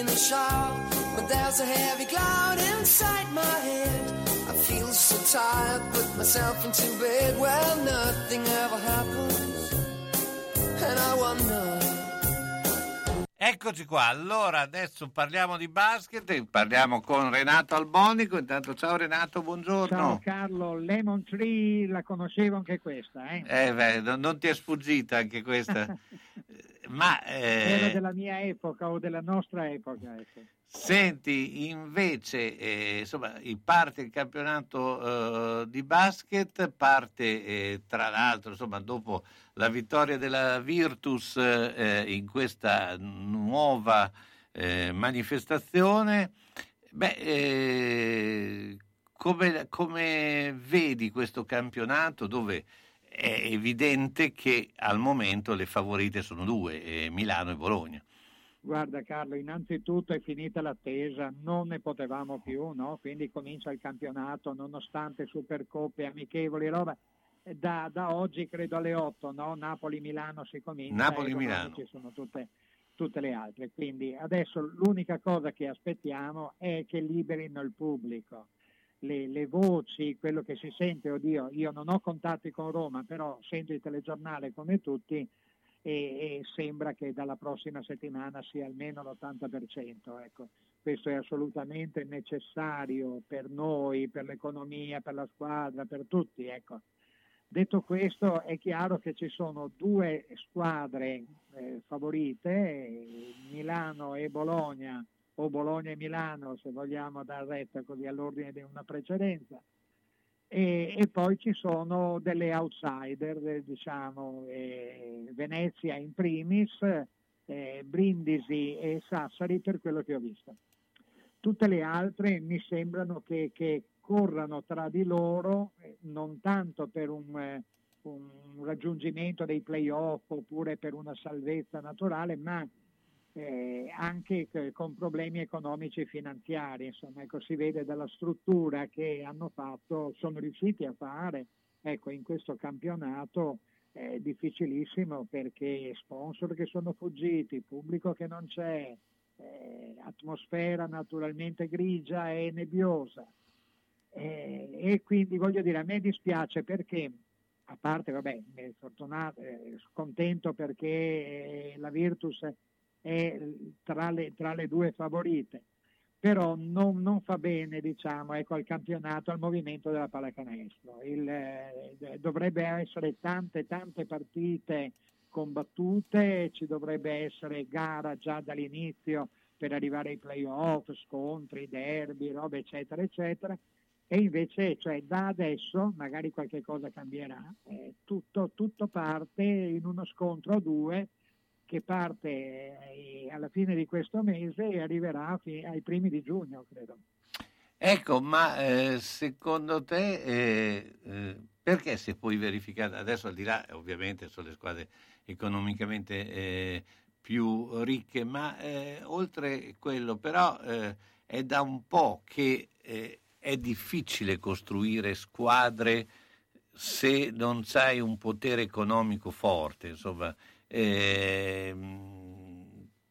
S27: taking a shower, but there's a heavy cloud inside my head. I feel so tired, put myself into bed. Well, nothing ever happens, and I wonder.
S3: Eccoci qua, allora adesso parliamo di basket, parliamo con Renato Albonico, intanto ciao Renato, buongiorno.
S28: Ciao Carlo, Lemon Tree la conoscevo anche questa, eh?
S3: Eh beh, non, non ti è sfuggita anche questa, ma...
S28: Era
S3: eh,
S28: della mia epoca o della nostra epoca, ecco.
S3: Senti, invece, eh, insomma, parte il campionato eh, di basket, parte eh, tra l'altro, insomma, dopo la vittoria della Virtus eh, in questa nuova eh, manifestazione. Beh, eh, come, come vedi questo campionato dove è evidente che al momento le favorite sono due, eh, Milano e Bologna?
S28: Guarda Carlo, innanzitutto è finita l'attesa, non ne potevamo più, no? Quindi comincia il campionato, nonostante Supercoppe, amichevoli, roba. Da, da oggi credo alle 8, no? Napoli-Milano si comincia.
S3: Napoli-Milano.
S28: Ci sono tutte, tutte le altre. Quindi adesso l'unica cosa che aspettiamo è che liberino il pubblico. Le, le voci, quello che si sente, oddio, io non ho contatti con Roma, però sento il telegiornale come tutti e, e sembra che dalla prossima settimana sia almeno l'80%. Ecco. Questo è assolutamente necessario per noi, per l'economia, per la squadra, per tutti. Ecco. Detto questo, è chiaro che ci sono due squadre eh, favorite, Milano e Bologna, o Bologna e Milano, se vogliamo dar retta così all'ordine di una precedenza. E, e poi ci sono delle outsider, eh, diciamo, eh, Venezia in primis, eh, Brindisi e Sassari per quello che ho visto. Tutte le altre mi sembrano che, che corrano tra di loro, eh, non tanto per un, eh, un raggiungimento dei playoff oppure per una salvezza naturale, ma eh, anche con problemi economici e finanziari, insomma, ecco, si vede dalla struttura che hanno fatto, sono riusciti a fare, ecco, in questo campionato è difficilissimo perché sponsor che sono fuggiti, pubblico che non c'è, eh, atmosfera naturalmente grigia e nebbiosa. Eh, e quindi voglio dire, a me dispiace perché, a parte, vabbè, eh, fortunato, eh, contento perché eh, la Virtus è tra le, tra le due favorite, però non, non fa bene diciamo, ecco, al campionato, al movimento della pallacanestro. Il, eh, dovrebbe essere tante, tante partite combattute, ci dovrebbe essere gara già dall'inizio per arrivare ai playoff, scontri, derby, robe eccetera eccetera. E invece, cioè, da adesso, magari qualche cosa cambierà, eh, tutto, tutto parte in uno scontro a due che parte eh, alla fine di questo mese e arriverà ai primi di giugno, credo.
S3: Ecco, ma eh, secondo te eh, eh, perché si è poi verificata, adesso al di là ovviamente sono le squadre economicamente eh, più ricche, ma eh, oltre quello però è da un po' che è difficile costruire squadre se non c'hai un potere economico forte, insomma. Ehm,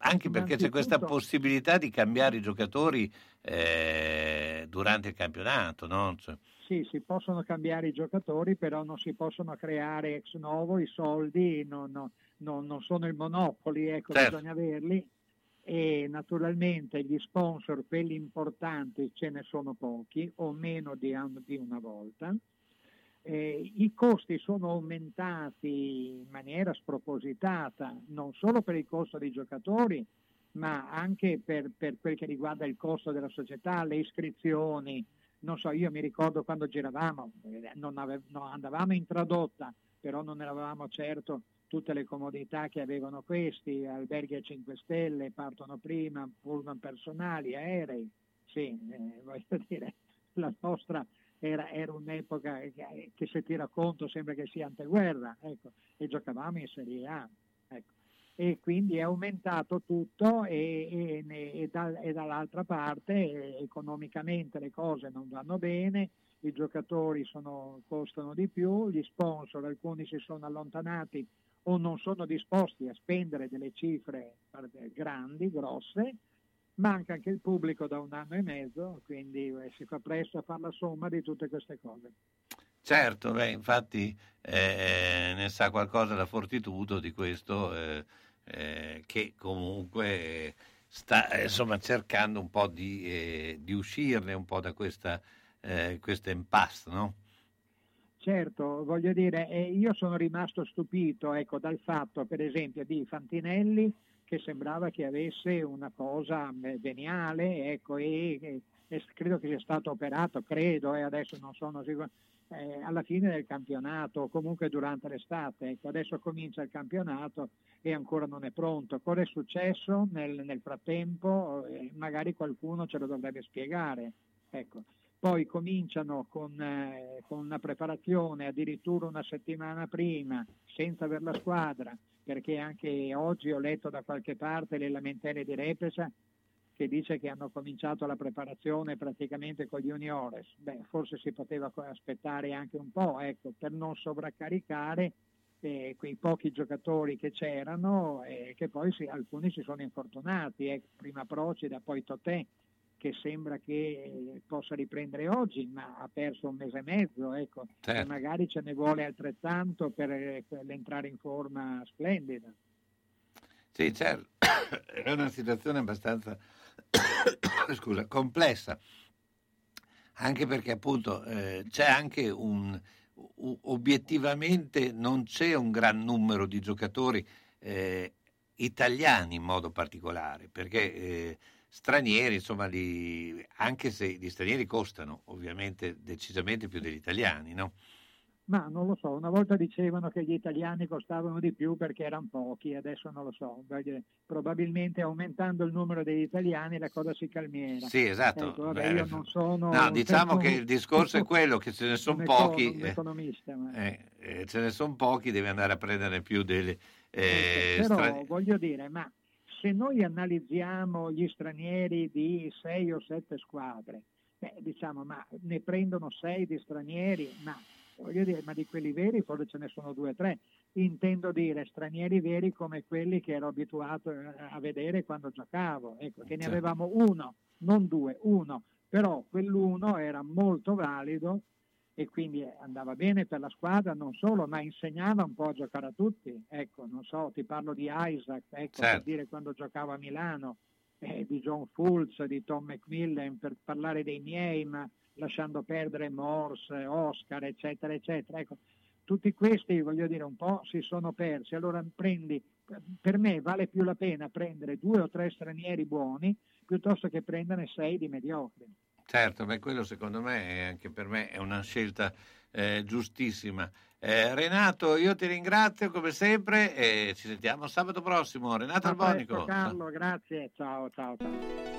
S3: Anche perché c'è questa possibilità di cambiare i giocatori eh, durante il campionato, no? Cioè,
S28: Sì, si possono cambiare i giocatori, però non si possono creare ex novo, i soldi non, non- non- sono il monopoli, ecco,
S3: Certo.
S28: bisogna averli. E naturalmente gli sponsor, quelli importanti, ce ne sono pochi, o meno di, di una volta. Eh, I costi sono aumentati in maniera spropositata, non solo per il costo dei giocatori, ma anche per, per quel che riguarda il costo della società, le iscrizioni. Non so, io mi ricordo quando giravamo, eh, non ave- no, andavamo in tradotta, però non avevamo certo tutte le comodità che avevano questi, alberghi a 5 stelle, partono prima, pullman personali, aerei. Sì, eh, voglio dire, la nostra era, era un'epoca che, che se ti racconto sembra che sia anteguerra, ecco, e giocavamo in Serie A. ecco. E quindi è aumentato tutto e, e e dal- e dall'altra parte eh, economicamente le cose non vanno bene, i giocatori sono- costano di più, gli sponsor, alcuni si sono allontanati o non sono disposti a spendere delle cifre eh, grandi, grosse, manca anche il pubblico da un anno e mezzo, quindi eh, si fa presto a fare la somma di tutte queste cose.
S3: certo, beh, infatti eh, ne sa qualcosa la Fortitudo di questo, eh, eh, che comunque sta eh, insomma, cercando un po' di, eh, di uscirne un po' da questa, questa impasse, no?
S28: Certo, voglio dire, io sono rimasto stupito ecco, dal fatto, per esempio, di Fantinelli che sembrava che avesse una cosa eh, veniale, ecco, e, e- credo che sia stato operato, credo, e adesso non sono sicuro, eh, alla fine del campionato, comunque durante l'estate. Ecco, adesso comincia il campionato e ancora non è pronto. Cosa è successo nel, nel frattempo? Eh, magari qualcuno ce lo dovrebbe spiegare. Ecco. Poi cominciano con, eh, con una preparazione addirittura una settimana prima, senza aver la squadra, perché anche oggi ho letto da qualche parte le lamentele di Repesa che dice che hanno cominciato la preparazione praticamente con gli juniores. Beh, forse si poteva aspettare anche un po', ecco, per non sovraccaricare eh, quei pochi giocatori che c'erano e che poi si- alcuni si sono infortunati, ecco, prima Procida, poi Totè, che sembra che eh, possa riprendere oggi, ma ha perso un mese e mezzo, ecco,
S3: Certo.
S28: e magari ce ne vuole altrettanto per, eh, per entrare in forma splendida.
S3: Sì, certo, è una situazione abbastanza scusa, complessa, anche perché appunto eh, c'è anche un, obiettivamente non c'è un gran numero di giocatori eh, italiani in modo particolare, perché eh, stranieri, insomma, li- anche se gli stranieri costano ovviamente decisamente più degli italiani, no?
S28: Ma non lo so, una volta dicevano che gli italiani costavano di più perché erano pochi, adesso non lo so. Probabilmente aumentando il numero degli italiani la cosa si calmiera.
S3: Sì, esatto.
S28: Ecco, vabbè,
S3: Beh,
S28: io non sono
S3: No, diciamo che il discorso è quello che ce ne sono pochi. eh, eh, eh, ce ne sono pochi, devi andare a prendere più delle eh,
S28: Però
S3: strani-
S28: voglio dire, ma se noi analizziamo gli stranieri di sei o sette squadre, beh, diciamo, ma ne prendono sei di stranieri, ma voglio dire, ma di quelli veri forse ce ne sono due o tre. Intendo dire stranieri veri come quelli che ero abituato eh, a vedere quando giocavo, ecco, che ne
S3: Certo.
S28: avevamo uno, non due, uno, però quell'uno era molto valido e quindi eh, andava bene per la squadra non solo, ma insegnava un po' a giocare a tutti. Ecco, non so, ti parlo di Isaac, ecco,
S3: Certo.
S28: per dire quando giocavo a Milano, eh, di John Fultz, di Tom McMillan, per parlare dei miei, ma lasciando perdere Morse, Oscar, eccetera, eccetera. Ecco, tutti questi, voglio dire, un po' si sono persi. Allora prendi, per me vale più la pena prendere due o tre stranieri buoni piuttosto che prenderne sei di mediocri.
S3: Certo, beh, quello secondo me, è, anche per me, è una scelta eh, giustissima. Eh, Renato, io ti ringrazio come sempre e ci sentiamo sabato prossimo. Renato Albonico.
S28: Carlo, grazie, ciao, ciao, ciao.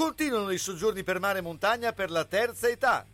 S2: Continuano i soggiorni per mare e montagna per la terza età.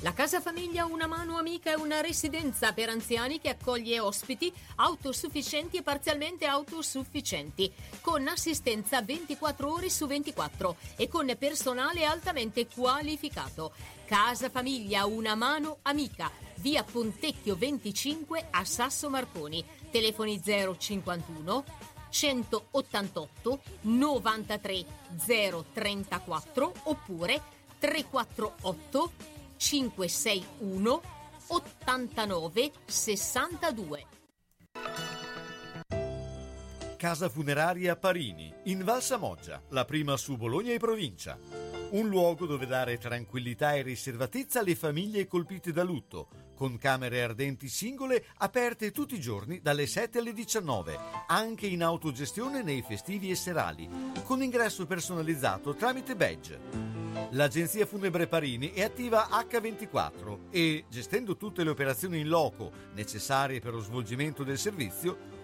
S4: La Casa Famiglia Una Mano Amica è una residenza per anziani che accoglie ospiti autosufficienti e parzialmente autosufficienti, con assistenza 24 ore su 24 e con personale altamente qualificato. Casa Famiglia Una Mano Amica, via Pontecchio 25 a Sasso Marconi, telefoni 051 188 93 034 oppure 348 561 89 62.
S2: Casa funeraria Parini, in Val Samoggia, la prima su Bologna e provincia. Un luogo dove dare tranquillità e riservatezza alle famiglie colpite da lutto, con camere ardenti singole aperte tutti i giorni dalle 7 alle 19, anche in autogestione nei festivi e serali, con ingresso personalizzato tramite badge. L'agenzia funebre Parini è attiva H24 e, gestendo tutte le operazioni in loco necessarie per lo svolgimento del servizio,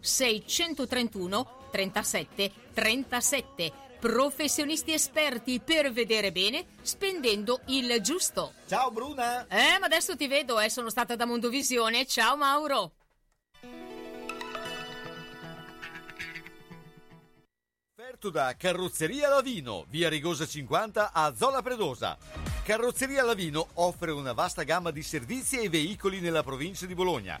S4: 631 37 37. Professionisti esperti per vedere bene spendendo il giusto.
S2: Ciao Bruna!
S4: Eh, ma adesso ti vedo, eh, sono stata da Mondovisione. Ciao Mauro!
S2: Offerto da Carrozzeria Lavino, via Rigosa 50 a Zola Predosa. Carrozzeria Lavino offre una vasta gamma di servizi e veicoli nella provincia di Bologna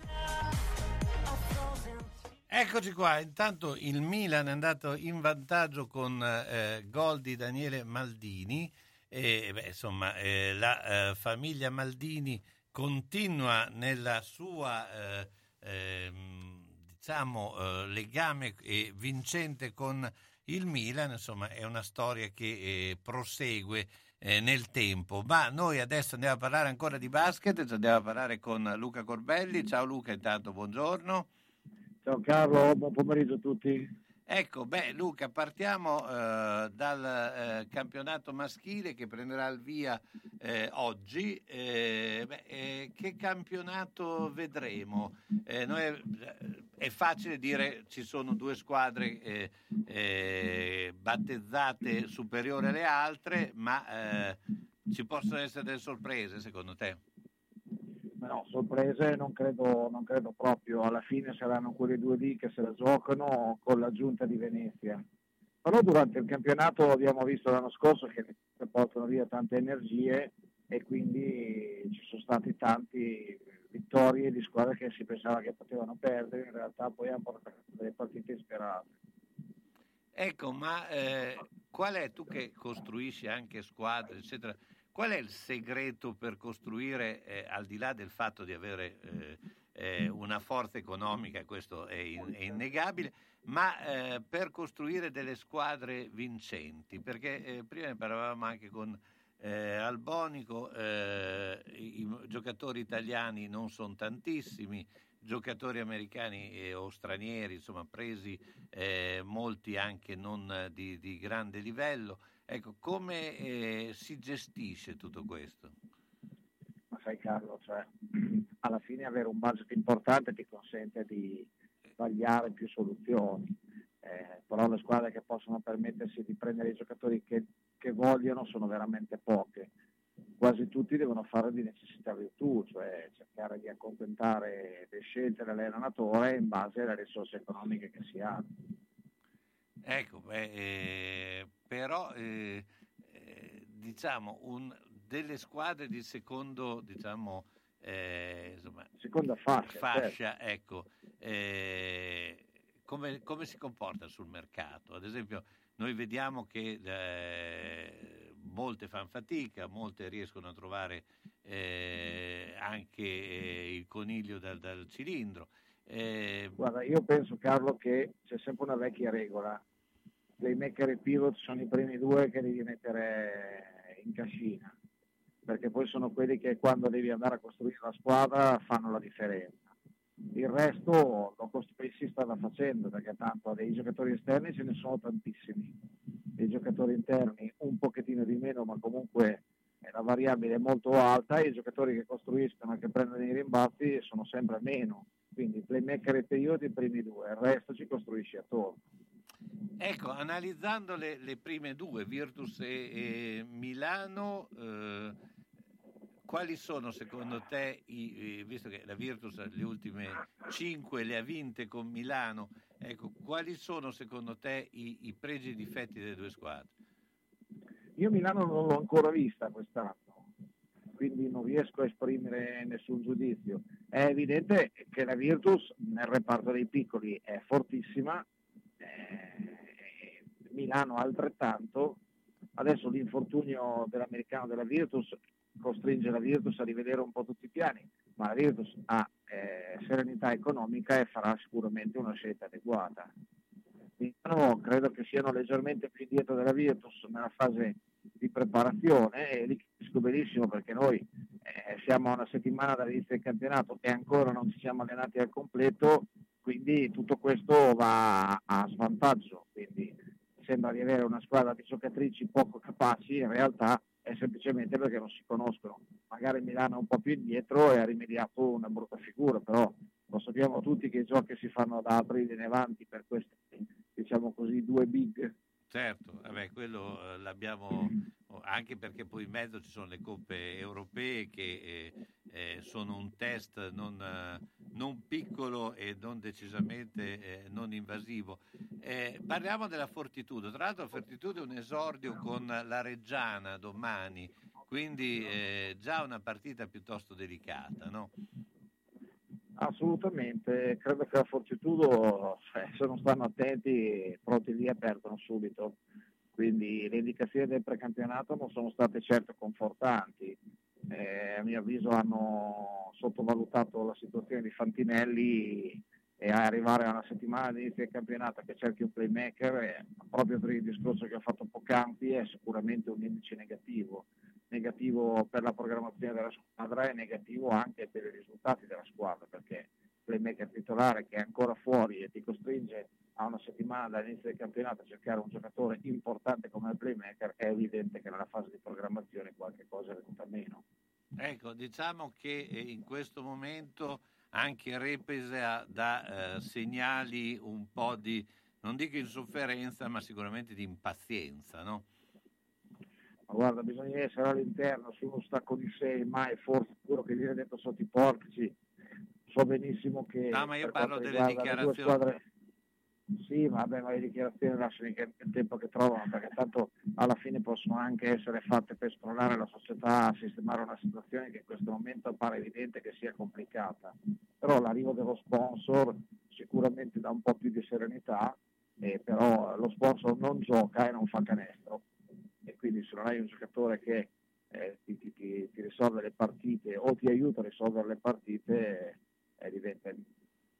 S3: Eccoci qua, intanto il Milan è andato in vantaggio con eh, gol di Daniele Maldini e beh, insomma eh, la eh, famiglia Maldini continua nella sua eh, ehm, diciamo eh, legame vincente con il Milan, insomma è una storia che eh, nel tempo. Ma noi adesso andiamo a parlare ancora di basket, andiamo a parlare con Luca Corbelli. Ciao Luca, intanto buongiorno.
S19: Ciao Carlo, buon pomeriggio a tutti.
S3: Ecco, beh Luca, partiamo eh, dal eh, campionato maschile che prenderà il via eh, oggi. Eh, beh, eh, che campionato vedremo? Eh, noi, è facile dire ci sono due squadre battezzate superiori alle altre, ma ci possono essere delle sorprese secondo te?
S19: No, sorprese non credo, non credo proprio, alla fine saranno quelle due lì che se la giocano con l'aggiunta di Venezia. Però durante il campionato abbiamo visto l'anno scorso che portano via tante energie e quindi ci sono stati tanti vittorie di squadre che si pensava che potevano perdere, in realtà poi hanno portato delle partite sperate.
S3: Ecco, ma eh, qual è tu che costruisci anche squadre, eccetera? Qual è il segreto per costruire, eh, al di là del fatto di avere eh, eh, una forza economica, questo è, in- è innegabile, ma eh, per costruire delle squadre vincenti? Perché eh, prima ne parlavamo anche con eh, Albonico, eh, i, giocatori italiani non sono tantissimi, giocatori americani e- o stranieri, insomma presi eh, molti anche non di, di grande livello. Ecco, come eh, si gestisce tutto questo?
S29: Ma sai Carlo, cioè, alla fine avere un budget importante ti consente di vagliare più soluzioni, Eh, però le squadre che possono permettersi di prendere i giocatori che, che vogliono sono veramente poche. Quasi tutti devono fare di necessità virtù, cioè cercare di accontentare le scelte dell'allenatore in base alle risorse economiche che si hanno.
S3: Ecco, beh, eh, però eh, eh, diciamo un- delle squadre di secondo, diciamo, eh, insomma,
S29: Seconda fascia,
S3: fascia, ecco, eh, come, come si comporta sul mercato? Ad esempio, noi vediamo che eh, molte fanno fatica, molte riescono a trovare eh, anche il coniglio dal, dal cilindro.
S29: Guarda, io penso Carlo che c'è sempre una vecchia regola. Playmaker e pivot sono i primi due che devi mettere in cascina, perché poi sono quelli che quando devi andare a costruire la squadra fanno la differenza. Il resto lo costruisci strada facendo, perché tanto dei giocatori esterni ce ne sono tantissimi, dei giocatori interni un pochettino di meno, ma comunque la variabile è molto alta e i giocatori che costruiscono e che prendono i rimbalzi sono sempre meno. Quindi playmaker e pivot i primi due, il resto ci costruisci attorno.
S3: Ecco, analizzando le, le prime due, Virtus e, e Milano, eh, quali sono secondo te, i, visto che la Virtus le ultime cinque le ha vinte con Milano, ecco, quali sono secondo te i, i pregi e i difetti delle due squadre?
S29: Io Milano non l'ho ancora vista quest'anno, quindi non riesco a esprimere nessun giudizio. È evidente che la Virtus nel reparto dei piccoli è fortissima, eh, Milano altrettanto. Adesso l'infortunio dell'americano della Virtus costringe la Virtus a rivedere un po' tutti i piani, ma la Virtus ha eh, serenità economica e farà sicuramente una scelta adeguata. Milano credo che siano leggermente più indietro della Virtus nella fase di preparazione e li capisco benissimo perché noi eh, siamo a una settimana dall'inizio del campionato e ancora non ci siamo allenati al completo, quindi tutto questo va a svantaggio. Quindi sembra di avere una squadra di giocatrici poco capaci, in realtà è semplicemente perché non si conoscono. Magari Milano è un po' più indietro e ha rimediato una brutta figura, però lo sappiamo tutti che i giochi si fanno da aprile in avanti per questi, diciamo così, due big.
S3: Certo, vabbè, quello eh, l'abbiamo anche perché poi in mezzo ci sono le coppe europee che eh, eh, sono un test non, eh, non piccolo e non decisamente eh, non invasivo. Eh, parliamo della Fortitudo, tra l'altro la Fortitudo è un esordio con la Reggiana domani, quindi già una partita piuttosto delicata, no?
S29: Assolutamente, credo che la Fortitudo, eh, se non stanno attenti, pronti lì perdono subito. Quindi le indicazioni del precampionato non sono state certo confortanti. Eh, a mio avviso hanno sottovalutato la situazione di Fantinelli e arrivare a una settimana di inizio del campionato che cerchi un playmaker, eh, proprio per il discorso che ho fatto poc'anzi, è sicuramente un indice negativo. Negativo per la programmazione della squadra e negativo anche per i risultati della squadra, perché playmaker titolare che è ancora fuori e ti costringe a una settimana dall'inizio del campionato a cercare un giocatore importante come il playmaker, è evidente che nella fase di programmazione qualche cosa è venuta meno.
S3: Ecco, diciamo che eh, in questo momento anche Repesa dà eh, segnali un po' di, non dico insofferenza, ma sicuramente di impazienza, no?
S29: Ma guarda, bisogna essere all'interno su uno stacco di 6, mai forse quello che viene detto sotto i portici. So benissimo che...
S3: No, ma io parlo delle dichiarazioni.
S29: squadre- Sì, vabbè, ma le dichiarazioni lasciano il tempo che trovano, perché tanto alla fine possono anche essere fatte per esplorare la società, a sistemare una situazione che in questo momento pare evidente che sia complicata. Però l'arrivo dello sponsor sicuramente dà un po' più di serenità, eh, però lo sponsor non gioca e non fa canestro. E quindi se non hai un giocatore che eh, ti, ti- ti- risolve le partite o ti aiuta a risolvere le partite, eh, diventa,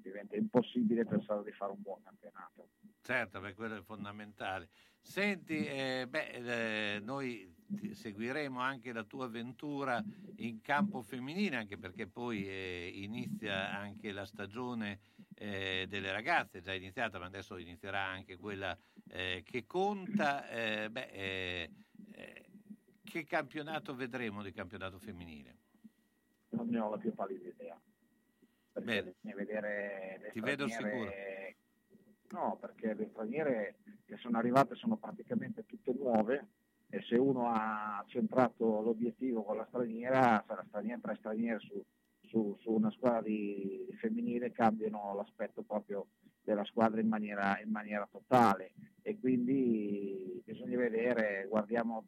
S29: diventa impossibile pensare di fare un buon campionato.
S3: Certo, perché quello è fondamentale. Senti, eh, beh, eh, noi seguiremo anche la tua avventura in campo femminile, anche perché poi eh, inizia anche la stagione eh, delle ragazze, è già iniziata, ma adesso inizierà anche quella eh, che conta. Eh, beh, eh, eh, che campionato vedremo di campionato femminile?
S29: Non ne ho la più pallida idea. Perché bisogna vedere le
S3: Ti vedo
S29: straniere- No, perché le straniere che sono arrivate sono praticamente tutte nuove e se uno ha centrato l'obiettivo con la straniera, la straniera, tre straniere su, su- su una squadra di, di femminile cambiano l'aspetto proprio della squadra in maniera, in maniera totale. E quindi bisogna vedere, guardiamo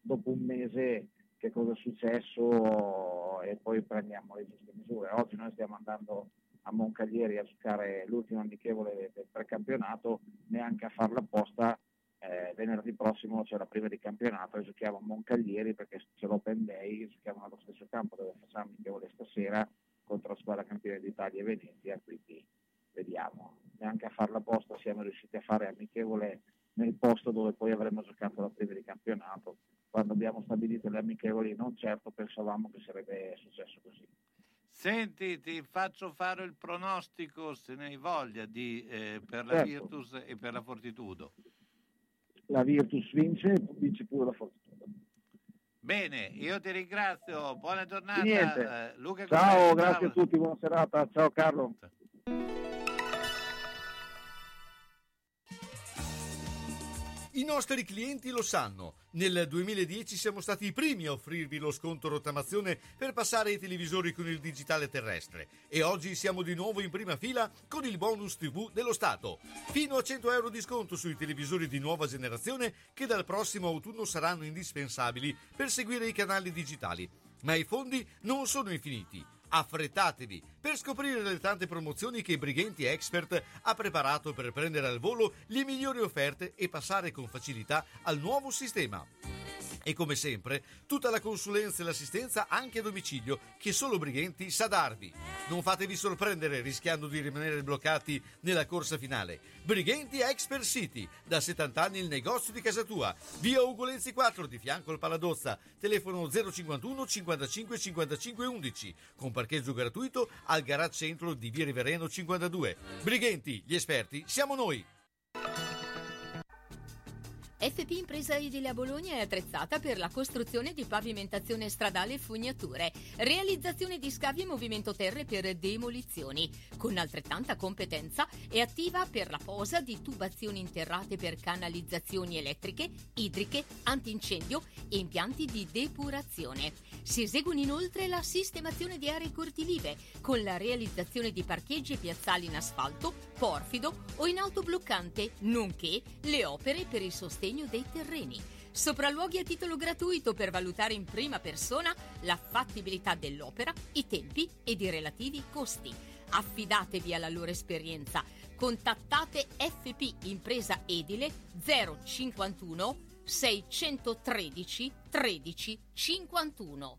S29: dopo un mese che cosa è successo e poi prendiamo le giuste misure. Oggi noi stiamo andando a Moncaglieri a giocare l'ultimo amichevole del precampionato, neanche a farla apposta. Eh, venerdì prossimo c'è la prima di campionato e giochiamo a Moncaglieri perché c'è l'Open Day, giochiamo nello stesso campo dove facciamo amichevole stasera contro la squadra campione d'Italia e Venezia, quindi vediamo. Neanche a farla apposta siamo riusciti a fare amichevole nel posto dove poi avremmo giocato la prima di campionato. Quando abbiamo stabilito le amichevoli non certo pensavamo che sarebbe successo così.
S3: Senti, ti faccio fare il pronostico, se ne hai voglia, di, eh, per la
S29: Certo.
S3: Virtus e per la Fortitudo.
S29: La Virtus vince, vince pure la Fortuna.
S3: Bene, io ti ringrazio, buona giornata.
S29: Niente.
S3: eh, Luca
S29: Ciao,
S3: Gomelli,
S29: grazie a tutti, buona serata. Ciao Carlo.
S2: I nostri clienti lo sanno. Nel 2010 siamo stati i primi a offrirvi lo sconto rottamazione per passare ai televisori con il digitale terrestre e oggi siamo di nuovo in prima fila con il bonus TV dello Stato. Fino a 100 euro di sconto sui televisori di nuova generazione che dal prossimo autunno saranno indispensabili per seguire i canali digitali. Ma i fondi non sono infiniti. Affrettatevi per scoprire le tante promozioni che Brighenti Expert ha preparato per prendere al volo le migliori offerte e passare con facilità al nuovo sistema. E come sempre, tutta la consulenza e l'assistenza anche a domicilio che solo Brighenti sa darvi. Non fatevi sorprendere rischiando di rimanere bloccati nella corsa finale. Brighenti Expert City, da 70 anni il negozio di casa tua. Via Ugolenzi 4 di fianco al Paladozza. Telefono 051 55 55 11 con parcheggio gratuito al garage centro di Via Rivereno 52. Brighenti, gli esperti, siamo noi.
S4: FP Impresa Edile a Bologna è attrezzata per la costruzione di pavimentazione stradale e fognature, realizzazione di scavi e movimento terre per demolizioni. Con altrettanta competenza è attiva per la posa di tubazioni interrate per canalizzazioni elettriche, idriche, antincendio e impianti di depurazione. Si eseguono inoltre la sistemazione di aree cortilive con la realizzazione di parcheggi e piazzali in asfalto, porfido o in autobloccante, nonché le opere per il sostegno dei terreni. Sopralluoghi a titolo gratuito per valutare in prima persona la fattibilità dell'opera, i tempi ed i relativi costi. Affidatevi alla loro esperienza. Contattate FP Impresa Edile 051 613 13 51.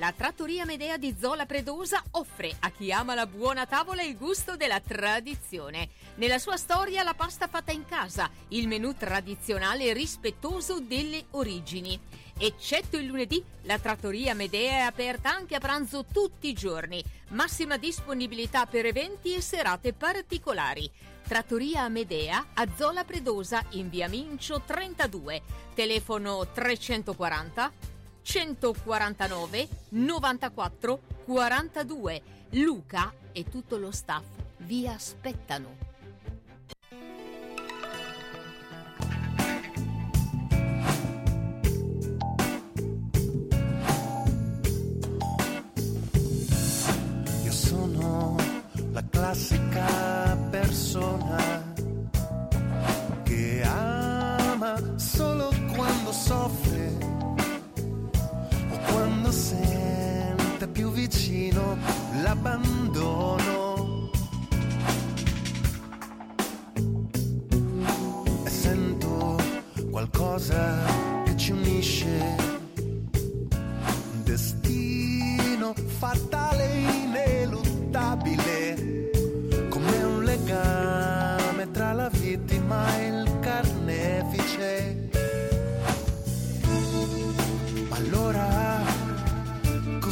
S4: La trattoria Medea di Zola Predosa offre a chi ama la buona tavola il gusto della tradizione. Nella sua storia la pasta fatta in casa, il menù tradizionale rispettoso delle origini. Eccetto il lunedì, la trattoria Medea è aperta anche a pranzo tutti i giorni. Massima disponibilità per eventi e serate particolari. Trattoria Medea a Zola Predosa in via Mincio 32. Telefono 340 149 94 42. Luca e tutto lo staff vi aspettano.
S17: Io sono la classica persona che ama solo quando soffre quando sente più vicino l'abbandono. E sento qualcosa che ci unisce destino fatale ineluttabile,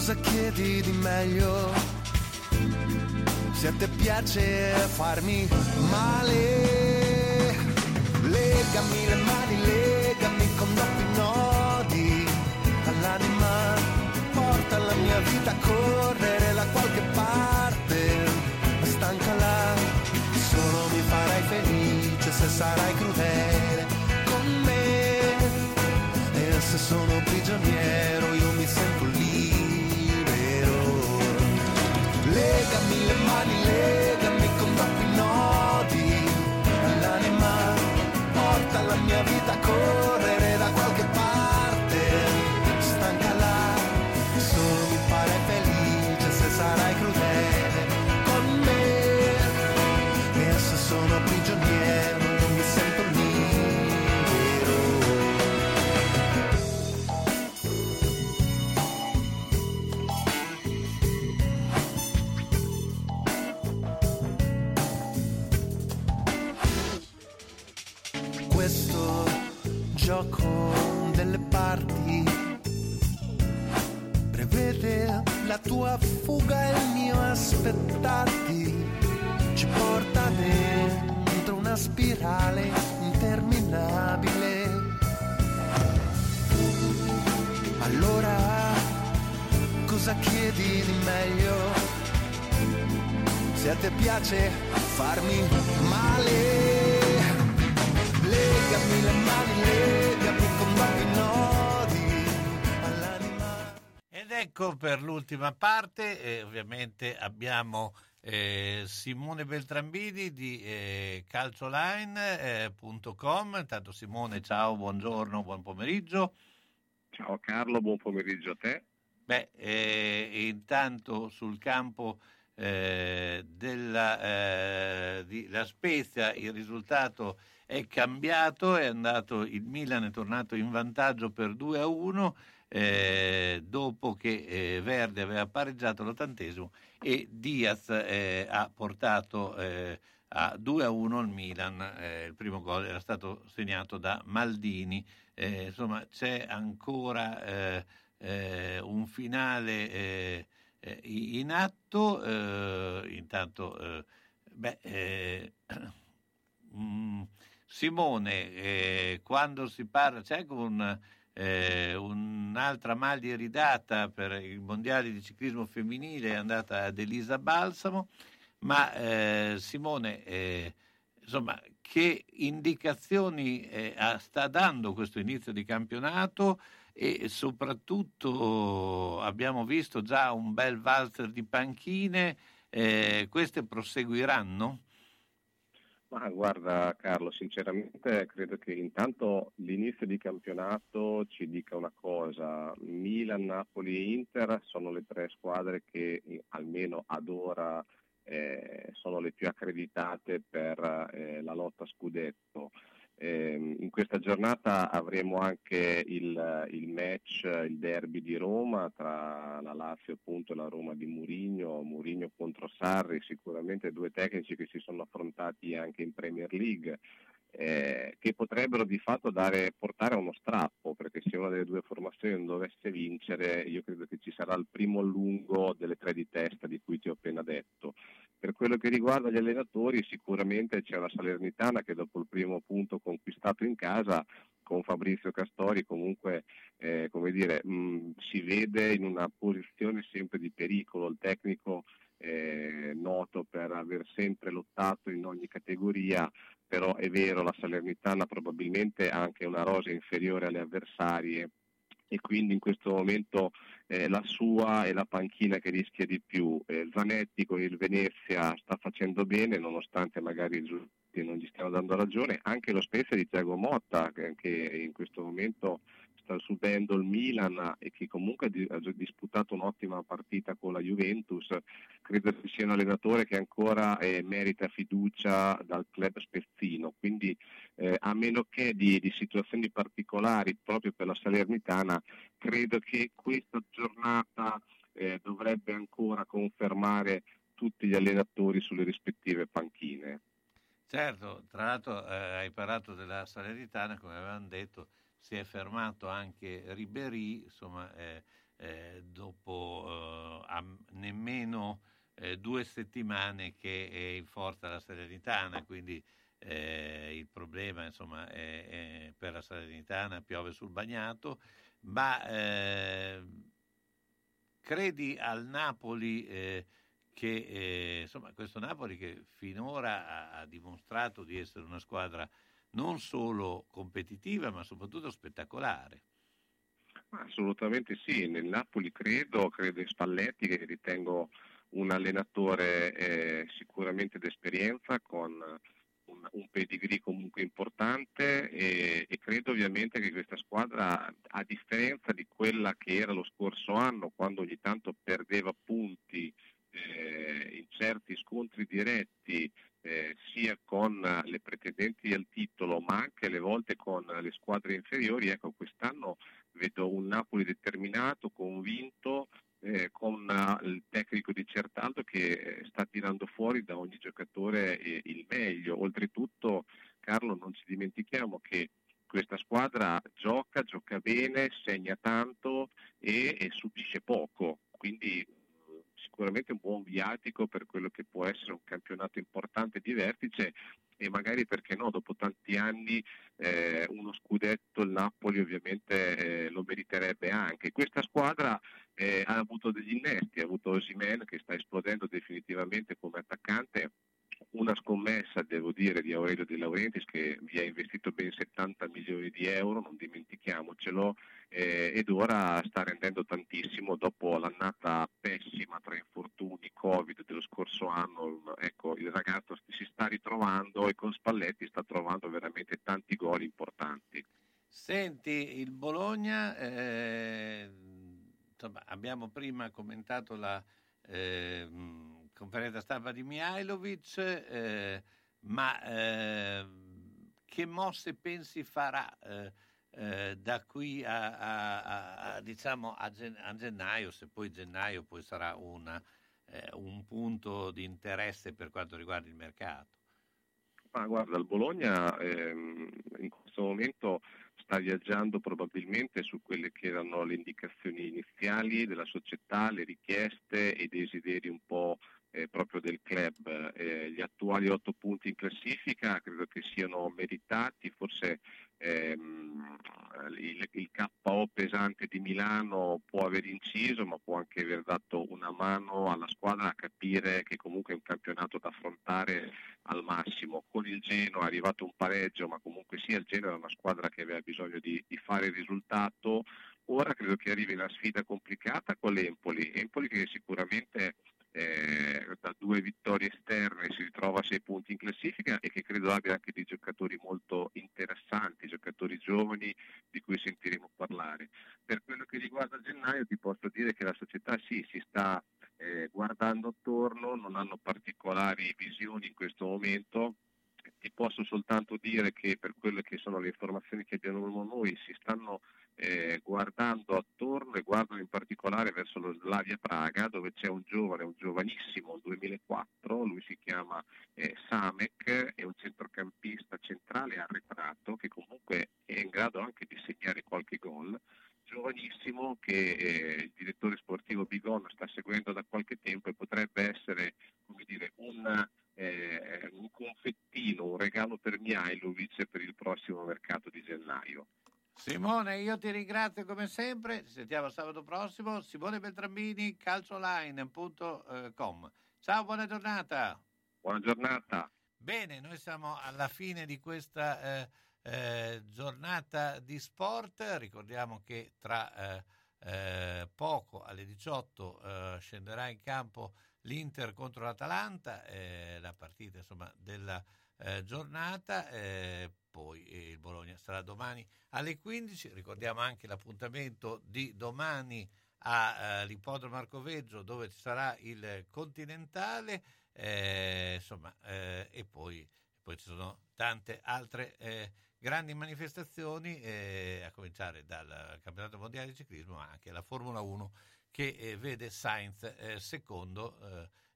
S17: cosa chiedi di meglio? Se a te piace farmi male, legami le mani, legami con doppi nodi. All'anima, porta la mia vita a correre da qualche parte, stancala, solo mi farai felice se sarai crudele con me, e se sono prigioniero tua fuga e il mio aspettarti ci porta dentro una spirale interminabile. Allora cosa chiedi di meglio? Se a te piace farmi male Legami le mani, legami
S3: ecco per l'ultima parte, eh, ovviamente abbiamo eh, Simone Beltrambini di eh, calcioline.com. Intanto Simone, ciao, buongiorno, buon pomeriggio.
S30: Ciao Carlo, buon pomeriggio a te.
S3: Beh, eh, intanto sul campo eh, della eh, di La Spezia il risultato è cambiato, è andato, il Milan è tornato in vantaggio per 2 a 1 eh, dopo che eh, Verde aveva pareggiato l'ottantesimo e Diaz eh, ha portato eh, a 2 a 1 il Milan, eh, il primo gol era stato segnato da Maldini, insomma c'è ancora un finale in atto. intanto, eh, beh, eh, mm, Simone, quando si parla, c'è anche un, eh, un'altra maglia ridata per il mondiale di ciclismo femminile, è andata ad Elisa Balsamo, ma eh, Simone, eh, insomma, che indicazioni eh, sta dando questo inizio di campionato? e soprattutto abbiamo visto già un bel valzer di panchine, eh, queste proseguiranno?
S30: Ma guarda Carlo, sinceramente credo che intanto l'inizio di campionato ci dica una cosa, Milan, Napoli e Inter sono le tre squadre che eh, almeno ad ora eh, sono le più accreditate per eh, la lotta scudetto. Eh, in questa giornata avremo anche il, il, match, il derby di Roma tra la Lazio appunto, e la Roma di Murigno, Murigno contro Sarri, sicuramente due tecnici che si sono affrontati anche in Premier League. Eh, che potrebbero di fatto dare, portare a uno strappo, perché se una delle due formazioni non dovesse vincere, io credo che ci sarà il primo lungo delle tre di testa di cui ti ho appena detto. Per quello che riguarda gli allenatori, sicuramente c'è la Salernitana che dopo il primo punto conquistato in casa con Fabrizio Castori comunque eh, come dire, mh, si vede in una posizione sempre di pericolo. Il tecnico eh, noto per aver sempre lottato in ogni categoria, però è vero, la Salernitana probabilmente ha anche una rosa inferiore alle avversarie e quindi in questo momento eh, la sua è la panchina che rischia di più. Eh, Zanetti con il Venezia sta facendo bene nonostante magari i non gli stiano dando ragione, anche lo Spezia di Tiago Motta che in questo momento sta subendo il Milan e che comunque ha disputato un'ottima partita con la Juventus, credo che sia un allenatore che ancora eh, merita fiducia dal club spezzino, quindi eh, a meno che di, di, situazioni particolari proprio per la Salernitana, credo che questa giornata eh, dovrebbe ancora confermare tutti gli allenatori sulle rispettive panchine.
S3: Certo, tra l'altro eh, hai parlato della Salernitana, come avevamo detto, si è fermato anche Ribéry, insomma, eh, eh, dopo eh, nemmeno eh, due settimane che è in forza la Salernitana, quindi eh, il problema insomma, è, è per la Salernitana piove sul bagnato, ma eh, credi al Napoli che insomma, questo Napoli che finora ha, ha dimostrato di essere una squadra non solo competitiva ma soprattutto spettacolare.
S30: Assolutamente sì, nel Napoli credo, credo in Spalletti che ritengo un allenatore eh, sicuramente d'esperienza con un, un pedigree comunque importante e, e, credo ovviamente che questa squadra, a differenza di quella che era lo scorso anno, quando ogni tanto perdeva punti eh, in certi scontri diretti, eh, sia con le pretendenti al titolo ma anche alle volte con le squadre inferiori, ecco quest'anno vedo un Napoli determinato, convinto, eh, con uh, il tecnico di Certaldo che eh, sta tirando fuori da ogni giocatore eh, il meglio. Oltretutto, Carlo, non ci dimentichiamo che questa squadra gioca, gioca bene, segna tanto e, e subisce poco, quindi sicuramente un buon viatico per quello che può essere un campionato importante di vertice e magari perché no, dopo tanti anni eh, uno scudetto il Napoli ovviamente eh, lo meriterebbe anche. Questa squadra eh, ha avuto degli innesti, ha avuto Osimen che sta esplodendo definitivamente come attaccante una scommessa, devo dire, di Aurelio De Laurentiis che vi ha investito ben 70 milioni di euro, non dimentichiamocelo, eh, ed ora sta rendendo tantissimo dopo l'annata pessima tra infortuni, Covid dello scorso anno. Ecco, il ragazzo si sta ritrovando e con Spalletti sta trovando veramente tanti gol importanti.
S3: Senti, il Bologna, eh, insomma, abbiamo prima commentato la... Eh, conferenza stampa di Mihailovic, eh, ma eh, che mosse pensi farà eh, eh da qui a, a, a, diciamo a, gennaio, se poi gennaio poi sarà una, eh, un punto di interesse per quanto riguarda il mercato?
S30: Ma guarda, il Bologna ehm, in questo momento sta viaggiando probabilmente su quelle che erano le indicazioni iniziali della società, le richieste e i desideri un po' eh, proprio del club. Eh, gli attuali otto punti in classifica credo che siano meritati, forse ehm, il, il KO pesante di Milano può aver inciso, ma può anche aver dato una mano alla squadra a capire che comunque è un campionato da affrontare al massimo. Con il Genoa è arrivato un pareggio, ma comunque sia il Genoa era una squadra che aveva bisogno di, di fare il risultato. Ora credo che arrivi la sfida complicata con l'Empoli, Empoli che sicuramente eh, da due vittorie esterne si ritrova a sei punti in classifica e che credo abbia anche dei giocatori molto interessanti, giocatori giovani di cui sentiremo parlare. Per quello che riguarda gennaio ti posso dire che la società sì, si sta eh, guardando attorno, non hanno particolari visioni in questo momento. Ti posso soltanto dire che per quelle che sono le informazioni che abbiamo noi si stanno eh, guardando attorno e guardano in particolare verso lo Slavia Praga dove c'è un giovane, un giovanissimo, un 2004, lui si chiama eh, Samek, è un centrocampista centrale arretrato che comunque è in grado anche di segnare qualche gol giovanissimo che eh, il direttore sportivo Bigon sta seguendo da qualche tempo e potrebbe essere come dire, un, eh, un confettino, un regalo per Mihailovic per il prossimo mercato di gennaio.
S3: Simone, io ti ringrazio come sempre, ci sentiamo sabato prossimo. Simone Beltrambini, calcioline.com. Ciao, buona giornata.
S30: Buona giornata.
S3: Bene, noi siamo alla fine di questa eh, eh, giornata di sport. Ricordiamo che tra eh, eh poco alle 18 eh, scenderà in campo l'Inter contro l'Atalanta, eh, la partita insomma, della giornata poi il Bologna sarà domani alle 15. Ricordiamo anche l'appuntamento di domani all'ippodromo eh, Marcoveggio dove ci sarà il Continentale eh, insomma, eh, e poi, poi, ci sono tante altre eh, grandi manifestazioni eh, a cominciare dal campionato mondiale di ciclismo ma anche la Formula 1 che eh, vede Sainz secondo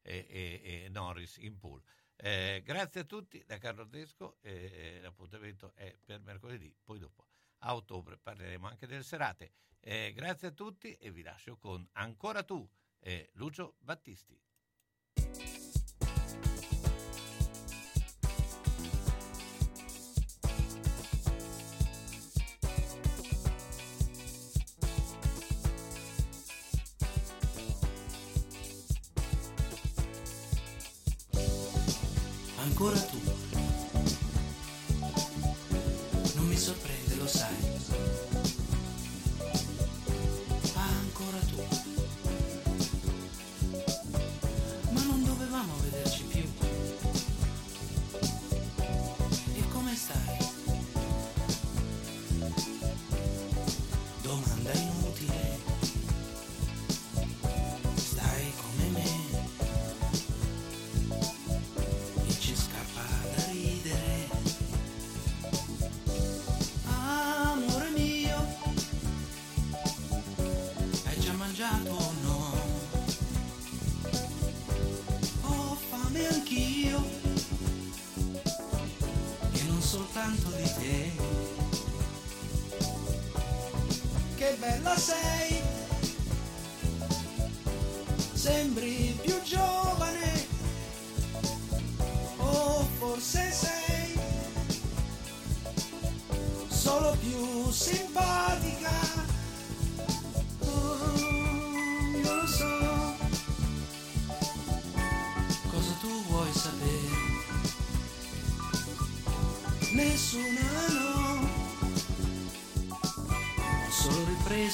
S3: e, e Norris in pool. Eh, grazie a tutti da Carlo Tesco, eh, l'appuntamento è per mercoledì, poi dopo a ottobre parleremo anche delle serate. Eh, grazie a tutti e vi lascio con Ancora tu, Lucio Battisti.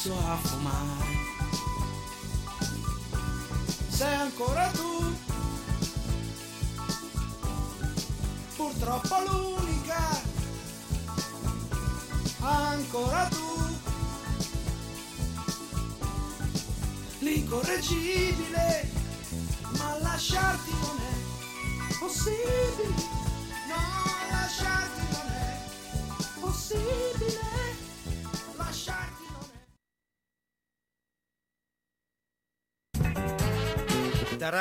S17: Ripreso a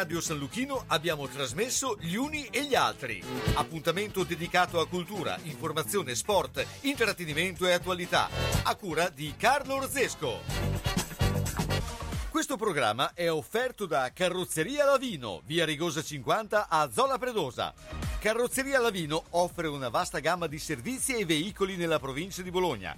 S2: Radio San Luchino abbiamo trasmesso Gli Uni e gli Altri. Appuntamento dedicato a cultura, informazione, sport, intrattenimento e attualità. A cura di Carlo Orzesco. Questo programma è offerto da Carrozzeria Lavino, via Rigosa 50 a Zola Predosa. Carrozzeria Lavino offre una vasta gamma di servizi e veicoli nella provincia di Bologna.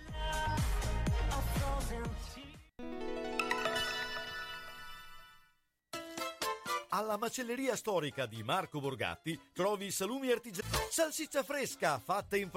S2: Alla macelleria storica di Marco Borgatti trovi salumi artigianali, salsiccia fresca fatta in